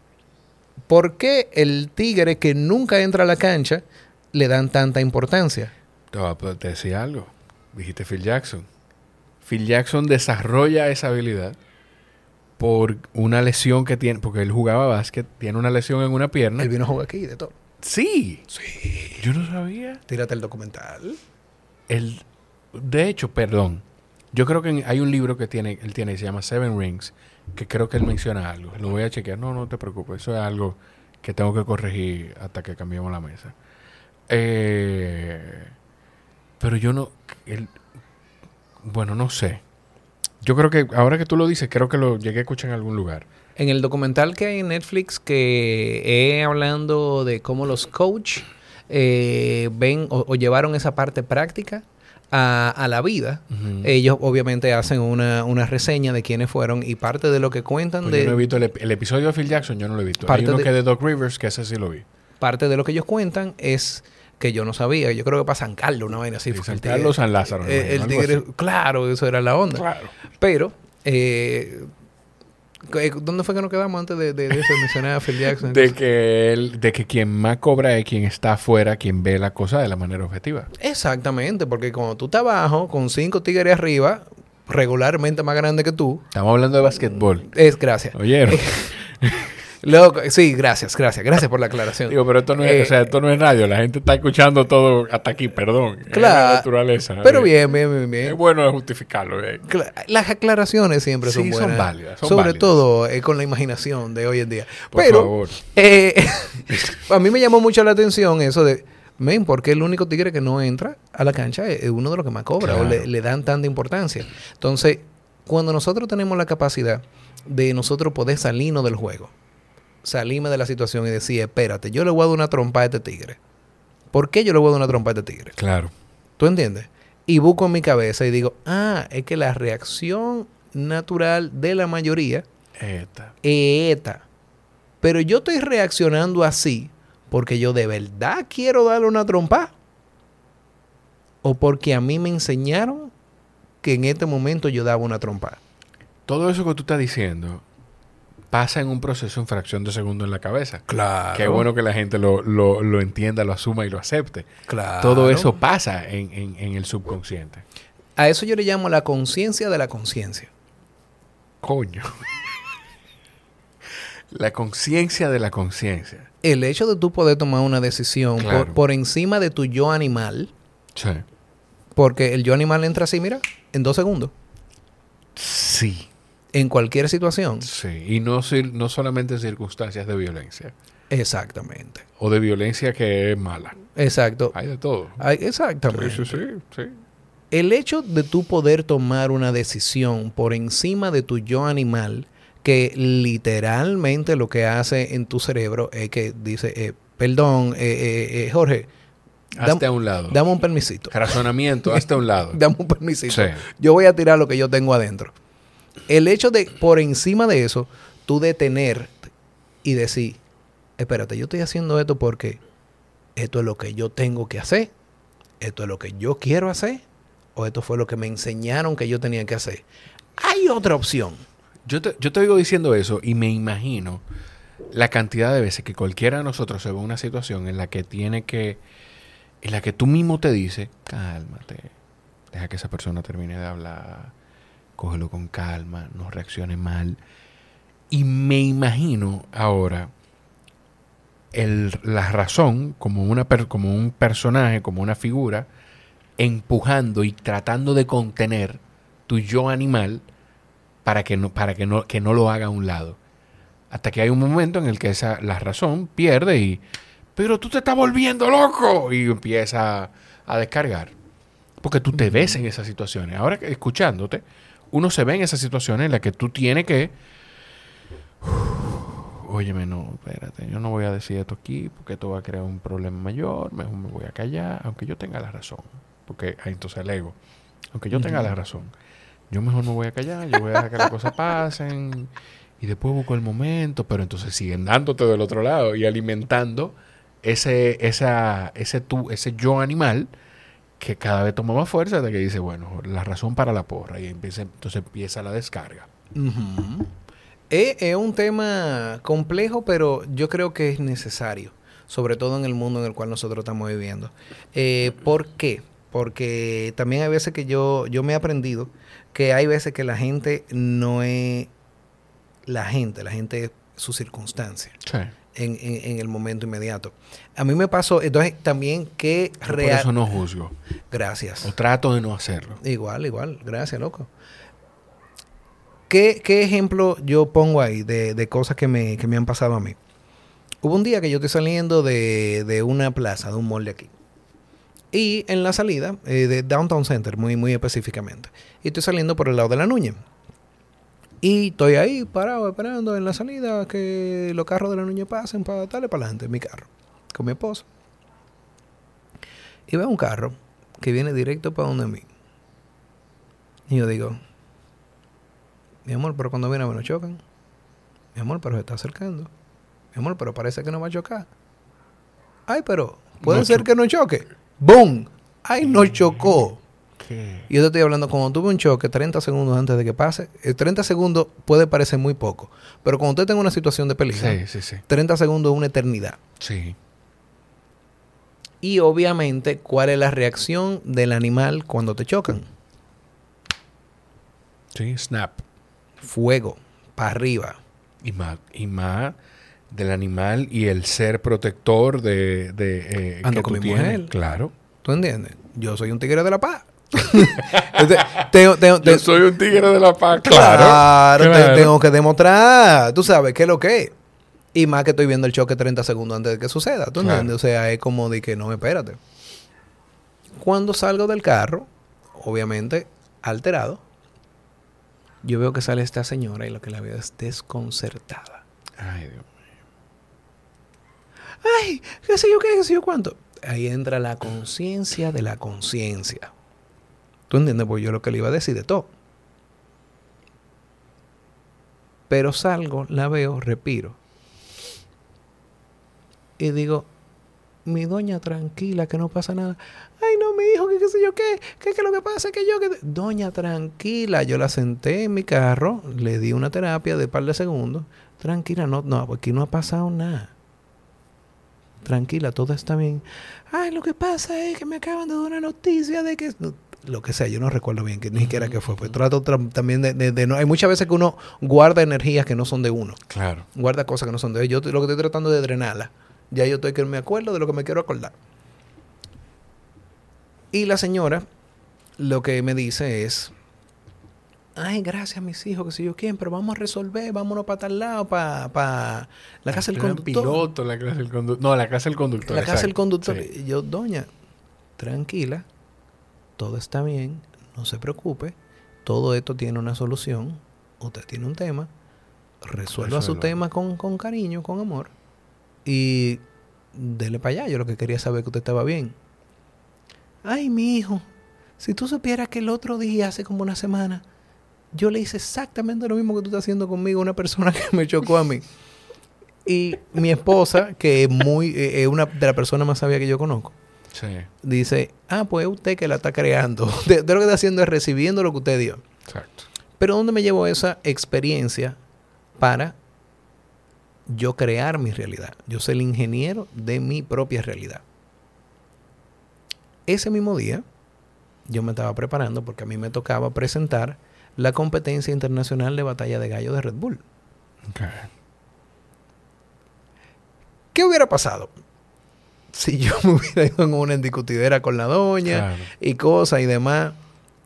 A: ¿por qué el tigre que nunca entra a la cancha le dan tanta importancia?
B: Te voy a decía algo. Dijiste Phil Jackson. Phil Jackson desarrolla esa habilidad por una lesión que tiene, porque él jugaba básquet, tiene una lesión en una pierna.
A: Él vino a jugar aquí de todo.
B: Sí. Yo no sabía.
A: Tírate el documental.
B: El, de hecho, perdón. Yo creo que hay un libro que tiene, él tiene, se llama Seven Rings, que creo que él menciona algo. Lo voy a chequear. No, no te preocupes. Eso es algo que tengo que corregir hasta que cambiemos la mesa. Eh, pero yo no... bueno, no sé. Yo creo que ahora que tú lo dices, creo que lo llegué a escuchar en algún lugar.
A: En el documental que hay en Netflix que he hablando de cómo los coach eh, ven o, llevaron esa parte práctica a, la vida. Ellos obviamente hacen una, reseña de quiénes fueron y parte de lo que cuentan
B: pues
A: de...
B: Yo no he visto el, episodio de Phil Jackson, yo no lo he visto. Hay uno que de Doc Rivers, que ese sí lo vi.
A: Parte de lo que ellos cuentan es que yo no sabía. Yo creo que para San Carlos, una vaina así.
B: San Carlos, San Lázaro.
A: Eh, el, tigre, claro, eso era la onda. Claro. Pero eh, ¿Dónde fue que nos quedamos antes de, de, eso? Mencionar a Phil Jackson.
B: de, que de que quien más cobra es quien está afuera, quien ve la cosa de la manera objetiva.
A: Exactamente, porque cuando tú estás abajo, con cinco tigres arriba, regularmente más grande que tú.
B: Estamos hablando de básquetbol.
A: Es gracias.
B: Oyeron.
A: sí, gracias, gracias, gracias por la aclaración.
B: Digo, pero esto no es, o sea, eh, esto no es radio, la gente está escuchando todo hasta aquí, perdón.
A: Claro.
B: la naturaleza.
A: Pero bien, bien, bien, bien.
B: Es bueno justificarlo. Eh.
A: Las aclaraciones siempre son buenas.
B: son válidas.
A: sobre todo eh, con la imaginación de hoy en día. Por pero, favor. a mí me llamó mucho la atención eso de, men, porque el único tigre que no entra a la cancha es uno de los que más cobra o le, le dan tanta importancia. Entonces, cuando nosotros tenemos la capacidad de nosotros poder salirnos del juego, salirme de la situación y decir, espérate, yo le voy a dar una trompa a este tigre. ¿Por qué yo le voy a dar una trompa a este tigre?
B: Claro.
A: ¿Tú entiendes? Y busco en mi cabeza y digo, ah, es que la reacción natural de la mayoría
B: esta.
A: es esta. Pero yo estoy reaccionando así porque yo de verdad quiero darle una trompa. O porque a mí me enseñaron que en este momento yo daba una trompa.
B: Todo eso que tú estás diciendo pasa en un proceso en fracción de segundo en la cabeza.
A: Claro.
B: Qué bueno que la gente lo, lo, entienda, lo asuma y lo acepte. Claro. Todo eso pasa en, el subconsciente.
A: A eso yo le llamo la conciencia de la conciencia.
B: Coño. la conciencia de la conciencia.
A: El hecho de tú poder tomar una decisión por, por, encima de tu yo animal.
B: Sí.
A: Porque el yo animal entra así, mira, en dos segundos.
B: Sí
A: en cualquier situación.
B: Sí, y no, no solamente en circunstancias de violencia.
A: Exactamente.
B: O de violencia que es mala.
A: Exacto.
B: Hay de todo.
A: Hay, exactamente.
B: Sí, sí, sí,
A: El hecho de tú poder tomar una decisión por encima de tu yo animal, que literalmente lo que hace en tu cerebro es que dice, eh, perdón, eh, eh, eh Jorge,
B: Hazte a un lado.
A: Dame un permisito.
B: Razonamiento, hazte a un lado.
A: dame un permisito. Yo voy a tirar lo que yo tengo adentro el hecho de, por encima de eso, tú detener y decir, espérate, yo estoy haciendo esto porque esto es lo que yo tengo que hacer, esto es lo que yo quiero hacer, o esto fue lo que me enseñaron que yo tenía que hacer. Hay otra opción.
B: Yo te, yo te digo diciendo eso y me imagino la cantidad de veces que cualquiera de nosotros se ve en una situación en la que tiene que, en la que tú mismo te dices, cálmate, deja que esa persona termine de hablar cógelo con calma, no reaccione mal. Y me imagino ahora la razón como, una como un personaje, como una figura, empujando y tratando de contener tu yo animal para que no, para que no, que no lo haga a un lado. Hasta que hay un momento en el que esa, la razón pierde y, pero tú te estás volviendo loco y empieza a descargar. Porque tú te ves en esas situaciones. Ahora escuchándote, uno se ve en esa situación en la que tú tienes que... Óyeme, no, espérate, yo no voy a decir esto aquí porque esto va a crear un problema mayor, mejor me voy a callar, aunque yo tenga la razón, porque ahí entonces el ego, aunque yo tenga la razón, yo mejor me voy a callar, yo voy a dejar que las cosas pasen y después busco el momento, pero entonces siguen dándote del otro lado y alimentando ese, esa, ese tú, ese yo animal que cada vez toma más fuerza de que dice, bueno, la razón para la porra y empieza, entonces empieza la descarga.
A: es, un tema complejo, pero yo creo que es necesario, sobre todo en el mundo en el cual nosotros estamos viviendo. Eh, ¿Por qué? Porque también hay veces que yo, yo me he aprendido que hay veces que la gente no es la gente, la gente es su circunstancia. En, en, el momento inmediato. A mí me pasó, entonces también que
B: real... Por eso no juzgo.
A: Gracias.
B: O trato de no hacerlo.
A: Igual, igual. Gracias, loco. ¿Qué, qué ejemplo yo pongo ahí de, de cosas que me, que me, han pasado a mí? Hubo un día que yo estoy saliendo de, de una plaza, de un mall de aquí. Y en la salida, eh, de Downtown Center, muy, muy específicamente. Y estoy saliendo por el lado de la Nuñez. Y estoy ahí parado esperando en la salida que los carros de la Nuñez pasen para darle para adelante mi carro, con mi esposa. Y veo un carro que viene directo para donde mí. Y yo digo, mi amor, pero cuando viene a nos chocan. Mi amor, pero se está acercando. Mi amor, pero parece que no va a chocar. Ay, pero puede ser que no choque. ¡Boom! ¡Ay, no chocó! Y yo te estoy hablando, cuando tuve un choque 30 segundos antes de que pase, 30 eh, segundos puede parecer muy poco, pero cuando usted tenga una situación de peligro, 30 segundos es una eternidad.
B: Sí.
A: Y obviamente, ¿cuál es la reacción del animal cuando te chocan?
B: Sí, snap.
A: Fuego, para arriba.
B: Y más, y más del animal y el ser protector de, de
A: eh, Ando con mi mujer.
B: Claro.
A: ¿Tú entiendes? Yo soy un tigre de la paz.
B: Yo soy un tigre de la paz.
A: Claro, tengo que demostrar. Tú sabes qué es lo que es. Y más que estoy viendo el choque 30 segundos antes de que suceda. ¿Tú entiendes? O sea, es como de que no, espérate. Cuando salgo del carro, obviamente alterado, yo veo que sale esta señora y lo que la veo es desconcertada.
B: Ay, Dios mío.
A: Ay, qué sé yo qué, qué sé yo cuánto. Ahí entra la conciencia de la conciencia. ¿Tú entiendes? Pues yo lo que le iba a decir de todo. Pero salgo, la veo, respiro. Y digo, mi doña tranquila, que no pasa nada. Ay, no, mi hijo, que qué sé yo qué, que, que lo que pasa que yo que... Doña tranquila, yo la senté en mi carro, le di una terapia de par de segundos. Tranquila, no, no, aquí no ha pasado nada. Tranquila, todo está bien. Ay, lo que pasa es que me acaban de dar una noticia de que lo que sea, yo no recuerdo bien que ni siquiera qué fue. Pues trato también de, no. Hay muchas veces que uno guarda energías que no son de uno.
B: Claro.
A: Guarda cosas que no son de Yo lo que estoy tratando de drenarla. Ya yo estoy que me acuerdo de lo que me quiero acordar. Y la señora lo que me dice es, ay, gracias mis hijos, que si yo quién, pero vamos a resolver, vámonos para tal lado, para la casa del conductor.
B: piloto, la casa del conductor. No, la casa del conductor.
A: La casa del conductor. Y yo, doña, tranquila, todo está bien, no se preocupe, todo esto tiene una solución, usted tiene un tema, resuelva su tema con, con, cariño, con amor, y dele para allá, yo lo que quería saber que usted estaba bien. Ay, mi hijo, si tú supieras que el otro día, hace como una semana, yo le hice exactamente lo mismo que tú estás haciendo conmigo a una persona que me chocó a mí. Y mi esposa, que es muy, eh, es una de las personas más sabias que yo conozco, Dice, ah, pues usted que la está creando. De, lo que está haciendo es recibiendo lo que usted dio.
B: Exacto.
A: Pero ¿dónde me llevó esa experiencia para yo crear mi realidad? Yo soy el ingeniero de mi propia realidad. Ese mismo día, yo me estaba preparando porque a mí me tocaba presentar la competencia internacional de batalla de gallo de Red Bull. ¿Qué hubiera pasado? Si yo me hubiera ido en una indiscutidera con la doña y cosas y demás,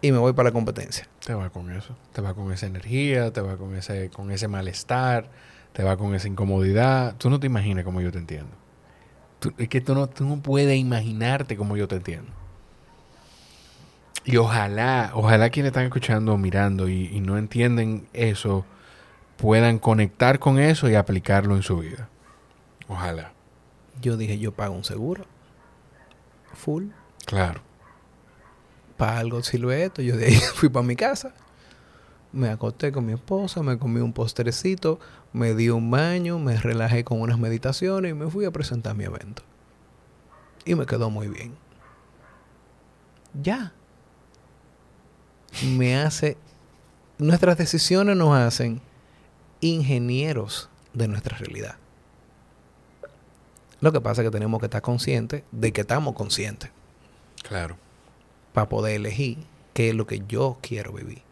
A: y me voy para la competencia.
B: Te va con eso, te va con esa energía, te va con ese, con ese malestar, te va con esa incomodidad. Tú no te imaginas cómo yo te entiendo. es que tú no, tú no puedes imaginarte cómo yo te entiendo. Y ojalá, ojalá quienes están escuchando o mirando y, y no entienden eso, puedan conectar con eso y aplicarlo en su vida. Ojalá.
A: Yo dije, yo pago un seguro. Full.
B: Claro.
A: Para algo silueto. Yo de ahí fui para mi casa. Me acosté con mi esposa, me comí un postrecito, me di un baño, me relajé con unas meditaciones y me fui a presentar mi evento. Y me quedó muy bien. Ya. Me hace... Nuestras decisiones nos hacen ingenieros de nuestra realidad. Lo que pasa es que tenemos que estar conscientes de que estamos conscientes.
B: Claro.
A: Para poder elegir qué es lo que yo quiero vivir.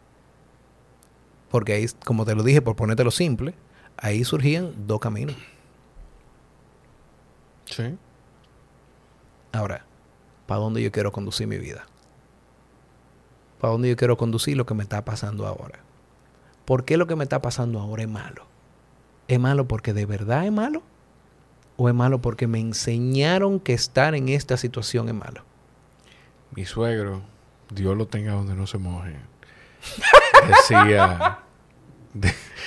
A: Porque ahí, como te lo dije, por ponértelo simple, ahí surgían dos caminos.
B: Sí.
A: Ahora, ¿para dónde yo quiero conducir mi vida? ¿Para dónde yo quiero conducir lo que me está pasando ahora? ¿Por qué lo que me está pasando ahora es malo? ¿Es malo porque de verdad es malo? ¿O es malo porque me enseñaron que estar en esta situación es malo?
B: Mi suegro, Dios lo tenga donde no se moje, decía...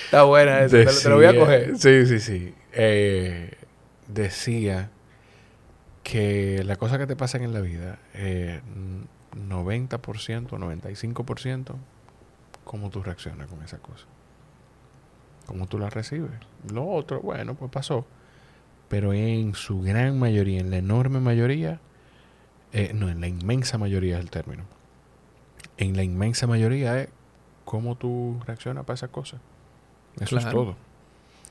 A: Está buena lo- te lo voy a coger.
B: Sí, sí, sí. Eh, decía que la cosa que te pasan en la vida, eh, 90%, 95%, cómo tú reaccionas con esa cosa. Cómo tú la recibes. Lo otro, bueno, pues pasó. Pero en su gran mayoría, en la enorme mayoría, eh, no, en la inmensa mayoría es el término. En la inmensa mayoría es cómo tú reaccionas para esas cosas. Eso es todo.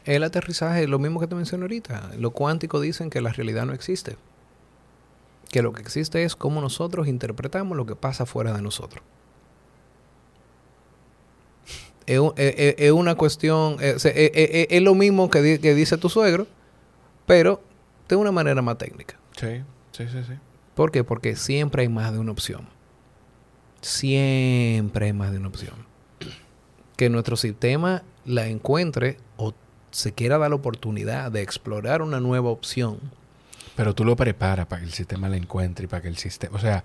A: El aterrizaje, lo mismo que te mencioné ahorita. Lo cuántico dicen que la realidad no existe. Que lo que existe es cómo nosotros interpretamos lo que pasa fuera de nosotros. Es, un- es- es- es una cuestión, es, es- es- es lo mismo que, di- que dice tu suegro, pero de una manera más técnica.
B: Sí, sí, sí, sí.
A: ¿Por qué? Porque siempre hay más de una opción. Siempre hay más de una opción. Que nuestro sistema la encuentre o se quiera dar la oportunidad de explorar una nueva opción.
B: Pero tú lo preparas para que el sistema la encuentre y para que el sistema... O sea,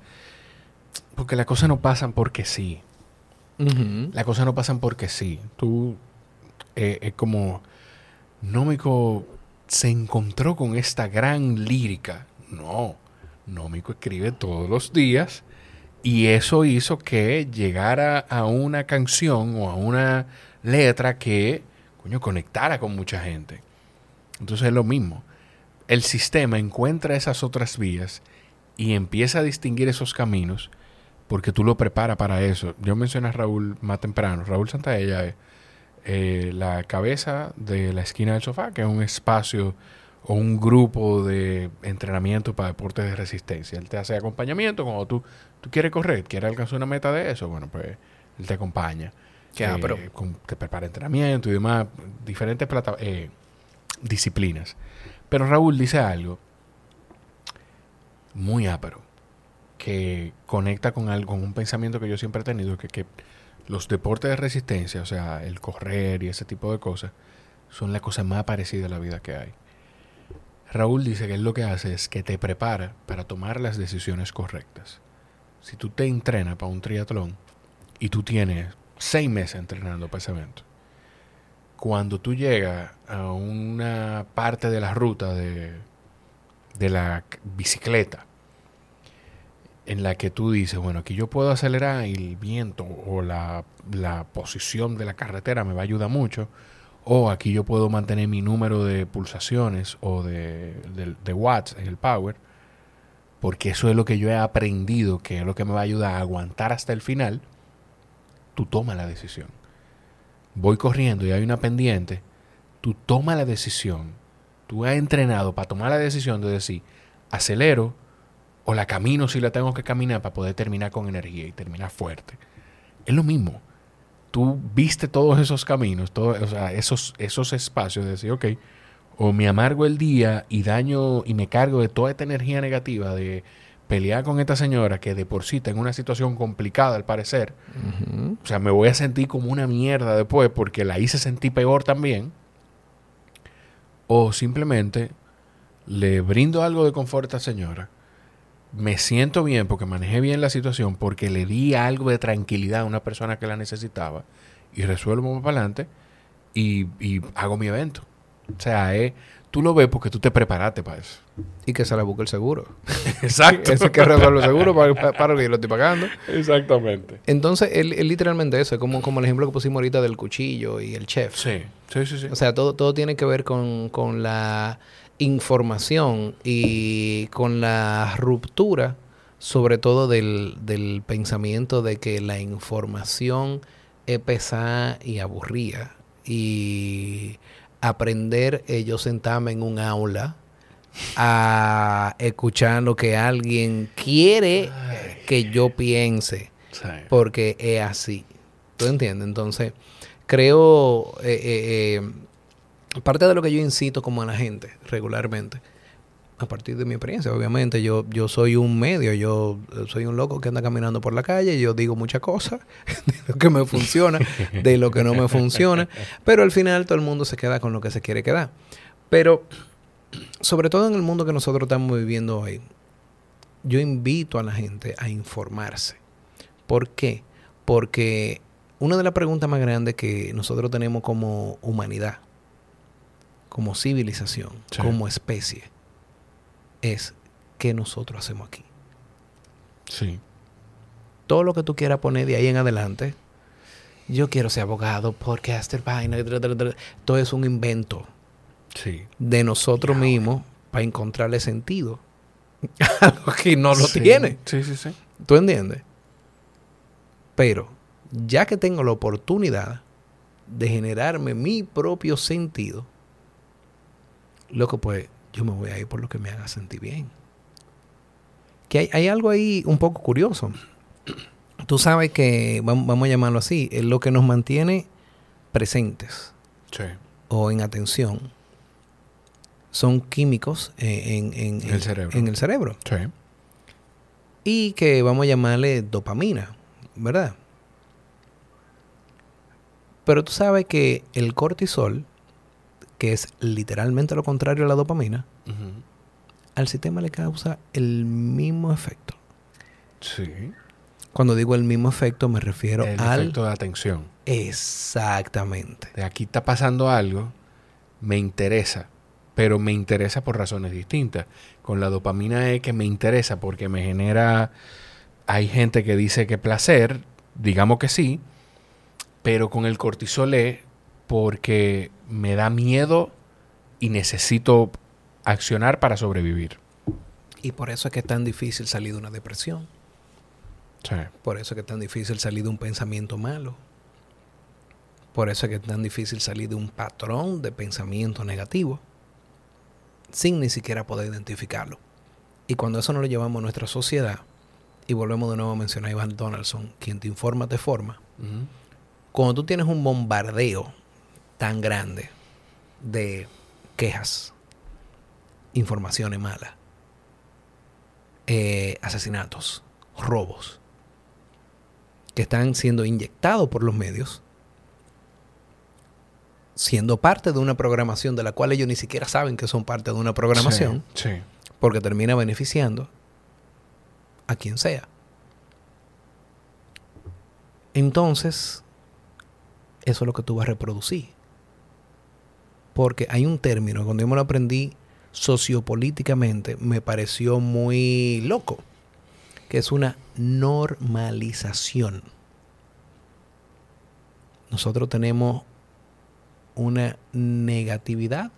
B: porque las cosas no pasan porque sí. Las cosas no pasan porque sí. Tú... eh, es como... Nómico se encontró con esta gran lírica. No. Nómico escribe todos los días y eso hizo que llegara a una canción o a una letra que, coño, conectara con mucha gente. Entonces es lo mismo. El sistema encuentra esas otras vías y empieza a distinguir esos caminos porque tú lo preparas para eso. Yo mencioné a Raúl más temprano. Raúl Santaella eh, la cabeza de la esquina del sofá, que es un espacio o un grupo de entrenamiento para deportes de resistencia. Él te hace acompañamiento cuando tú, tú quieres correr, quieres alcanzar una meta de eso, bueno, pues él te acompaña.
A: Ya,
B: Eh,
A: pero-
B: con- te prepara entrenamiento y demás, diferentes plata- eh, disciplinas. Pero Raúl dice algo muy ápero que conecta con algo, con un pensamiento que yo siempre he tenido, que, que los deportes de resistencia, o sea, el correr y ese tipo de cosas, son la cosa más parecida a la vida que hay. Raúl dice que él lo que hace es que te prepara para tomar las decisiones correctas. Si tú te entrenas para un triatlón y tú tienes seis meses entrenando para ese evento, cuando tú llegas a una parte de la ruta de, de la bicicleta, en la que tú dices, bueno, aquí yo puedo acelerar el viento o la, la posición de la carretera me va a ayudar mucho, o aquí yo puedo mantener mi número de pulsaciones o de, de- de watts en el power, porque eso es lo que yo he aprendido, que es lo que me va a ayudar a aguantar hasta el final, tú tomas la decisión. Voy corriendo y hay una pendiente, tú tomas la decisión, tú has entrenado para tomar la decisión de decir, acelero o la camino si la tengo que caminar para poder terminar con energía y terminar fuerte. Es lo mismo. Tú viste todos esos caminos, todos, o sea, esos, esos espacios de decir, ok, o me amargo el día y daño y me cargo de toda esta energía negativa de pelear con esta señora que de por sí está en una situación complicada al parecer, o sea, me voy a sentir como una mierda después porque la hice sentir peor también. O simplemente le brindo algo de confort a esta señora. Me siento bien porque manejé bien la situación, porque le di algo de tranquilidad a una persona que la necesitaba y resuelvo más para adelante y, y hago mi evento. O sea, tú lo ves porque tú te preparaste para eso.
A: Y que se la busque el seguro.
B: Exacto.
A: Ese que resuelve el seguro para, para, lo que yo lo estoy pagando.
B: Exactamente.
A: Entonces, él, él literalmente eso, es como, como el ejemplo que pusimos ahorita del cuchillo y el chef.
B: Sí, sí, sí. sí.
A: O sea, todo, todo tiene que ver con, con la información y con la ruptura, sobre todo del, del pensamiento de que la información es pesada y aburrida. Y aprender, yo sentarme en un aula a escuchar lo que alguien quiere
B: Ay.
A: que yo piense
B: Sí.
A: porque es así. ¿Tú entiendes? Entonces, creo, eh, eh, eh, parte de lo que yo incito como a la gente regularmente a partir de mi experiencia. Obviamente, yo, yo soy un medio, yo soy un loco que anda caminando por la calle, y yo digo muchas cosas de lo que me funciona, de lo que no me funciona, pero al final todo el mundo se queda con lo que se quiere quedar. Pero, sobre todo en el mundo que nosotros estamos viviendo hoy, yo invito a la gente a informarse. ¿Por qué? Porque una de las preguntas más grandes que nosotros tenemos como humanidad, como civilización, como especie, es qué nosotros hacemos aquí.
B: Sí.
A: Todo lo que tú quieras poner de ahí en adelante, yo quiero ser abogado porque Aster vaina, todo es un invento
B: sí.
A: de nosotros mismos para encontrarle sentido a lo que no lo tiene.
B: Sí, sí, sí.
A: ¿Tú entiendes? Pero ya que tengo la oportunidad de generarme mi propio sentido, loco, pues yo me voy a ir por lo que me haga sentir bien. Que hay, algo ahí un poco curioso. Tú sabes que, vamos, a llamarlo así, es lo que nos mantiene presentes o en atención son químicos en,
B: el cerebro.
A: en el cerebro.
B: Sí.
A: Y que vamos a llamarle dopamina, ¿verdad? Pero tú sabes que el cortisol que es literalmente lo contrario a la dopamina, al sistema le causa el mismo efecto.
B: Sí.
A: Cuando digo el mismo efecto, me refiero al.
B: efecto de atención.
A: Exactamente.
B: De aquí está pasando algo, me interesa, pero me interesa por razones distintas. Con la dopamina es que me interesa porque me genera. Hay gente que dice que placer, digamos que sí, pero con el cortisol es porque me da miedo y necesito accionar para sobrevivir.
A: Y por eso es que es tan difícil salir de una depresión.
B: Sí.
A: Por eso es que es tan difícil salir de un pensamiento malo. Por eso es que es tan difícil salir de un patrón de pensamiento negativo sin ni siquiera poder identificarlo. Y cuando eso no lo llevamos a nuestra sociedad, y volvemos de nuevo a mencionar a Ivan Donaldson, quien te informa te forma, cuando tú tienes un bombardeo tan grande de quejas, informaciones malas, eh, asesinatos, robos, que están siendo inyectados por los medios, siendo parte de una programación de la cual ellos ni siquiera saben que son parte de una programación, porque termina beneficiando a quien sea. Entonces, eso es lo que tú vas a reproducir. Porque hay un término, cuando yo me lo aprendí sociopolíticamente, me pareció muy loco, que es una normalización. Nosotros tenemos una negatividad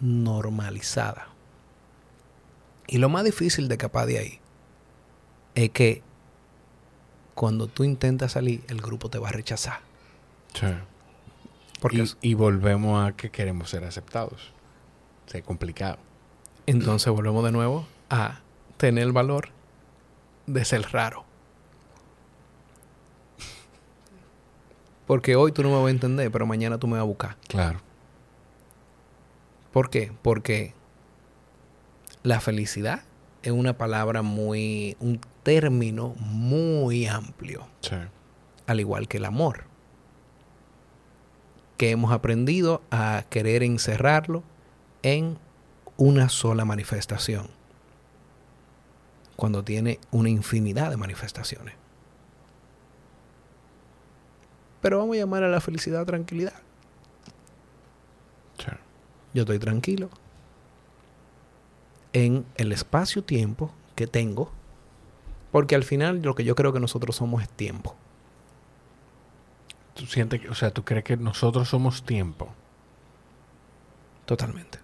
A: normalizada. Y lo más difícil de capaz de ahí es que cuando tú intentas salir, el grupo te va a rechazar.
B: Sí. Y, volvemos a que queremos ser aceptados. Es complicado.
A: Entonces volvemos de nuevo a tener el valor de ser raro. Porque hoy tú no me vas a entender, pero mañana tú me vas a buscar.
B: Claro.
A: ¿Por qué? Porque la felicidad es una palabra muy, un término muy amplio.
B: Sí.
A: Al igual que el amor que hemos aprendido a querer encerrarlo en una sola manifestación, cuando tiene una infinidad de manifestaciones. Pero vamos a llamar a la felicidad tranquilidad. Yo estoy tranquilo en el espacio-tiempo que tengo, porque al final lo que yo creo que nosotros somos es tiempo.
B: ¿Tú sientes que, o sea, tú crees que nosotros somos tiempo?
A: Totalmente.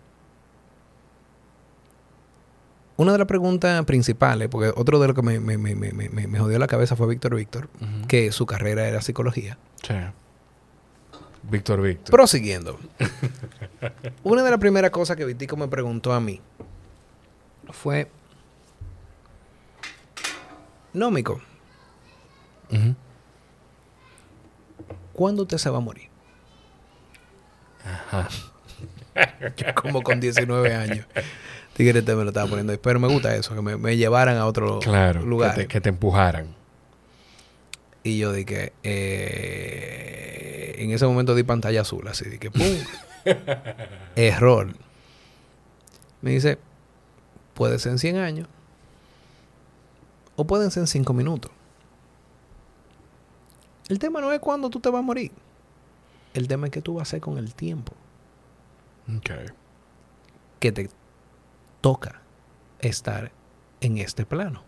A: Una de las preguntas principales, porque otro de lo que me, me, me, me jodió la cabeza fue Víctor Víctor, que su carrera era psicología.
B: Sí. Víctor Víctor.
A: Prosiguiendo. Una de las primeras cosas que Vitico me preguntó a mí fue, no, Mico, ¿cuándo usted se va a morir?
B: Ajá.
A: como con 19 años. Tigre este me lo estaba poniendo ahí. Pero me gusta eso, que me, me llevaran a otro
B: Claro,
A: lugar.
B: Que te, que te empujaran.
A: Y yo dije, eh, en ese momento di pantalla azul, así, dije, ¡pum! Error. Me dice, puede ser en 100 años o pueden ser en 5 minutos. El tema no es cuándo tú te vas a morir. El tema es qué tú vas a hacer con el tiempo
B: Ok.
A: que te toca estar en este plano.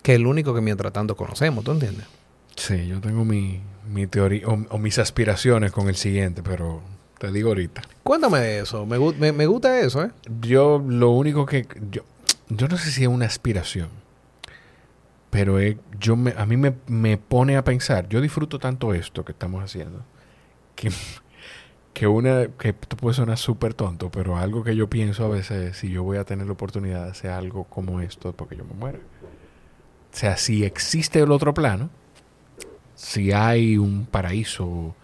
A: Que es el único que mientras tanto conocemos, ¿tú entiendes?
B: Sí, yo tengo mi, mi teoría o, o mis aspiraciones con el siguiente, pero te digo ahorita.
A: Cuéntame eso. Me, me- me gusta eso, ¿eh?
B: Yo lo único que... Yo, yo no sé si es una aspiración, pero yo me, a mí me, me pone a pensar, yo disfruto tanto esto que estamos haciendo, que, que una... que esto puede sonar súper tonto, pero algo que yo pienso a veces es si yo voy a tener la oportunidad de hacer algo como esto porque yo me muera. O sea, si existe el otro plano, si hay un paraíso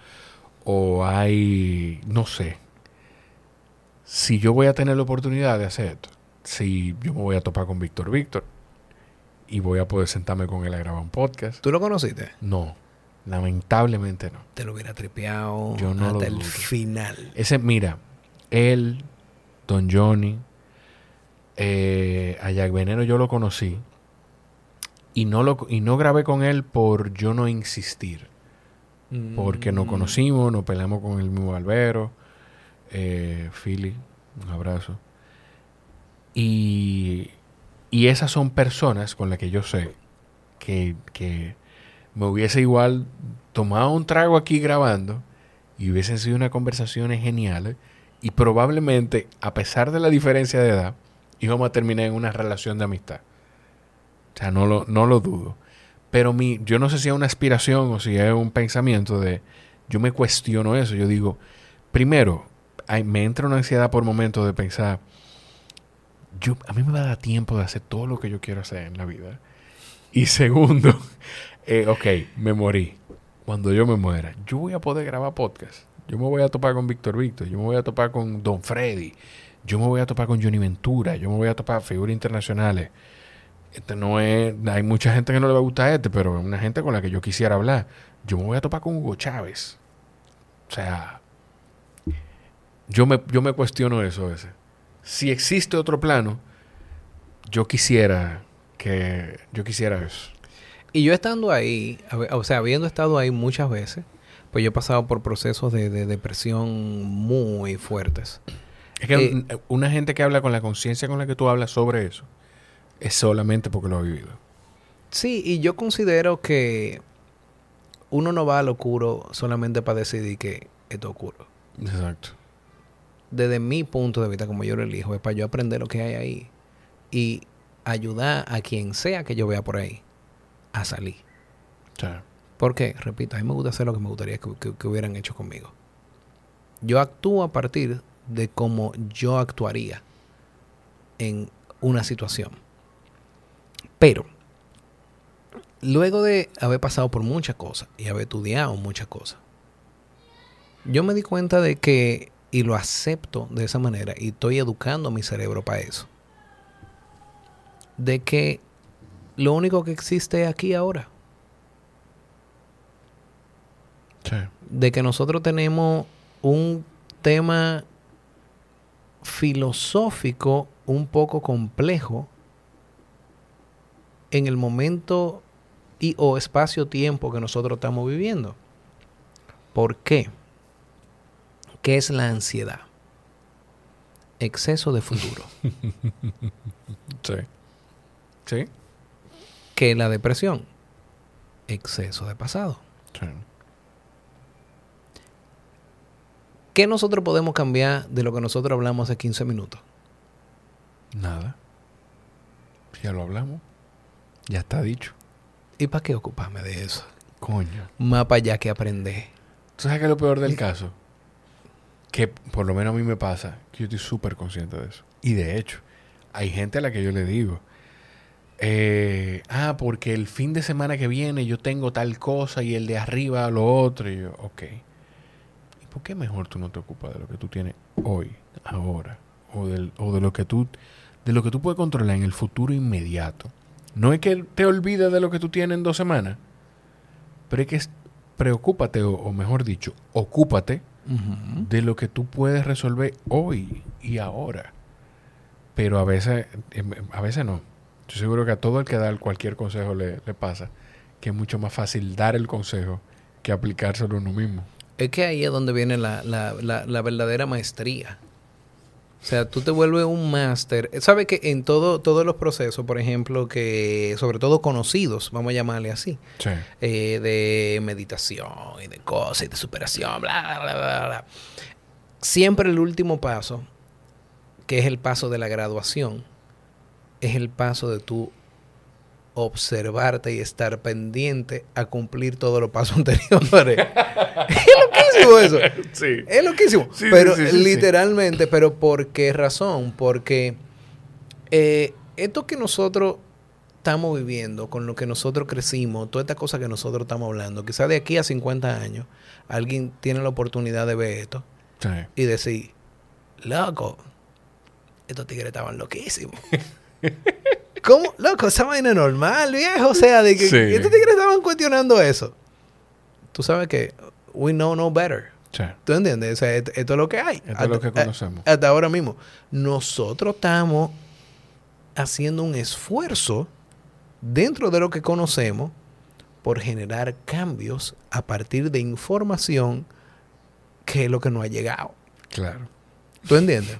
B: o hay, no sé, si yo voy a tener la oportunidad de hacer esto, si yo me voy a topar con Víctor Víctor y voy a poder sentarme con él a grabar un podcast,
A: ¿Tú lo conociste?
B: no, lamentablemente no.
A: Te lo hubiera tripeado
B: Yo no
A: hasta el final.
B: Ese, mira, él, Don Johnny, eh, a Jack Veneno yo lo conocí y no, lo, y no grabé con él por yo no insistir. Porque nos
A: Mm.
B: conocimos, nos peleamos con el mismo Albero, eh, Philly, un abrazo. Y, y esas son personas con las que yo sé que, que me hubiese igual tomado un trago aquí grabando y hubiesen sido unas conversaciones geniales y probablemente, a pesar de la diferencia de edad, íbamos a terminar en una relación de amistad. O sea, no lo, no lo dudo. Pero mi, yo no sé si es una aspiración o si es un pensamiento de... Yo me cuestiono eso. Yo digo, primero, ay, me entra una ansiedad por momentos de pensar, yo, a mí me va a dar tiempo de hacer todo lo que yo quiero hacer en la vida. Y segundo, eh, ok, me morí. Cuando yo me muera, yo voy a poder grabar podcast. Yo me voy a topar con Víctor Víctor, yo me voy a topar con Don Freddy, yo me voy a topar con Johnny Ventura, yo me voy a topar figuras internacionales. Este no es, hay mucha gente que no le va a gustar este, pero es una gente con la que yo quisiera hablar. Yo me voy a topar con Hugo Chávez. O sea, yo me, yo me cuestiono eso a veces. Si existe otro plano, yo quisiera que yo quisiera eso.
A: Y yo estando ahí, o sea, habiendo estado ahí muchas veces, pues yo he pasado por procesos de, de depresión muy fuertes.
B: Es que
A: Eh,
B: un- una gente que habla con la conciencia con la que tú hablas sobre eso es solamente porque lo ha vivido.
A: Sí, y yo considero que uno no va al oscuro solamente para decidir que esto ocurre.
B: Exacto.
A: Desde mi punto de vista, como yo lo elijo, es para yo aprender lo que hay ahí y ayudar a quien sea que yo vea por ahí a salir. Porque, repito, a mí me gusta hacer lo que me gustaría que, que- que hubieran hecho conmigo. Yo actúo a partir de cómo yo actuaría en una situación. Pero, luego de haber pasado por muchas cosas y haber estudiado muchas cosas, yo me di cuenta de que, y lo acepto de esa manera, y estoy educando mi cerebro para eso, de que lo único que existe es aquí ahora.
B: sí.
A: de que nosotros tenemos un tema filosófico un poco complejo en el momento y o espacio-tiempo que nosotros estamos viviendo. ¿Por qué? ¿Qué es la ansiedad? Exceso de futuro.
B: Sí. Sí.
A: ¿Qué es la depresión? Exceso de pasado.
B: Sí.
A: ¿Qué nosotros podemos cambiar de lo que nosotros hablamos hace 15 minutos?
B: Nada. Ya lo hablamos. Ya está dicho.
A: ¿Y para qué ocuparme de eso?
B: Coño.
A: Más para allá que aprender.
B: ¿Tú sabes qué es lo peor del caso? Que por lo menos a mí me pasa que yo estoy súper consciente de eso. Y de hecho, hay gente a la que yo le digo, eh, ah, porque el fin de semana que viene yo tengo tal cosa y el de arriba lo otro. Y yo, ok. ¿Y por qué mejor tú no te ocupas de lo que tú tienes hoy, ahora, o, del, o de lo que tú de lo que tú puedes controlar en el futuro inmediato. No es que te olvides de lo que tú tienes en dos semanas, pero es que preocúpate, o, mejor dicho, ocúpate de lo que tú puedes resolver hoy y ahora. Pero a veces, em, a veces no. Yo seguro que a todo el que da cualquier consejo le, le pasa que es mucho más fácil dar el consejo que aplicárselo uno mismo.
A: Es que ahí es donde viene la, la, la, verdadera maestría. O sea, tú te vuelves un máster. ¿Sabes que en todo, todos los procesos, por ejemplo, que sobre todo conocidos, vamos a llamarle así, eh, de meditación y de cosas y de superación, bla, bla, bla, bla, siempre el último paso, que es el paso de la graduación, es el paso de tu observarte y estar pendiente a cumplir todos los pasos anteriores. es loquísimo eso. Sí. Es loquísimo. pero literalmente, pero ¿por qué razón? Porque eh, esto que nosotros estamos viviendo, con lo que nosotros crecimos, toda esta cosa que nosotros estamos hablando, quizás de aquí a 50 años, alguien tiene la oportunidad de ver esto y decir, loco, estos tigres estaban loquísimos. ¿Cómo? Loco, esa vaina normal, viejo. O sea, de que estos tigres estaban cuestionando eso. Tú sabes que we know no better. ¿Tú entiendes? O sea, esto, es lo que hay.
B: Esto es lo que conocemos.
A: Hasta ahora mismo. Nosotros estamos haciendo un esfuerzo dentro de lo que conocemos por generar cambios a partir de información que es lo que no ha llegado.
B: Claro.
A: ¿Tú entiendes?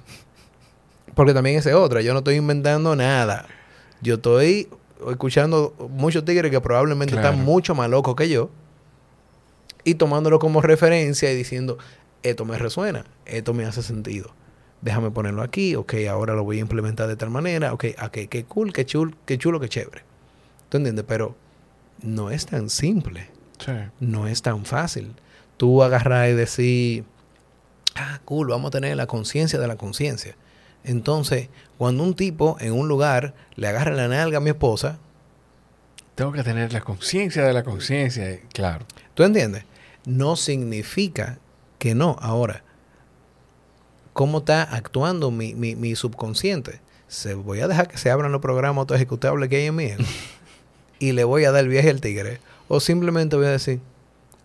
A: Porque también es otra. Yo no estoy inventando nada. Yo estoy escuchando muchos tigres que probablemente están mucho más locos que yo y tomándolo como referencia y diciendo, esto me resuena, esto me hace sentido. Déjame ponerlo aquí, ok, ahora lo voy a implementar de tal manera, ok, okay qué cool, qué chulo, qué chulo, qué chévere. ¿Tú entiendes? Pero no es tan simple. No es tan fácil. Tú agarrar y decir, ah, cool, vamos a tener la conciencia de la conciencia. Entonces, cuando un tipo en un lugar le agarra la nalga a mi esposa,
B: tengo que tener la conciencia de la conciencia, claro.
A: ¿Tú entiendes? No significa que no. Ahora, ¿cómo está actuando mi, mi, subconsciente? Se, voy a dejar que se abran los programas autoejecutables que hay en mí y le voy a dar el viaje al tigre. O simplemente voy a decir,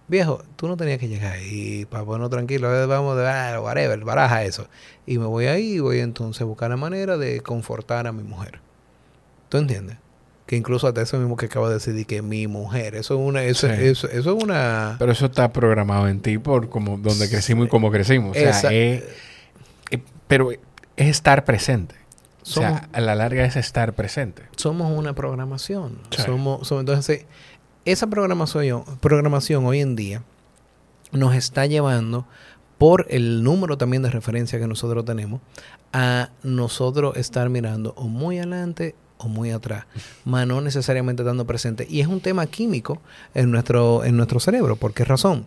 A: viejo, tú no tenías que llegar ahí para ponernos tranquilo, vamos de ah, whatever, baraja eso. Y me voy ahí y voy entonces a buscar la manera de confortar a mi mujer. ¿Tú entiendes? Que incluso hasta eso mismo que acabo de decir, que mi mujer, eso es una, eso, eso, es una...
B: Pero eso está programado en ti por como donde crecimos y cómo crecimos. O sea, es, pero es estar presente. o sea, a la larga es estar presente.
A: Somos una programación. Somos, somos, entonces, esa programación, programación hoy en día nos está llevando por el número también de referencia que nosotros tenemos a nosotros estar mirando o muy adelante o muy atrás, más no necesariamente dando presente. Y es un tema químico en nuestro, en nuestro cerebro. ¿Por qué razón?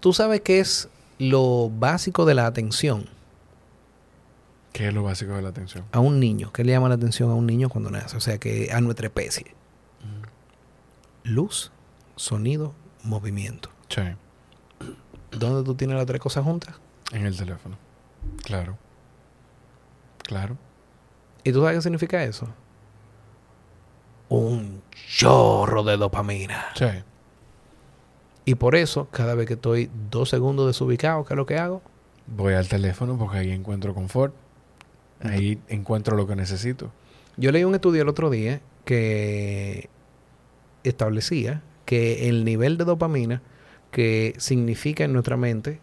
A: Tú sabes qué es lo básico de la atención.
B: ¿Qué es lo básico de la atención?
A: A un niño. ¿Qué le llama la atención a un niño cuando nace? O sea, que a nuestra especie luz, sonido, movimiento.
B: Sí.
A: ¿Dónde tú tienes las tres cosas juntas?
B: En el teléfono. Claro. Claro.
A: ¿Y tú sabes qué significa eso? Un chorro de dopamina.
B: Sí.
A: Y por eso, cada vez que estoy dos segundos desubicado, ¿qué es lo que hago?
B: Voy al teléfono porque ahí encuentro confort. Ahí encuentro lo que necesito.
A: Yo leí un estudio el otro día que establecía que el nivel de dopamina que significa en nuestra mente,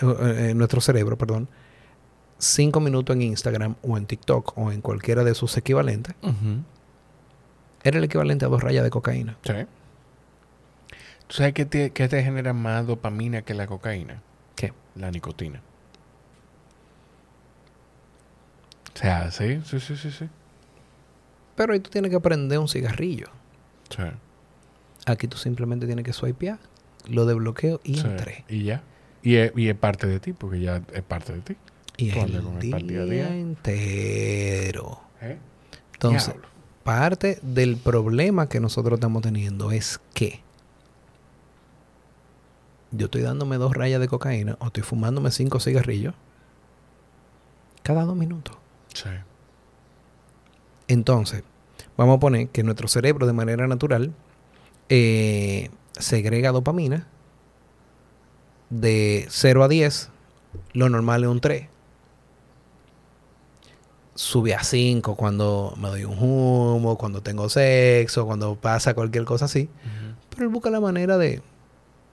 A: en nuestro cerebro, perdón, cinco minutos en Instagram o en TikTok o en cualquiera de sus equivalentes, era el equivalente a dos rayas de cocaína.
B: Sí. ¿Tú sabes qué te, qué te genera más dopamina que la cocaína?
A: ¿Qué?
B: La nicotina. O sea, sí, sí, sí, sí, sí.
A: Pero ahí tú tienes que prender un cigarrillo.
B: Sí.
A: Aquí tú simplemente tienes que swipear, lo desbloqueo y entré.
B: Y ya. Y es, y es, parte de ti, porque ya es parte de ti.
A: Y es el día, entero. ¿Eh? Entonces, parte del problema que nosotros estamos teniendo es que yo estoy dándome dos rayas de cocaína o estoy fumándome cinco cigarrillos cada dos minutos.
B: Sí.
A: Entonces, vamos a poner que nuestro cerebro de manera natural eh, segrega dopamina de 0 a 10, lo normal es un 3. Sube a 5 cuando me doy un humo, cuando tengo sexo, cuando pasa cualquier cosa así. Pero él busca la manera de,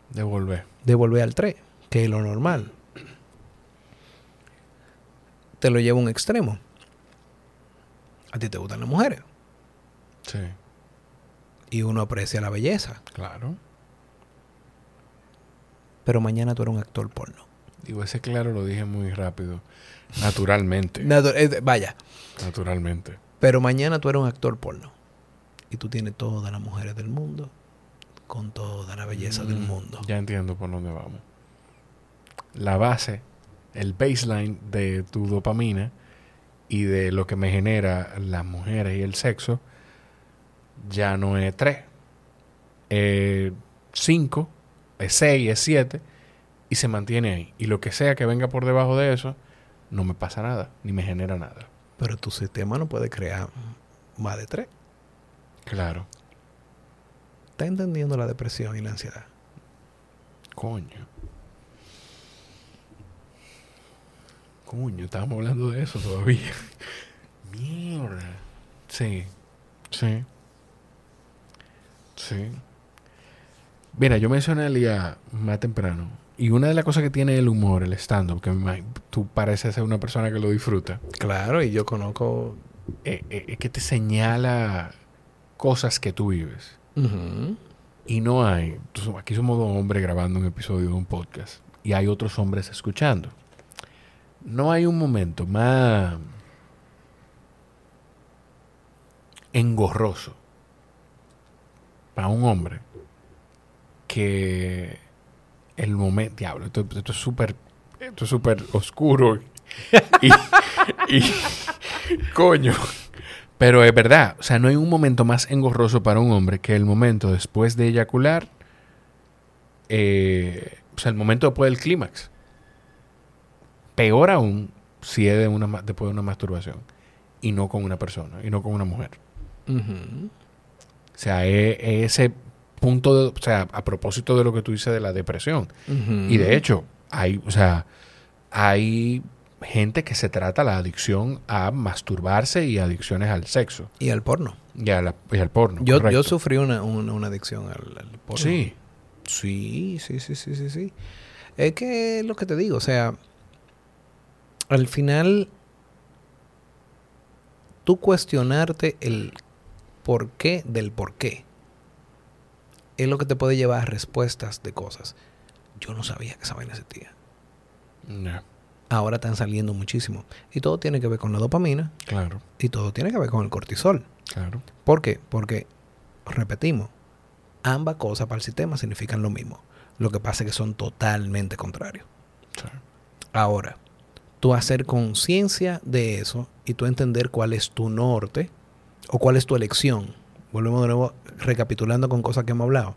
B: Devolver.
A: de volver al 3, que es lo normal. Te lo lleva a un extremo. A ti te gustan las mujeres
B: Sí.
A: y uno aprecia la belleza,
B: Claro.
A: pero mañana tú eres un actor porno.
B: Digo, ese claro lo dije muy rápido. Naturalmente.
A: Natu- eh, vaya,
B: Naturalmente.
A: pero mañana tú eres un actor porno y tú tienes todas las mujeres del mundo con toda la belleza del
B: Mm,
A: mundo.
B: Ya entiendo por dónde vamos. La base, el baseline de tu dopamina y de lo que me genera las mujeres y el sexo, ya no es 3. Es 5, es 6, es 7 y se mantiene ahí. Y lo que sea que venga por debajo de eso, no me pasa nada, ni me genera nada.
A: Pero tu sistema no puede crear más de tres.
B: Claro.
A: ¿Estás entendiendo la depresión y la ansiedad?
B: Coño. Coño, estábamos hablando de eso todavía. Mierda. Sí. Sí. Sí. Mira, yo mencioné a Lía más temprano. Y una de las cosas que tiene el humor, el stand-up, que tú pareces ser una persona que lo disfruta,
A: Claro, y yo conozco...
B: eh, eh, es que te señala cosas que tú vives. Y no hay. Aquí somos dos hombres grabando un episodio de un podcast. Y hay otros hombres escuchando. No hay un momento más engorroso para un hombre que el momento. Diablo, esto, esto es súper. Esto es súper oscuro. y, Coño. Pero es verdad, o sea, no hay un momento más engorroso para un hombre que el momento después de eyacular, eh, o sea, el momento después del clímax. Peor aún si es de una, después de una masturbación y no con una persona, y no con una mujer. O sea, es, es ese punto, de- o sea, a propósito de lo que tú dices de la depresión. Y de hecho, hay, o sea, hay gente que se trata la adicción a masturbarse y adicciones al sexo
A: Y al porno.
B: y, a la- y al porno.
A: Yo,
B: correcto.
A: yo sufrí una, una, una adicción al, al porno.
B: Sí.
A: Sí, sí, sí, sí, sí, sí. Es que es lo que te digo, o sea, al final, tú cuestionarte el porqué del porqué es lo que te puede llevar a respuestas de cosas. Yo no sabía que esa vaina existía.
B: Ya,
A: Ahora están saliendo muchísimo. Y todo tiene que ver con la dopamina
B: claro,
A: y todo tiene que ver con el cortisol.
B: claro.
A: ¿Por qué? Porque, repetimos, ambas cosas para el sistema significan lo mismo. Lo que pasa es que son totalmente contrarios.
B: Sí.
A: Ahora, tú hacer conciencia de eso y tú entender cuál es tu norte o cuál es tu elección. Volvemos de nuevo recapitulando con cosas que hemos hablado.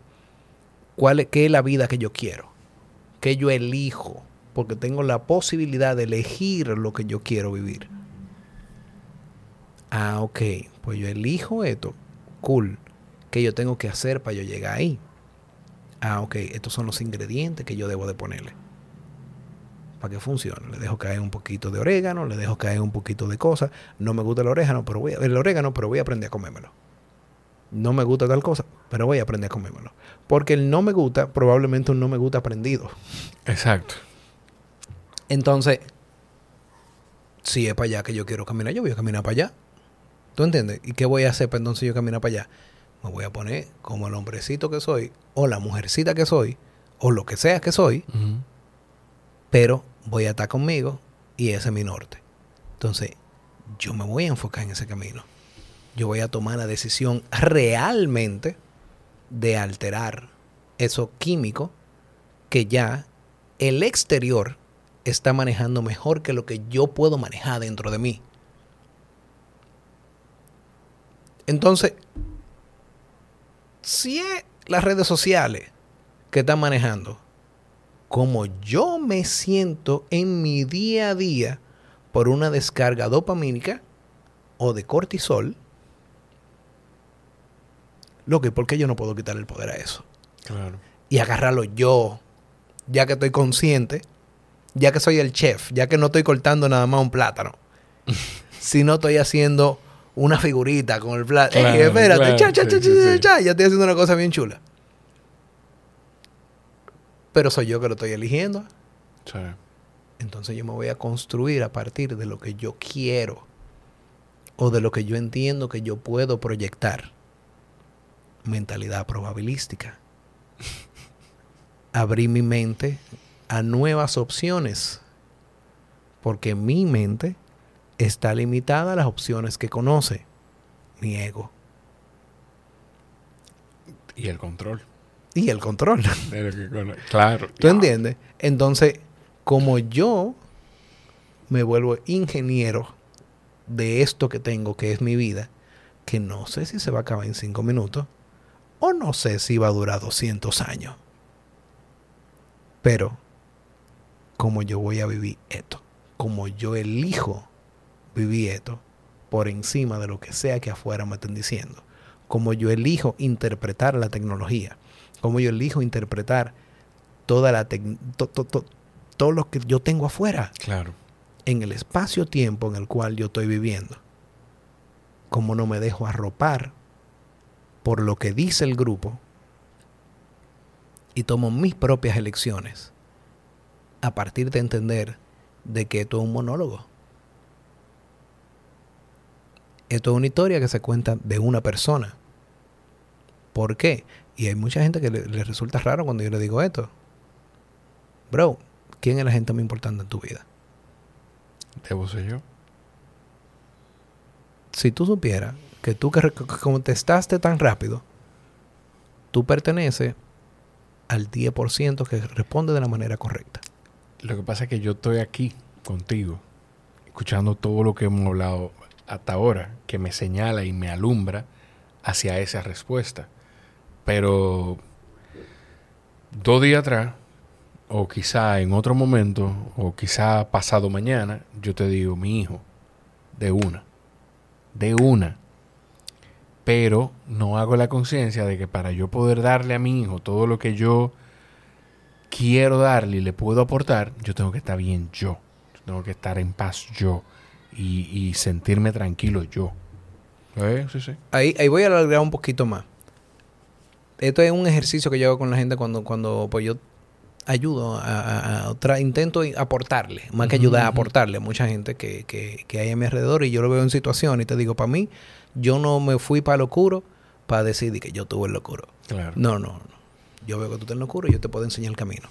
A: ¿Cuál ¿Qué es la vida que yo quiero? ¿Qué yo elijo? Porque tengo la posibilidad de elegir lo que yo quiero vivir. Ah, ok. Pues yo elijo esto. Cool. ¿Qué yo tengo que hacer para yo llegar ahí? Ah, ok. Estos son los ingredientes que yo debo de ponerle para que funcione. Le dejo caer un poquito de orégano, le dejo caer un poquito de cosas. No me gusta el orégano, pero voy a, el orégano, pero voy a aprender a comérmelo. No me gusta tal cosa, pero voy a aprender a comérmelo. Porque el no me gusta, probablemente un no me gusta aprendido.
B: Exacto.
A: Entonces, si es para allá que yo quiero caminar, yo voy a caminar para allá. ¿Tú entiendes? ¿Y qué voy a hacer para entonces yo caminar para allá? Me voy a poner como el hombrecito que soy, o la mujercita que soy, o lo que sea que soy, pero voy a estar conmigo y ese es mi norte. Entonces, yo me voy a enfocar en ese camino. Yo voy a tomar la decisión realmente de alterar eso químico que ya el exterior está manejando mejor que lo que yo puedo manejar dentro de mí. Entonces, si es las redes sociales que están manejando, como yo me siento en mi día a día, por una descarga dopamínica o de cortisol. Lo que, ¿por qué yo no puedo quitar el poder a eso?
B: Claro.
A: Y agarrarlo yo, ya que estoy consciente, ya que soy el chef, ya que no estoy cortando nada más un plátano, sino estoy haciendo una figurita con el plátano.
B: Claro,
A: espérate,
B: claro,
A: cha, cha,
B: sí,
A: cha,
B: sí,
A: cha,
B: sí.
A: cha, ya estoy haciendo una cosa bien chula. Pero soy yo que lo estoy eligiendo.
B: Sí.
A: Entonces yo me voy a construir a partir de lo que yo quiero o de lo que yo entiendo que yo puedo proyectar. Mentalidad probabilística. Abrí mi mente a nuevas opciones. Porque mi mente está limitada a las opciones que conoce. Mi ego.
B: Y el control.
A: Y el control.
B: Claro.
A: ¿Tú entiendes? Entonces, como yo me vuelvo ingeniero de esto que tengo, que es mi vida, que no sé si se va a acabar en cinco minutos o no sé si va a durar 200 años. Pero, como yo voy a vivir esto, como yo elijo vivir esto por encima de lo que sea que afuera me estén diciendo, como yo elijo interpretar la tecnología, como yo elijo interpretar toda la to- to- to- todo lo que yo tengo afuera
B: Claro.
A: en el espacio-tiempo en el cual yo estoy viviendo. Como no me dejo arropar por lo que dice el grupo y tomo mis propias elecciones a partir de entender de que esto es un monólogo. Esto es una historia que se cuenta de una persona. ¿Por qué? Y hay mucha gente que le, le resulta raro cuando yo le digo esto. Bro, ¿quién es la gente más importante en tu vida?
B: Debo ser yo.
A: si tú supieras que tú que contestaste tan rápido, tú perteneces al 10% que responde de la manera correcta.
B: Lo que pasa es que yo estoy aquí contigo, escuchando todo lo que hemos hablado hasta ahora, que me señala y me alumbra hacia esa respuesta. Pero dos días atrás, o quizá en otro momento, o quizá pasado mañana, yo te digo, mi hijo, de una, de una. Pero no hago la conciencia de que para yo poder darle a mi hijo todo lo que yo quiero darle y le puedo aportar, yo tengo que estar bien yo. Tengo que estar en paz yo. Y, y sentirme tranquilo yo. ¿Eh? Sí, sí.
A: Ahí, ahí voy a alargar un poquito más. Esto es un ejercicio que yo hago con la gente cuando, cuando pues yo ayudo a, a- otra, intento aportarle, más que ayudar a aportarle a mucha gente que, que, que hay a mi alrededor y yo lo veo en situación y te digo, para mí, yo no me fui para lo oscuro para decidir que yo tuve el locuro.
B: Claro.
A: No, no, no. Yo veo que tú estás en locura y yo te puedo enseñar el camino.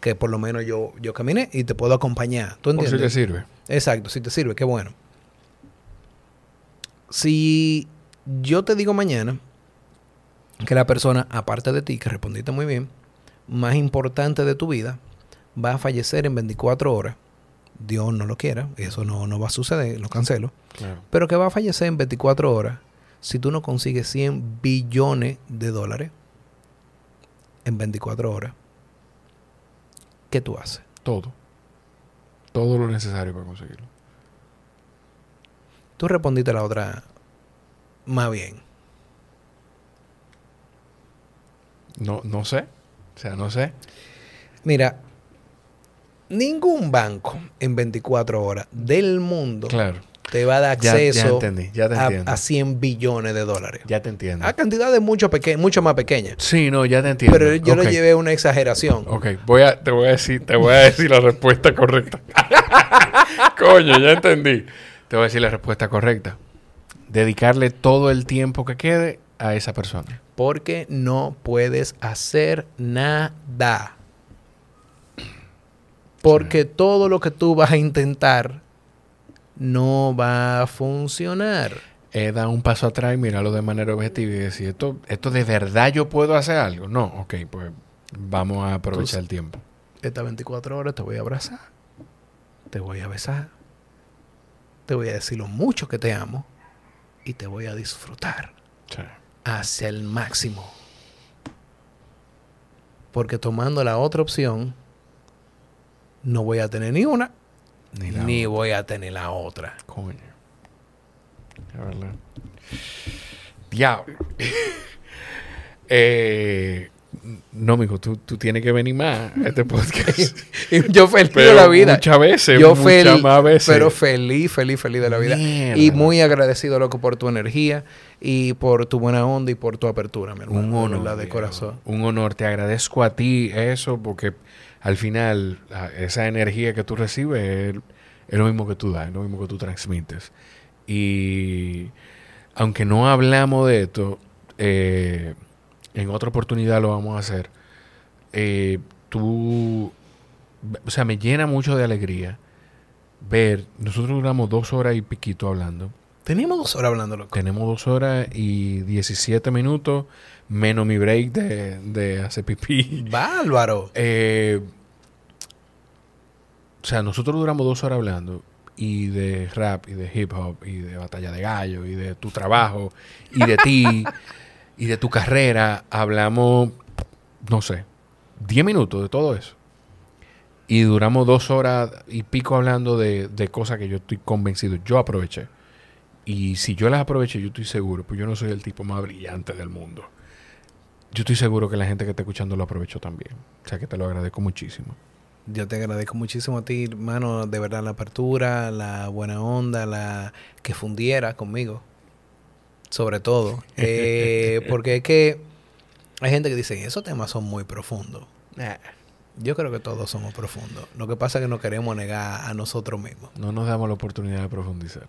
A: Que por lo menos yo, yo caminé y te puedo acompañar. ¿Tú
B: Por si
A: entiendes?
B: te sirve.
A: Exacto, si te sirve, qué bueno. Si yo te digo mañana que la persona, aparte de ti, que respondiste muy bien, más importante de tu vida, va a fallecer en 24 horas, Dios no lo quiera, eso no, no va a suceder, lo cancelo,
B: Claro.
A: pero que va a fallecer en 24 horas si tú no consigues 100 billones de dólares en 24 horas, ¿qué tú haces?
B: Todo. Todo lo necesario para conseguirlo.
A: Tú respondiste la otra más bien.
B: No, no sé. O sea, no sé.
A: Mira, ningún banco en 24 horas del mundo
B: Claro.
A: te va a dar acceso
B: ya entendí. Ya te
A: a, a 100 billones de dólares.
B: Ya te entiendo.
A: A cantidades mucho, peque mucho más pequeñas.
B: Sí, no, ya te entiendo.
A: Pero yo
B: Ok.
A: le llevé una exageración.
B: Ok, voy a, te voy a decir, te voy a decir la respuesta correcta. Coño, ya entendí. Te voy a decir la respuesta correcta. Dedicarle todo el tiempo que quede a esa persona.
A: Porque no puedes hacer nada. Porque todo lo que tú vas a intentar no va a funcionar.
B: Eh, da un paso atrás y mirarlo de manera objetiva y decir, ¿esto, ¿esto de verdad yo puedo hacer algo? No, ok, pues vamos a aprovechar el tiempo.
A: Estas 24 horas te voy a abrazar. Te voy a besar. Te voy a decir lo mucho que te amo. Y te voy a disfrutar
B: Sí.
A: Hacia el máximo. Porque tomando la otra opción, no voy a tener ni una ni, voy a tener la otra.
B: Coño. La verdad. Diablo. eh, no, mijo, tú, tú tienes que venir más a este podcast.
A: yo feliz de la vida.
B: Muchas veces,
A: yo
B: muchas
A: feliz,
B: más veces.
A: Pero feliz, feliz, feliz de la vida.
B: Mierda.
A: Y muy agradecido, loco, por tu energía y por tu buena onda y por tu apertura, mi hermano.
B: un honor.
A: verdad, de corazón.
B: Un honor. Te agradezco a ti eso porque al final esa energía que tú recibes es, es lo mismo que tú das, es lo mismo que tú transmites. Y aunque no hablamos de esto, eh, en otra oportunidad lo vamos a hacer. Eh, tú, o sea, me llena mucho de alegría ver, nosotros duramos dos horas y piquito hablando.
A: Teníamos dos horas hablando, loco.
B: Tenemos dos horas y 17 minutos, menos mi break de, de hacer pipí.
A: Bárbaro.
B: Eh, o sea, nosotros duramos dos horas hablando y de rap y de hip hop y de batalla de gallo y de tu trabajo y de ti y de tu carrera. Hablamos, no sé, 10 minutos de todo eso. Y duramos dos horas y pico hablando de, de cosas que yo estoy convencido. Yo aproveché. Y si yo las aproveché, yo estoy seguro, pues yo no soy el tipo más brillante del mundo. Yo estoy seguro que la gente que está escuchando lo aprovechó también. O sea que te lo agradezco muchísimo.
A: Yo te agradezco muchísimo a ti, hermano, de verdad la apertura, la buena onda, la que fundiera conmigo, sobre todo. Eh, porque es que hay gente que dice, esos temas son muy profundos. Yo creo que todos somos profundos. Lo que pasa es que no queremos negar a nosotros mismos.
B: No nos damos la oportunidad de profundizar.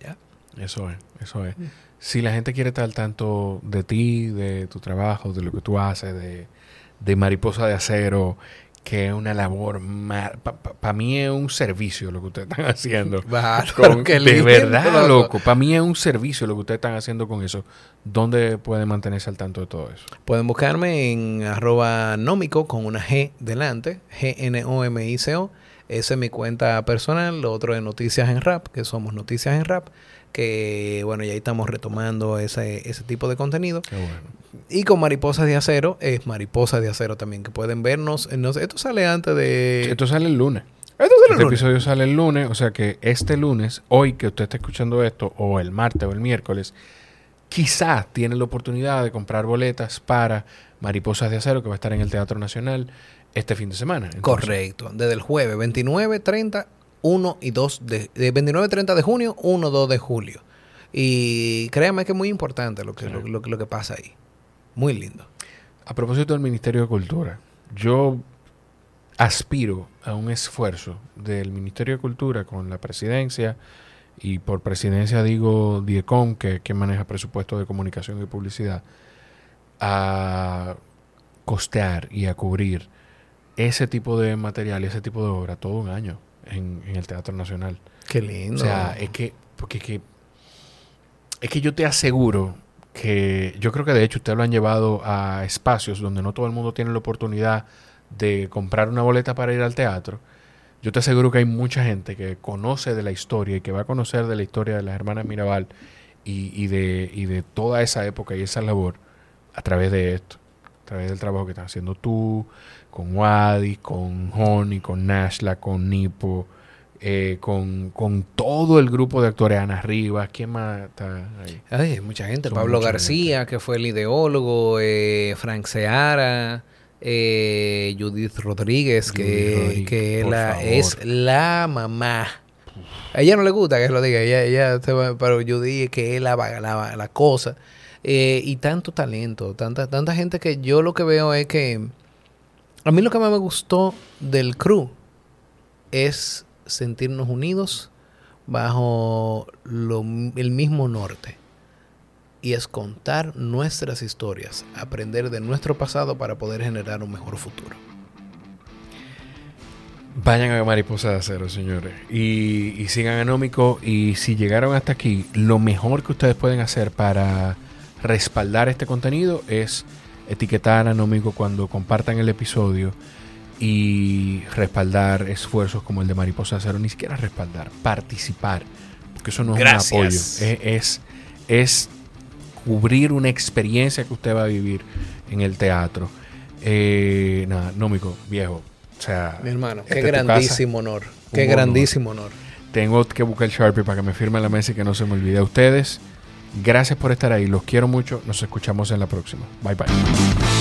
A: ¿Ya?
B: Eso es, eso es. Si la gente quiere estar al tanto de ti, de tu trabajo, de lo que tú haces, de, de Mariposa de Acero, que es una labor, para mí es un servicio lo que ustedes están haciendo.
A: Bárbaro,
B: Con- de
A: lindo,
B: verdad, loco. Para mí es un servicio lo que ustedes están haciendo con eso. ¿Dónde pueden mantenerse al tanto de todo eso?
A: Pueden buscarme en arroba nómico con una G delante, G-N-O-M-I-C-O. Esa es mi cuenta personal. Lo otro es Noticias en Rap, que somos Noticias en Rap. Que bueno, ya ahí estamos retomando ese, ese tipo de contenido.
B: Qué bueno.
A: Y con Mariposas de Acero, es Mariposas de Acero también, que pueden vernos. en- no sé, esto sale antes de.
B: Esto sale el lunes.
A: Esto sale
B: Este
A: el lunes.
B: episodio sale el lunes, o sea que este lunes, hoy que usted está escuchando esto, o el martes o el miércoles, quizás tiene la oportunidad de comprar boletas para Mariposas de Acero, que va a estar en el Teatro Nacional este fin de semana. Entonces,
A: Correcto. Desde el jueves 29, 30, 1 y 2 de, de 29, 30 de junio, 1, 2 de julio. Y créanme que es muy importante lo que,
B: Sí.
A: lo, lo- lo que pasa ahí. Muy lindo.
B: A propósito del Ministerio de Cultura, yo aspiro a un esfuerzo del Ministerio de Cultura con la presidencia, y por presidencia digo DIECOM, que, que maneja presupuesto de comunicación y publicidad, a costear y a cubrir ese tipo de material y ese tipo de obra todo un año en, en el Teatro Nacional.
A: Qué lindo.
B: O sea, es que, porque es que, es que yo te aseguro que yo creo que de hecho ustedes lo han llevado a espacios donde no todo el mundo tiene la oportunidad de comprar una boleta para ir al teatro. Yo te aseguro que hay mucha gente que conoce de la historia y que va a conocer de la historia de las hermanas Mirabal y, y de, y de toda esa época y esa labor a través de esto, a través del trabajo que estás haciendo tú, con Wadi, con Honey, con Nashla, con Nipo, eh, con, con todo el grupo de actores, Ana Rivas, ¿quién más está ahí?
A: Ay, hay mucha gente.
B: Son
A: Pablo
B: mucha
A: García, que fue el ideólogo. eh, Frank Seara. eh, Judith Rodríguez, que,
B: Rodríguez,
A: que la, es la mamá. A ella no le gusta que lo diga, ella, ella pero Judith que es la, la, la cosa. Y tanto talento, tanta, tanta gente que yo lo que veo es que a mí lo que más me gustó del crew es sentirnos unidos bajo el mismo norte. Y es contar nuestras historias, aprender de nuestro pasado para poder generar un mejor futuro.
B: Vayan a Mariposa de Acero, señores. Y, sigan a Nómico. Y si llegaron hasta aquí, lo mejor que ustedes pueden hacer para respaldar este contenido es etiquetar a cuando compartan el episodio y respaldar esfuerzos como el de Mariposa Acero. Ni siquiera respaldar, participar. Porque eso no es
A: Gracias.
B: un apoyo. Es, es, es cubrir una experiencia que usted va a vivir en el teatro. Eh, nada, Nómico, viejo. O sea,
A: Mi hermano, qué
B: casa.
A: grandísimo honor Qué grandísimo honor.
B: Tengo que buscar el Sharpie para que me firme la mesa y que no se me olvide. A ustedes, gracias por estar ahí. Los quiero mucho. Nos escuchamos en la próxima. Bye bye.